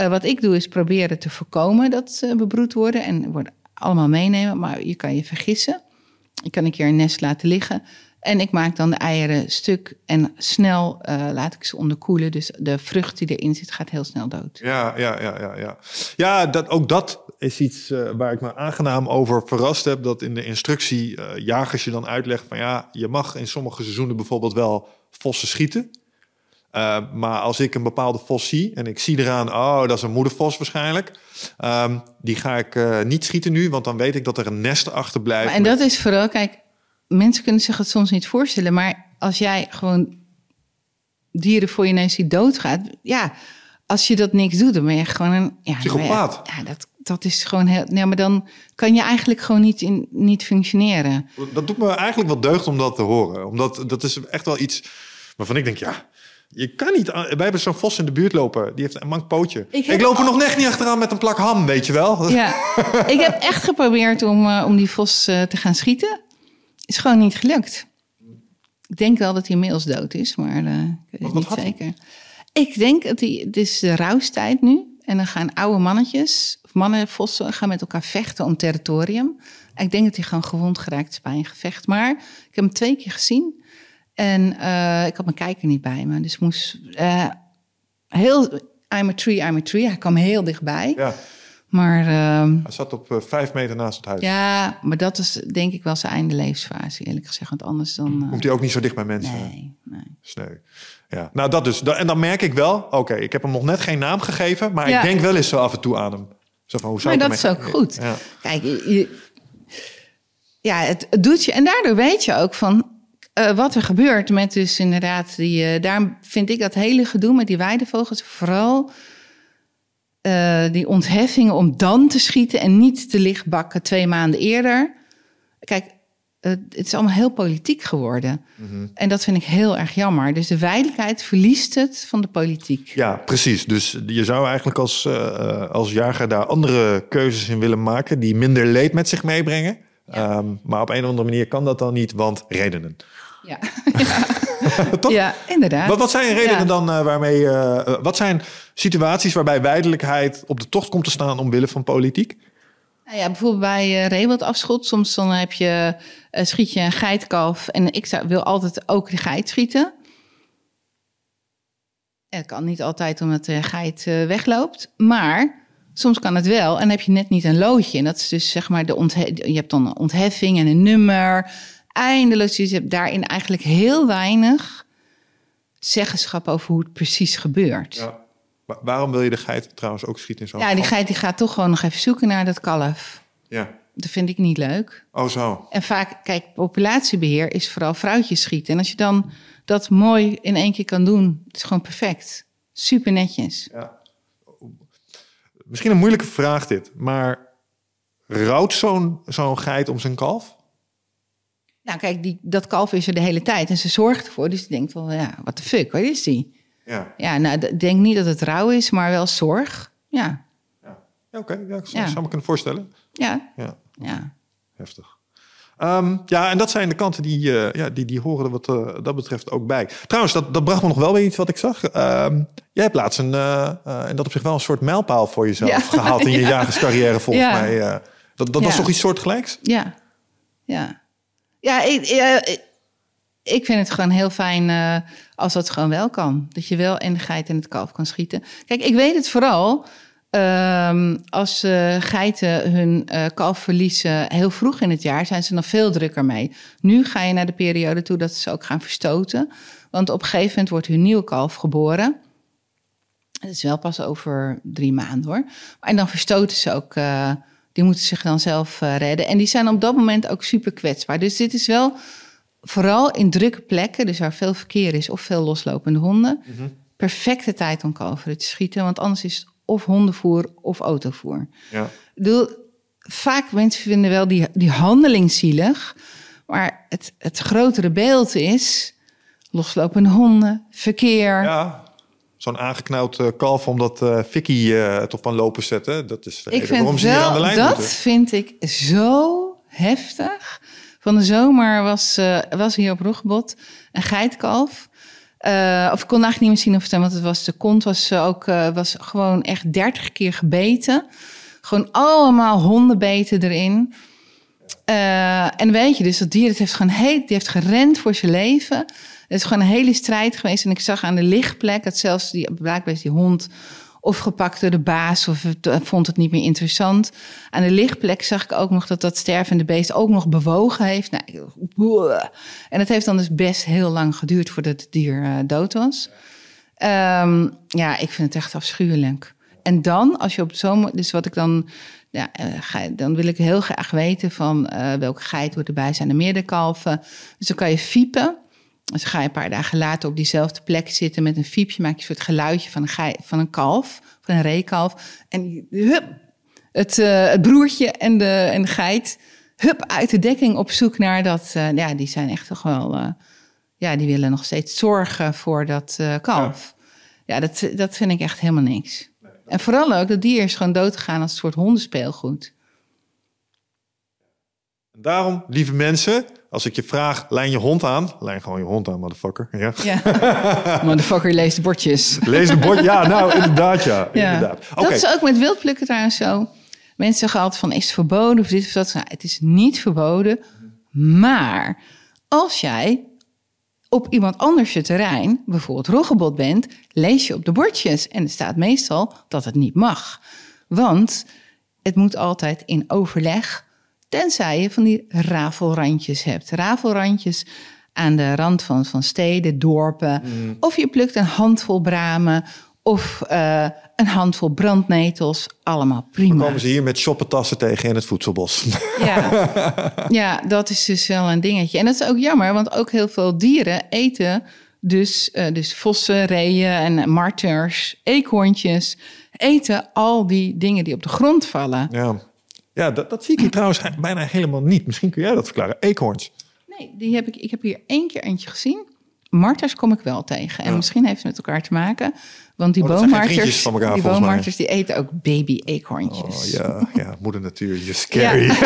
Uh, wat ik doe is proberen te voorkomen dat ze bebroed worden en worden allemaal meenemen, maar je kan je vergissen. Je kan een keer een nest laten liggen. En ik maak dan de eieren stuk en snel uh, laat ik ze onderkoelen. Dus de vrucht die erin zit gaat heel snel dood. Ja, ja, ja, ja. Ja, ja dat, ook dat is iets uh, waar ik me aangenaam over verrast heb. Dat in de instructie jagers je dan uitlegt van ja, je mag in sommige seizoenen bijvoorbeeld wel vossen schieten. Uh, maar als ik een bepaalde vos zie en ik zie eraan, oh, dat is een moedervos waarschijnlijk. Um, die ga ik uh, niet schieten nu, want dan weet ik dat er een nest achterblijft. Maar en dat is vooral, kijk, mensen kunnen zich het soms niet voorstellen, maar als jij gewoon dieren voor je neus ziet doodgaat, ja, als je dat niks doet, dan ben je gewoon een ja, psychopaat. Ja, dat, dat is gewoon heel. Nee, maar dan kan je eigenlijk gewoon niet, in, niet functioneren. Dat doet me eigenlijk wel deugd om dat te horen, omdat dat is echt wel iets waarvan ik denk, ja. Je kan niet. Wij hebben zo'n vos in de buurt lopen. Die heeft een mank pootje. Ik, ik loop er nog net niet achteraan met een plak ham, weet je wel. Ja, ik heb echt geprobeerd om, uh, om die vos uh, te gaan schieten. Is gewoon niet gelukt. Ik denk wel dat hij inmiddels dood is, maar uh, ik weet niet zeker. Hij? Ik denk dat hij, het is de rouwstijd nu. En dan gaan oude mannetjes, of mannenvossen, gaan met elkaar vechten om territorium. Ik denk dat hij gewoon gewond geraakt is bij een gevecht. Maar ik heb hem twee keer gezien. En uh, ik had mijn kijker niet bij me. Dus moest uh, heel... I'm a tree, I'm a tree. Hij kwam heel dichtbij. Ja. Maar... Uh, hij zat op uh, vijf meter naast het huis. Ja, maar dat is denk ik wel zijn einde levensfase, eerlijk gezegd. Want anders dan... Komt hij ook niet zo dicht bij mensen? Nee, nee. Sneu. Ja, nou dat dus. En dan merk ik wel... Oké, okay, ik heb hem nog net geen naam gegeven... maar ja. ik denk wel eens zo af en toe aan hem. Zo van, hoe zou maar dat is ook goed. Ja. Kijk, je, ja, het, het doet je... En daardoor weet je ook van uh, wat er gebeurt met dus inderdaad die... Uh, daar vind ik dat hele gedoe met die weidevogels vooral... Uh, die ontheffingen om dan te schieten en niet te lichtbakken twee maanden eerder. Kijk, het is allemaal heel politiek geworden. Mm -hmm. En dat vind ik heel erg jammer. Dus de weidelijkheid verliest het van de politiek. Ja, precies. Dus je zou eigenlijk als, als jager daar andere keuzes in willen maken... die minder leed met zich meebrengen. Ja. Um, maar op een of andere manier kan dat dan niet, want redenen. Ja, ja. ja inderdaad. Wat, wat zijn redenen ja. dan uh, waarmee... Uh, wat zijn situaties waarbij wijdelijkheid op de tocht komt te staan omwille van politiek? Nou ja, bijvoorbeeld bij uh, reewildafschot. Soms dan heb je, uh, schiet je een geitkalf en ik zou, wil altijd ook de geit schieten. Het kan niet altijd omdat de geit uh, wegloopt, maar soms kan het wel. En dan heb je net niet een loodje. En dat is dus zeg maar de je hebt dan een ontheffing en een nummer eindeloos. Dus je hebt daarin eigenlijk heel weinig zeggenschap over hoe het precies gebeurt. Ja. Maar waarom wil je de geit trouwens ook schieten in zo'n Ja, die geit die gaat toch gewoon nog even zoeken naar dat kalf. Ja. Dat vind ik niet leuk. Oh zo. En vaak, kijk, populatiebeheer is vooral vrouwtjes schieten. En als je dan dat mooi in één keer kan doen, het is gewoon perfect. Super netjes. Ja. Misschien een moeilijke vraag dit, maar rouwt zo'n zo'n geit om zijn kalf? Nou, kijk, die, dat kalf is er de hele tijd en ze zorgt ervoor. Dus die denkt van, ja, wat de fuck, waar is die? Ja. Ja, nou, ik denk niet dat het rouw is, maar wel zorg. Ja. Ja, ja oké. Okay. Ja, ik ja. zou me kunnen voorstellen. Ja. Ja. ja. Heftig. Um, ja, en dat zijn de kanten die, uh, ja, die, die horen er wat uh, dat betreft ook bij. Trouwens, dat, dat bracht me nog wel weer iets wat ik zag. Um, jij hebt laatst een, en dat op zich wel een soort mijlpaal voor jezelf ja. gehaald in je ja. jagerscarrière volgens ja. mij. dat dat was toch iets soortgelijks? Ja, ja. Ja, ik, ik, vind het gewoon heel fijn uh, als dat gewoon wel kan. Dat je wel in de geit en het kalf kan schieten. Kijk, ik weet het vooral uh, als uh, geiten hun uh, kalf verliezen heel vroeg in het jaar, zijn ze nog veel drukker mee. Nu ga je naar de periode toe dat ze ook gaan verstoten. Want op een gegeven moment wordt hun nieuwe kalf geboren. Dat is wel pas over drie maanden hoor. En dan verstoten ze ook die moeten zich dan zelf uh, redden. En die zijn op dat moment ook super kwetsbaar. Dus dit is wel vooral in drukke plekken, dus waar veel verkeer is of veel loslopende honden, mm -hmm. perfecte tijd om kalveren te schieten. Want anders is het of hondenvoer of autovoer. Ja. Ik bedoel, vaak mensen vinden wel die, die handeling zielig, maar het, het grotere beeld is loslopende honden, verkeer. Ja. Zo'n aangeknauwd eh, kalf omdat eh Vicky eh, het op van lopen zette. Dat is de Ik reden waarom ze hier aan de lijn dat moeten. vind ik zo heftig. Van de zomer was, was hier op Roggebot een geitkalf. Of ik kon eigenlijk niet meer zien of het, want het was, de kont was ook was gewoon echt 30 keer gebeten. Gewoon allemaal hondenbeten erin. En weet je, dus dat dier het heeft gewoon heel, die heeft gerend voor zijn leven. Het is gewoon een hele strijd geweest. En ik zag aan de lichtplek dat zelfs die, blijkbaar die hond of gepakt door de baas of eh, vond het niet meer interessant. Aan de lichtplek zag ik ook nog dat dat stervende beest ook nog bewogen heeft. Nou, en het heeft dan dus best heel lang geduurd voordat het dier eh, dood was. Ehm, ja, ik vind het echt afschuwelijk. En dan, als je op zo'n... Dus wat ik dan... Ja, eh, dan wil ik heel graag weten van welke geit wordt erbij zijn. Er meerdere kalven. Dus dan kan je fiepen. Dus ga je een paar dagen later op diezelfde plek zitten met een fiepje. Maak je een soort geluidje van een, van een kalf, van een reekalf. En hup, het, eh, het broertje en de, en de geit, hup, uit de dekking op zoek naar dat. eh, ja, die zijn echt toch wel. eh, ja, die willen nog steeds zorgen voor dat kalf. Ja, dat, dat vind ik echt helemaal niks. En vooral ook, dat dier is gewoon doodgegaan als een soort hondenspeelgoed. En daarom, lieve mensen, als ik je vraag, lijn je hond aan. Lijn gewoon je hond aan, motherfucker. Ja. Ja, motherfucker leest de bordjes. Lees de bord. Ja, nou, inderdaad, ja. Ja. Inderdaad. Dat is ook met wildplukken trouwens zo. Mensen zeggen altijd van, is het verboden of dit of dat? Nou, het is niet verboden. Maar als jij op iemand anders je terrein, bijvoorbeeld roggebot bent, lees je op de bordjes. En er staat meestal dat het niet mag. Want het moet altijd in overleg, tenzij je van die rafelrandjes hebt. Rafelrandjes aan de rand van, van steden, dorpen. Of je plukt een handvol bramen of eh, een handvol brandnetels. Allemaal prima. komen ze hier met shoppentassen tegen in het voedselbos. Ja. ja, dat is dus wel een dingetje. En dat is ook jammer, want ook heel veel dieren eten dus, eh, dus vossen, reeën en marters, eekhoorntjes, eten al die dingen die op de grond vallen. ja, ja dat, dat zie ik hier trouwens bijna helemaal niet. Misschien kun jij dat verklaren. Eekhoorns. Nee, die heb ik, ik heb hier één keer eentje gezien. Marters kom ik wel tegen. En Ja. misschien heeft het met elkaar te maken. Want die Oh, boommarters, elkaar, die boommarters die eten ook baby Oh, eekhoorntjes. ja, ja, moeder natuur, je scary.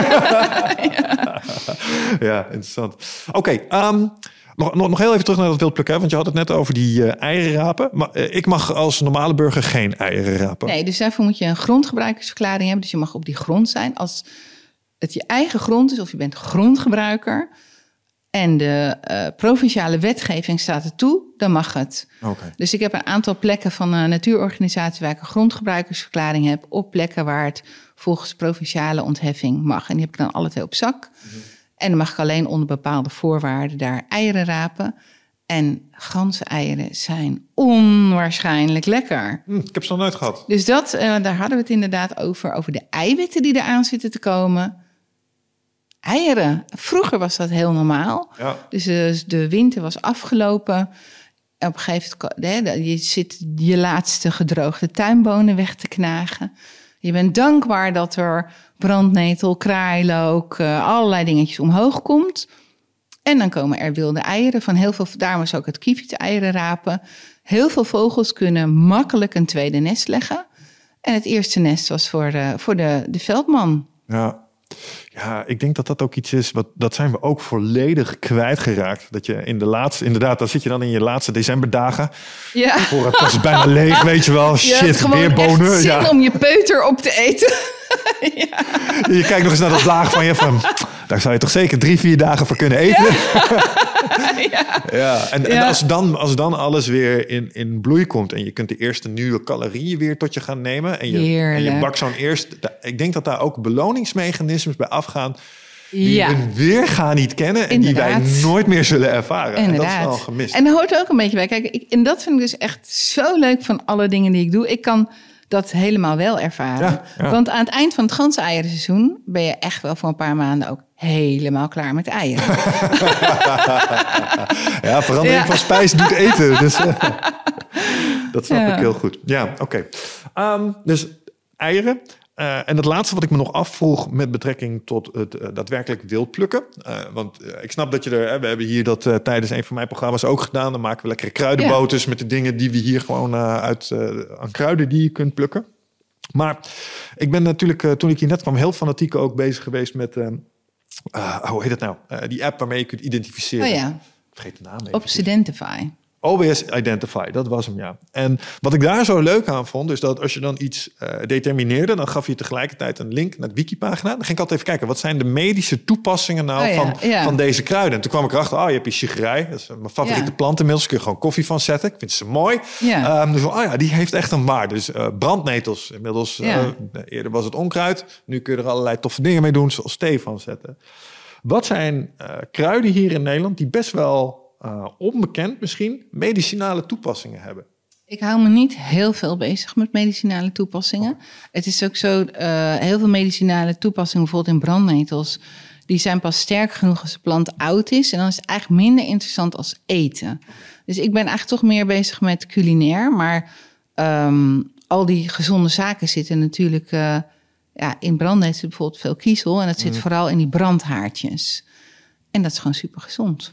Ja, interessant. Oké, ehm, nog, nog, nog heel even terug naar dat wildplukken. hè, Want je had het net over die eh, eieren rapen. Maar eh, ik mag als normale burger geen eieren rapen. Nee, dus daarvoor moet je een grondgebruikersverklaring hebben. Dus je mag op die grond zijn. Als het je eigen grond is of je bent grondgebruiker... en de eh, provinciale wetgeving staat er toe, dan mag het. Oké. Dus ik heb een aantal plekken van een natuurorganisatie... waar ik een grondgebruikersverklaring heb... op plekken waar het volgens provinciale ontheffing mag. En die heb ik dan alle twee op zak. En dan mag ik alleen onder bepaalde voorwaarden daar eieren rapen... En ganzeneieren zijn onwaarschijnlijk lekker. Hm, ik heb ze nog nooit gehad. Dus dat, eh, daar hadden we het inderdaad over, over de eiwitten die eraan zitten te komen. Eieren. Vroeger was dat heel normaal. Ja. Dus eh, de winter was afgelopen. En op een gegeven moment, hè, je zit je laatste gedroogde tuinbonen weg te knagen. Je bent dankbaar dat er brandnetel, kraailook, eh, allerlei dingetjes omhoog komt. En dan komen er wilde eieren van heel veel, daarom is ook het kievit eieren rapen. Heel veel vogels kunnen makkelijk een tweede nest leggen. En het eerste nest was voor de, voor de, de veldman. Ja. Ja, ik denk dat dat ook iets is, wat, dat zijn we ook volledig kwijtgeraakt. Dat je in de laatste, inderdaad, dan zit je dan in je laatste decemberdagen. Ja. Voor het was bijna leeg, weet je wel. Je Shit, gewoon weer bonen. zin Ja. om je peuter op te eten. Je kijkt nog eens naar dat laag van je van, daar zou je toch zeker drie, vier dagen voor kunnen eten. Ja, en, en Ja. als, dan, als dan alles weer in, in bloei komt en je kunt de eerste nieuwe calorieën weer tot je gaan nemen en je, en je bakt zo'n eerst, ik denk dat daar ook beloningsmechanismes bij afgaan die Ja. we weergaan niet kennen en die wij Inderdaad. nooit meer zullen ervaren. En dat is Inderdaad. wel gemist. En daar hoort ook een beetje bij. Kijk, ik, en dat vind ik dus echt zo leuk van alle dingen die ik doe. Ik kan dat helemaal wel ervaren. Ja, ja. Want aan het eind van het ganseierenseizoen ben je echt wel voor een paar maanden ook helemaal klaar met eieren. Ja, verandering Ja. van spijs doet eten. Dus, eh, dat snap Ja. ik heel goed. Ja, oké. Ehm, dus eieren. Uh, en het laatste wat ik me nog afvroeg met betrekking tot het uh, daadwerkelijk wildplukken. Uh, want ik snap dat je er, we hebben hier dat tijdens een van mijn programma's ook gedaan. Dan maken we lekkere kruidenboters ja. met de dingen die we hier gewoon uit aan kruiden die je kunt plukken. Maar ik ben natuurlijk, toen ik hier net kwam, heel fanatiek ook bezig geweest met, hoe heet het nou? die app waarmee je kunt identificeren. Oh ja. Vergeet de naam even. Obsidentify. OBS Identify, dat was hem, ja. En wat ik daar zo leuk aan vond, is dat als je dan iets uh, determineerde, dan gaf je tegelijkertijd een link naar de wikipagina. Dan ging ik altijd even kijken, wat zijn de medische toepassingen nou Oh van, ja. van deze kruiden? En toen kwam ik erachter, oh, je hebt je chigerij, dat is mijn favoriete Ja. plant inmiddels. Kun je gewoon koffie van zetten, ik vind ze mooi. Ja. Ehm, dus oh ja, die heeft echt een waarde. Dus eh, brandnetels, inmiddels, eh, eerder was het onkruid. Nu kun je er allerlei toffe dingen mee doen, zoals thee van zetten. Wat zijn eh, kruiden hier in Nederland die best wel eh, onbekend misschien medicinale toepassingen hebben? Ik hou me niet heel veel bezig met medicinale toepassingen. Het is ook zo, eh, heel veel medicinale toepassingen, bijvoorbeeld in brandnetels, die zijn pas sterk genoeg als de plant oud is. En dan is het eigenlijk minder interessant als eten. Dus ik ben eigenlijk toch meer bezig met culinair. Maar ehm, al die gezonde zaken zitten natuurlijk eh, ja, in brandnetels bijvoorbeeld veel kiezel. En dat zit vooral in die brandhaartjes. En dat is gewoon super gezond.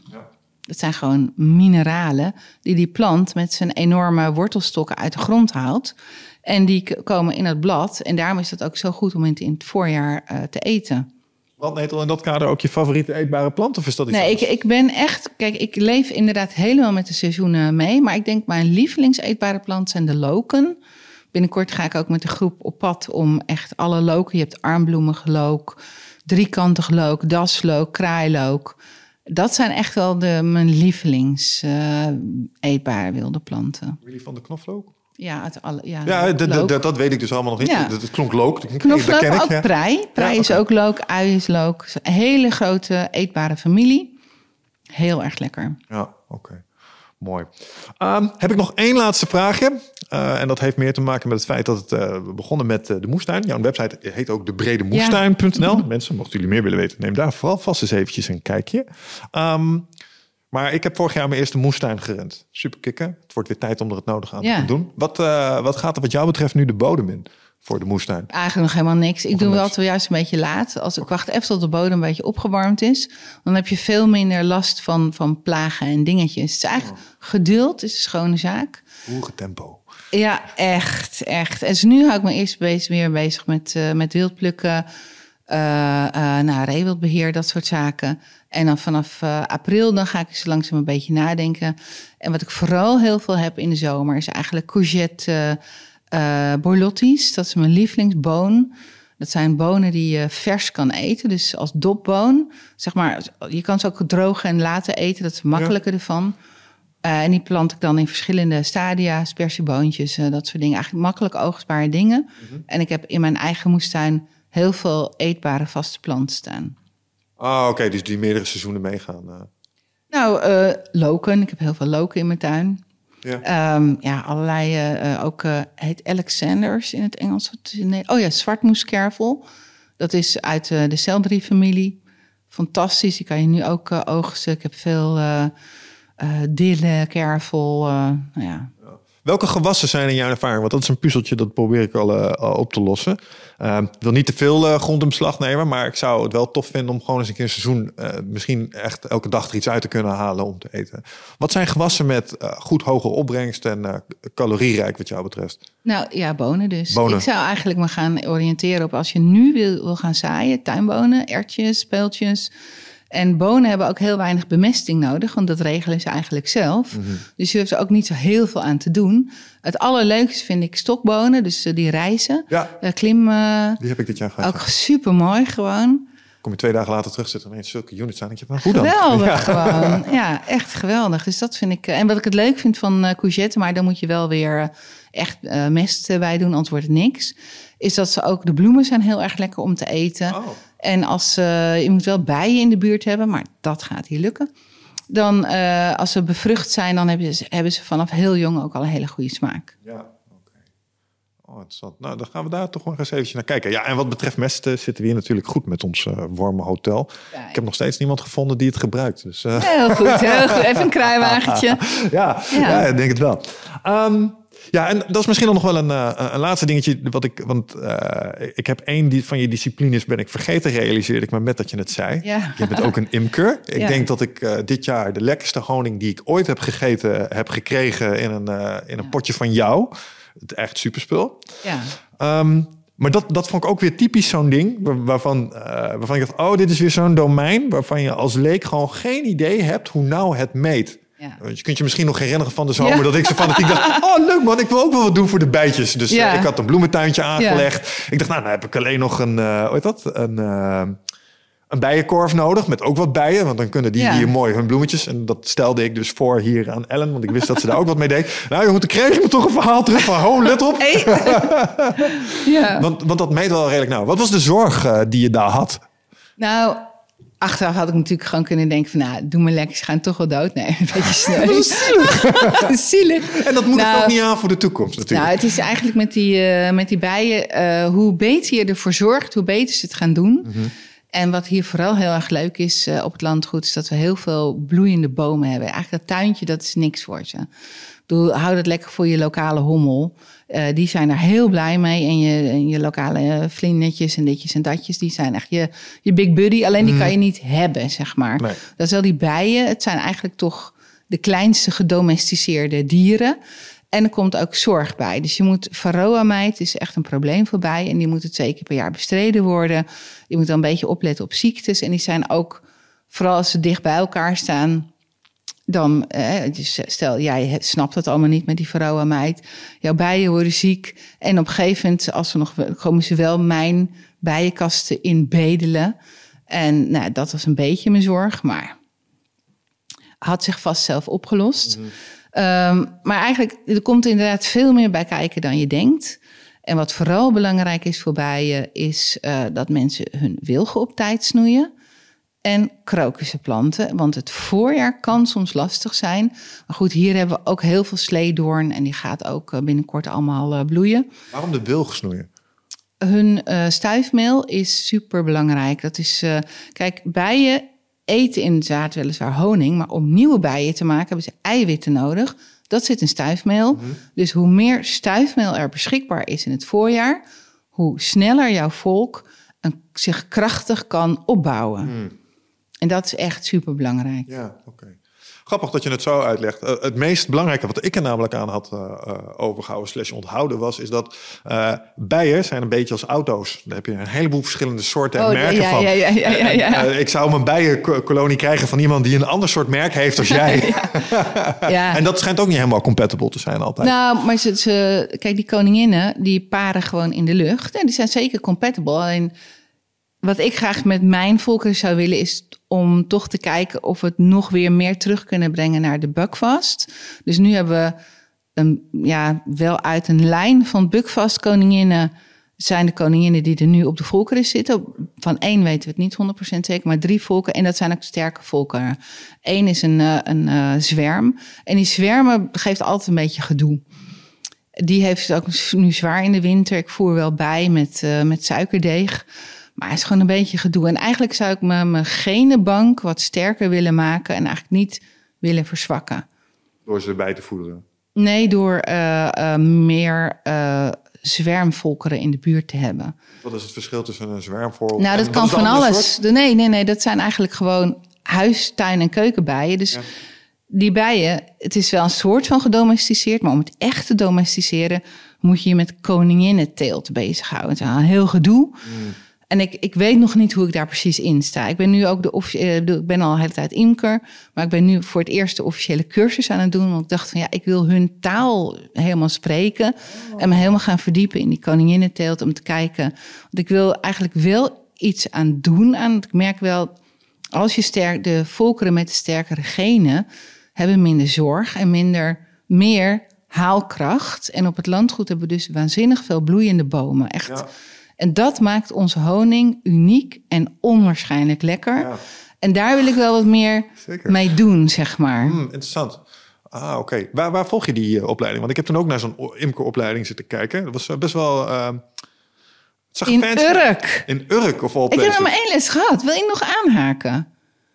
Dat zijn gewoon mineralen die die plant met zijn enorme wortelstokken uit de grond haalt. En die komen in het blad. En daarom is dat ook zo goed om het in het voorjaar eh, te eten. Brandnetel in dat kader ook je favoriete eetbare plant? Of is dat iets Nee, ik, anders? ik ben echt... Kijk, ik leef inderdaad helemaal met de seizoenen mee. Maar ik denk mijn lievelingseetbare plant zijn de loken. Binnenkort ga ik ook met de groep op pad om echt alle loken... Je hebt armbloemige look, driekantig look, daslook, kraailook. Dat zijn echt wel de, mijn lievelings eh, eetbare wilde planten. Willy van de knoflook? Ja, het alle, ja, Ja, dat- weet ik dus allemaal nog niet. Ja. Dat, klonk look. Knoflook, ken ik, ook ja. prei. Prei Ja, is ook look, ui is look. Een hele grote eetbare familie. Heel erg lekker. Ja, oké. Mooi. Ehm, heb ik nog één laatste vraagje. Eh, en dat heeft meer te maken met het feit dat het eh, we begonnen met eh, de moestuin. Jouw website heet ook debredemoestuin.nl. Mensen, mochten jullie meer willen weten, neem daar vooral vast eens eventjes een kijkje. Ehm, maar ik heb vorig jaar mijn eerste moestuin gerend. Super kicken. Het wordt weer tijd om er het nodige aan Ja. te doen. Wat, wat gaat er wat jou betreft nu de bodem in voor de moestuin? Eigenlijk nog helemaal niks. Ik doe wel altijd juist een beetje laat. Als ik wacht even tot de bodem een beetje opgewarmd is. Dan heb je veel minder last van, van plagen en dingetjes. Het is eigenlijk geduld is een schone zaak. Hoge tempo. Ja, echt, echt. En dus nu hou ik me eerst bezig, weer bezig met, eh met wildplukken, eh eh nou, reewildbeheer, dat soort zaken. En dan vanaf april dan ga ik eens langzaam een beetje nadenken. En wat ik vooral heel veel heb in de zomer is eigenlijk courgette borlottis. Dat is mijn lievelingsboon. Dat zijn bonen die je vers kan eten, dus als dopboon. Zeg maar, je kan ze ook drogen en laten eten, dat is makkelijker ervan. Eh, en die plant ik dan in verschillende stadia, spersieboontjes, eh, dat soort dingen. Eigenlijk makkelijk oogstbare dingen. En ik heb in mijn eigen moestuin heel veel eetbare vaste planten staan. Ah, oké. dus die meerdere seizoenen meegaan. eh. Nou, loken. Ik heb heel veel loken in mijn tuin. ja. Ehm, ja, allerlei. ook heet Alexanders in het Engels. Nee, oh ja, zwartmoeskervel. Dat is uit de celdriefamilie. Fantastisch. Die kan je nu ook oogsten. Ik heb veel eh dille, kervel. eh, nou ja, Welke gewassen zijn in jouw ervaring? Want dat is een puzzeltje, dat probeer ik al, eh, al op te lossen. Ik wil niet te veel grond in beslag nemen, maar ik zou het wel tof vinden om gewoon eens een keer een seizoen misschien echt elke dag er iets uit te kunnen halen om te eten. Wat zijn gewassen met goed hoge opbrengst en calorierijk wat jou betreft? Nou ja, bonen dus. Bonen. Ik zou eigenlijk me gaan oriënteren op als je nu wil, wil gaan zaaien, tuinbonen, ertjes, speeltjes. En bonen hebben ook heel weinig bemesting nodig, want dat regelen ze eigenlijk zelf. Dus je hoeft er ook niet zo heel veel aan te doen. Het allerleukste vind ik stokbonen, dus eh, die reizen. Ja, Eh, klim, eh, die heb ik dit jaar gehad. ook super mooi gewoon. Kom je twee dagen later terug, zitten ineens zulke units aan. Ik denk, hoe dan? Geweldig Ja. gewoon. Ja, echt geweldig. Dus dat vind ik. En wat ik het leuk vind van courgette, maar daar moet je wel weer echt mest bij doen, anders wordt het niks. Is dat ze ook de bloemen zijn heel erg lekker om te eten. Oh. En als eh, je moet wel bijen in de buurt hebben, maar dat gaat hier lukken. Dan eh, als ze bevrucht zijn, dan hebben ze, hebben ze vanaf heel jong ook al een hele goede smaak. Ja, oké. Oh, interessant. Nou, dan gaan we daar toch maar eens eventjes naar kijken. Ja, en wat betreft mesten zitten we hier natuurlijk goed met ons eh, warme hotel. Ja, Ik heb nog steeds niemand gevonden die het gebruikt. Dus, Heel goed, heel goed. Even een kruiwagentje. ja, Ja. ja. ik denk het wel. Ehm, Ja, en dat is misschien dan nog wel een, eh, een laatste dingetje. Wat ik, want eh, ik heb één die, van je disciplines ben ik vergeten, realiseerde ik me met dat je het zei. Ja. Je bent ook een imker. Ik Ja. denk dat ik eh, dit jaar de lekkerste honing die ik ooit heb gegeten heb gekregen in een, in een potje van jou. Het echt superspul. Ja. Ehm, maar dat, dat vond ik ook weer typisch zo'n ding. waar- Waarvan, waarvan ik dacht, oh, dit is weer zo'n domein. Waarvan je als leek gewoon geen idee hebt hoe nou het meet. Ja. Want Je kunt je misschien nog herinneren van de zomer Ja. dat ik zo fanatiek dacht... oh, leuk man, ik wil ook wel wat doen voor de bijtjes. Dus Ja. eh, ik had een bloementuintje aangelegd. Ik dacht, nou, dan heb ik alleen nog een, eh hoe heet dat? Een, eh, een bijenkorf nodig met ook wat bijen. Want dan kunnen die hier mooi hun bloemetjes. En dat stelde ik dus voor hier aan Ellen. Want ik wist dat ze daar ook wat mee deed. Nou toen kreeg ik me toch een verhaal terug van... ho, let op. Hey. Want, want dat meet wel redelijk nou. Wat was de zorg die je daar had? Nou, achteraf had ik natuurlijk gewoon kunnen denken van... nou, doe me lekker, ze gaan toch wel dood. Nee, een beetje sneu. Zielig. En dat moet Nou, ik ook niet aan voor de toekomst natuurlijk. Nou, het is eigenlijk met die, eh, met die bijen... eh, hoe beter je ervoor zorgt, hoe beter ze het gaan doen. Mhm. En wat hier vooral heel erg leuk is eh, op het landgoed... is dat we heel veel bloeiende bomen hebben. Eigenlijk dat tuintje, dat is niks voor ze. Bedoel, hou dat lekker voor je lokale hommel. Eh, die zijn daar heel blij mee. En je, en je lokale eh, vlindetjes en ditjes en datjes... die zijn echt je, je big buddy. Alleen die kan je niet hebben, zeg maar. Nee. Dat is wel die bijen. Het zijn eigenlijk toch de kleinste gedomesticeerde dieren. En er komt ook zorg bij. Dus je moet varroa-mijt is echt een probleem voor bijen. En die moet het zeker per jaar bestreden worden. Je moet dan een beetje opletten op ziektes. En die zijn ook, vooral als ze dicht bij elkaar staan... Dan, eh, dus stel, jij snapt het allemaal niet met die varroa-mijt. Jouw bijen worden ziek. En op een gegeven moment, als we nog, komen ze wel mijn bijenkasten in bedelen. En nou, dat was een beetje mijn zorg, maar had zich vast zelf opgelost. Ehm, maar eigenlijk, er komt inderdaad veel meer bij kijken dan je denkt. En wat vooral belangrijk is voor bijen, is eh, dat mensen hun wilgen op tijd snoeien. En krokussen Want het voorjaar kan soms lastig zijn. Maar goed, hier hebben we ook heel veel sleedoorn. En die gaat ook eh, binnenkort allemaal eh, bloeien. Waarom de wilg snoeien? Hun eh, stuifmeel is super belangrijk. Dat is, kijk, bijen eten inderdaad weliswaar honing, maar om nieuwe bijen te maken hebben ze eiwitten nodig. Dat zit in stuifmeel. Dus hoe meer stuifmeel er beschikbaar is in het voorjaar, hoe sneller jouw volk een, zich krachtig kan opbouwen. En dat is echt super belangrijk. Ja, oké. Grappig dat je het zo uitlegt. Eh, het meest belangrijke wat ik er namelijk aan had eh, eh, overgehouden slash onthouden was... is dat eh, bijen zijn een beetje als auto's. Daar heb je een heleboel verschillende soorten en Oh, merken ja, van. ja, ja, ja, ja, ja. Ik zou mijn bijenkolonie krijgen van iemand die een ander soort merk heeft als jij. Ja. en dat schijnt ook niet helemaal compatible te zijn altijd. Nou, maar ze, ze, kijk, die koninginnen, die paren gewoon in de lucht. En die zijn zeker compatible. Alleen wat ik graag met mijn volkeren zou willen, is om toch te kijken of we het nog weer meer terug kunnen brengen naar de buckfast. Dus nu hebben we een, ja, wel uit een lijn van buckfast koninginnen zijn de koninginnen die er nu op de volkeren zitten. Van één weten we het niet 100% zeker, maar drie volken. En dat zijn ook sterke volkeren. Eén is een, eh, een eh, zwerm. En die zwermen geeft altijd een beetje gedoe. Die heeft het ook nu zwaar in de winter. Ik voer wel bij met, eh, met suikerdeeg. Maar het is gewoon een beetje gedoe. En eigenlijk zou ik mijn, mijn genenbank wat sterker willen maken. En eigenlijk niet willen verzwakken. Door ze bij te voederen. Nee, door eh, eh, meer eh, zwermvolkeren in de buurt te hebben. Wat is het verschil tussen een zwermvogel Nou, dat kan van alles. soort? Nee, nee, nee, dat zijn eigenlijk gewoon huis, tuin en keukenbijen. Dus Ja. die bijen, het is wel een soort van gedomesticeerd, maar om het echt te domesticeren moet je je met koninginnenteelt bezighouden. Het is wel een heel gedoe. Hmm. En ik, ik weet nog niet hoe ik daar precies in sta. Ik ben nu ook de offici- eh, ik ben al hele tijd imker, maar ik ben nu voor het eerst de officiële cursus aan het doen. Want ik dacht van ja, ik wil hun taal helemaal spreken en me helemaal gaan verdiepen in die koninginnenteelt om te kijken. Want ik wil eigenlijk wel iets aan doen. Aan, ik merk wel, als je sterk, de volkeren met de sterkere genen hebben minder zorg en minder meer haalkracht. En op het landgoed hebben we dus waanzinnig veel bloeiende bomen. Echt. En dat maakt onze honing uniek en onwaarschijnlijk lekker. Ja. En daar wil ik wel wat meer Zeker. mee doen, zeg maar. Hmm, interessant. Ah, oké. Waar, waar volg je die eh, opleiding? Want ik heb toen ook naar zo'n imkeropleiding zitten kijken. Dat was eh, best wel... eh, zag In Urk. In Urk of all Ik heb er maar één les gehad. Wil ik nog aanhaken?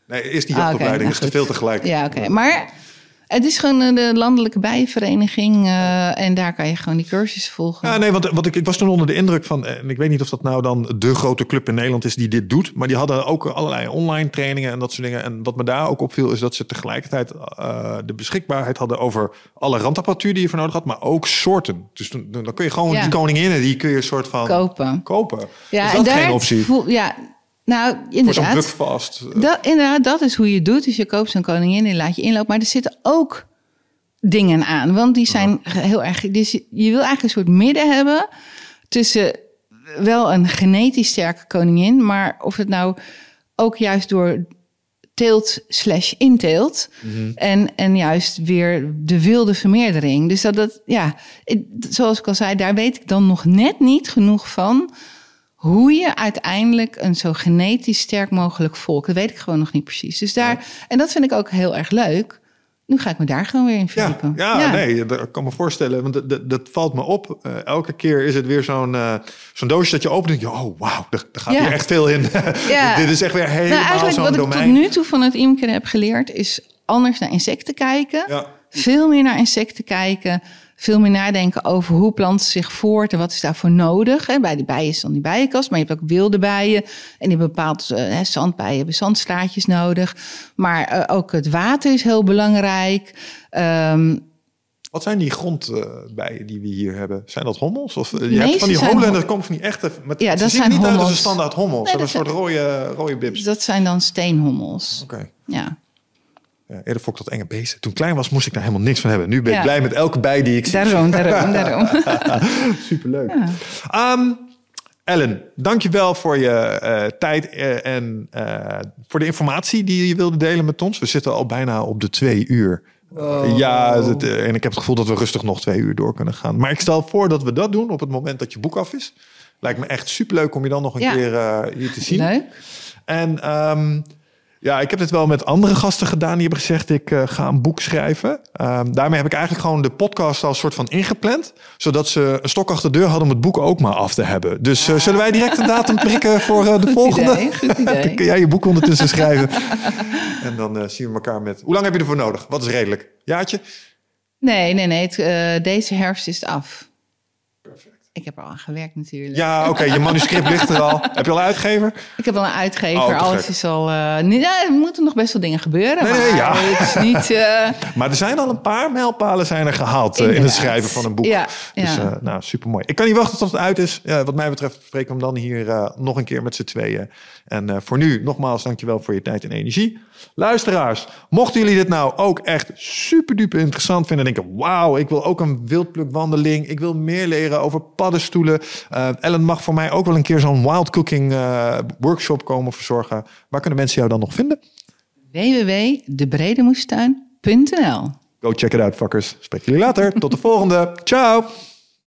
Nee, eerst die Ah, oké, jachtopleiding. nou is te veel tegelijk. Ja, oké. Maar Het is gewoon eh, de landelijke bijenvereniging. eh, en daar kan je gewoon die cursussen volgen. Ja, nee, want, want ik, ik was toen onder de indruk van, en ik weet niet of dat nou dan de grote club in Nederland is die dit doet, maar die hadden ook allerlei online trainingen en dat soort dingen. En wat me daar ook opviel is dat ze tegelijkertijd eh, de beschikbaarheid hadden over alle randapparatuur die je voor nodig had, maar ook soorten. Dus dan, dan kun je gewoon Ja. die koninginnen, die kun je een soort van Kopen. kopen. Ja, is dat daar geen optie? voel- ja, nou, Voor zo'n inderdaad. bukvast. Dat, inderdaad, dat is hoe je het doet. Dus je koopt zo'n koningin en laat je inlopen. Maar er zitten ook dingen aan. Want die zijn heel erg... Dus je je wil eigenlijk een soort midden hebben... tussen wel een genetisch sterke koningin... maar of het nou ook juist door teelt slash inteelt... en, en juist weer de wilde vermeerdering. Dus dat, dat ja, zoals ik al zei... daar weet ik dan nog net niet genoeg van hoe je uiteindelijk een zo genetisch sterk mogelijk volk. Dat weet ik gewoon nog niet precies. Dus daar, en dat vind ik ook heel erg leuk. Nu ga ik me daar gewoon weer in Ja, verdiepen. ja, nee, dat kan me voorstellen. Want dat, dat, dat valt me op. Eh, elke keer is het weer zo'n eh, zo'n doosje dat je opent en denk je, oh wauw, er, er gaat hier echt veel in. Ja. Dit is echt weer helemaal Nou, eigenlijk wat ik tot nu toe van het imkeren heb geleerd... is anders naar insecten kijken. Veel meer naar insecten kijken. Veel meer nadenken over hoe planten zich voort... en wat is daarvoor nodig. Hè, Bij de bijen is dan die bijenkast, maar je hebt ook wilde bijen. En die bepaald eh, hè, zandbijen hebben zandslaatjes nodig. Maar eh, ook het water is heel belangrijk... Ehm, Wat zijn die grondbijen die we hier hebben? Zijn dat hommels? Of, eh, je hebt van die ze zijn holen en hom- dat komt van die echte... Met, Ja, ze dat zien zijn niet uit als een hommels. standaard hommel. Ze Nee, hebben een dat soort rode, rode bibs. dat zijn dan steenhommels. Oké. Ja. Ja, eerder vond ik dat enge beesten. Toen ik klein was, moest ik daar helemaal niks van hebben. Nu ben ik Ja. blij met elke bij die ik zie. Daarom, daarom, daarom. Superleuk. Ehm, Ellen, dankjewel voor je eh, tijd eh, en eh, voor de informatie die je wilde delen met ons. We zitten al bijna op de twee uur. Ja, het, en ik heb het gevoel dat we rustig nog twee uur door kunnen gaan. Maar ik stel voor dat we dat doen op het moment dat je boek af is. Lijkt me echt superleuk om je dan nog een Ja. keer eh, hier te zien. Leuk. En ehm, ja, ik heb dit wel met andere gasten gedaan. Die hebben gezegd, ik eh, ga een boek schrijven. Ehm, daarmee heb ik eigenlijk gewoon de podcast als soort van ingepland. Zodat ze een stok achter de deur hadden om het boek ook maar af te hebben. Dus eh, zullen wij direct een datum prikken voor eh, de volgende? idee, goed idee. dan kun jij je boek ondertussen schrijven. en dan zien we elkaar met... Hoe lang heb je ervoor nodig? Wat is redelijk? Jaartje? Nee, nee, nee. Het, deze herfst is het af. Ik heb er al aan gewerkt natuurlijk. Ja, oké. je manuscript ligt er al. Heb je al een uitgever? Ik heb al een uitgever. Oh, Alles is al... eh, niet, ja, er moeten nog best wel dingen gebeuren. Nee, maar nee, ja. het is niet... eh, Maar er zijn al een paar mijlpalen zijn er gehaald eh, in het schrijven van een boek. Ja, Dus ja. eh, nou, supermooi. Ik kan niet wachten tot het uit is. Wat mij betreft spreken we hem dan hier eh, nog een keer met z'n tweeën. En eh, voor nu, nogmaals, dankjewel voor je tijd en energie. Luisteraars, mochten jullie dit nou ook echt super duper interessant vinden... en denken, wauw, ik wil ook een wildplukwandeling. Ik wil meer leren over paddenstoelen. Eh, Ellen mag voor mij ook wel een keer zo'n wild cooking eh, workshop komen verzorgen. Waar kunnen mensen jou dan nog vinden? www.debredemoestuin.nl Go check it out, fuckers. Spreek jullie later. Tot de volgende. Ciao.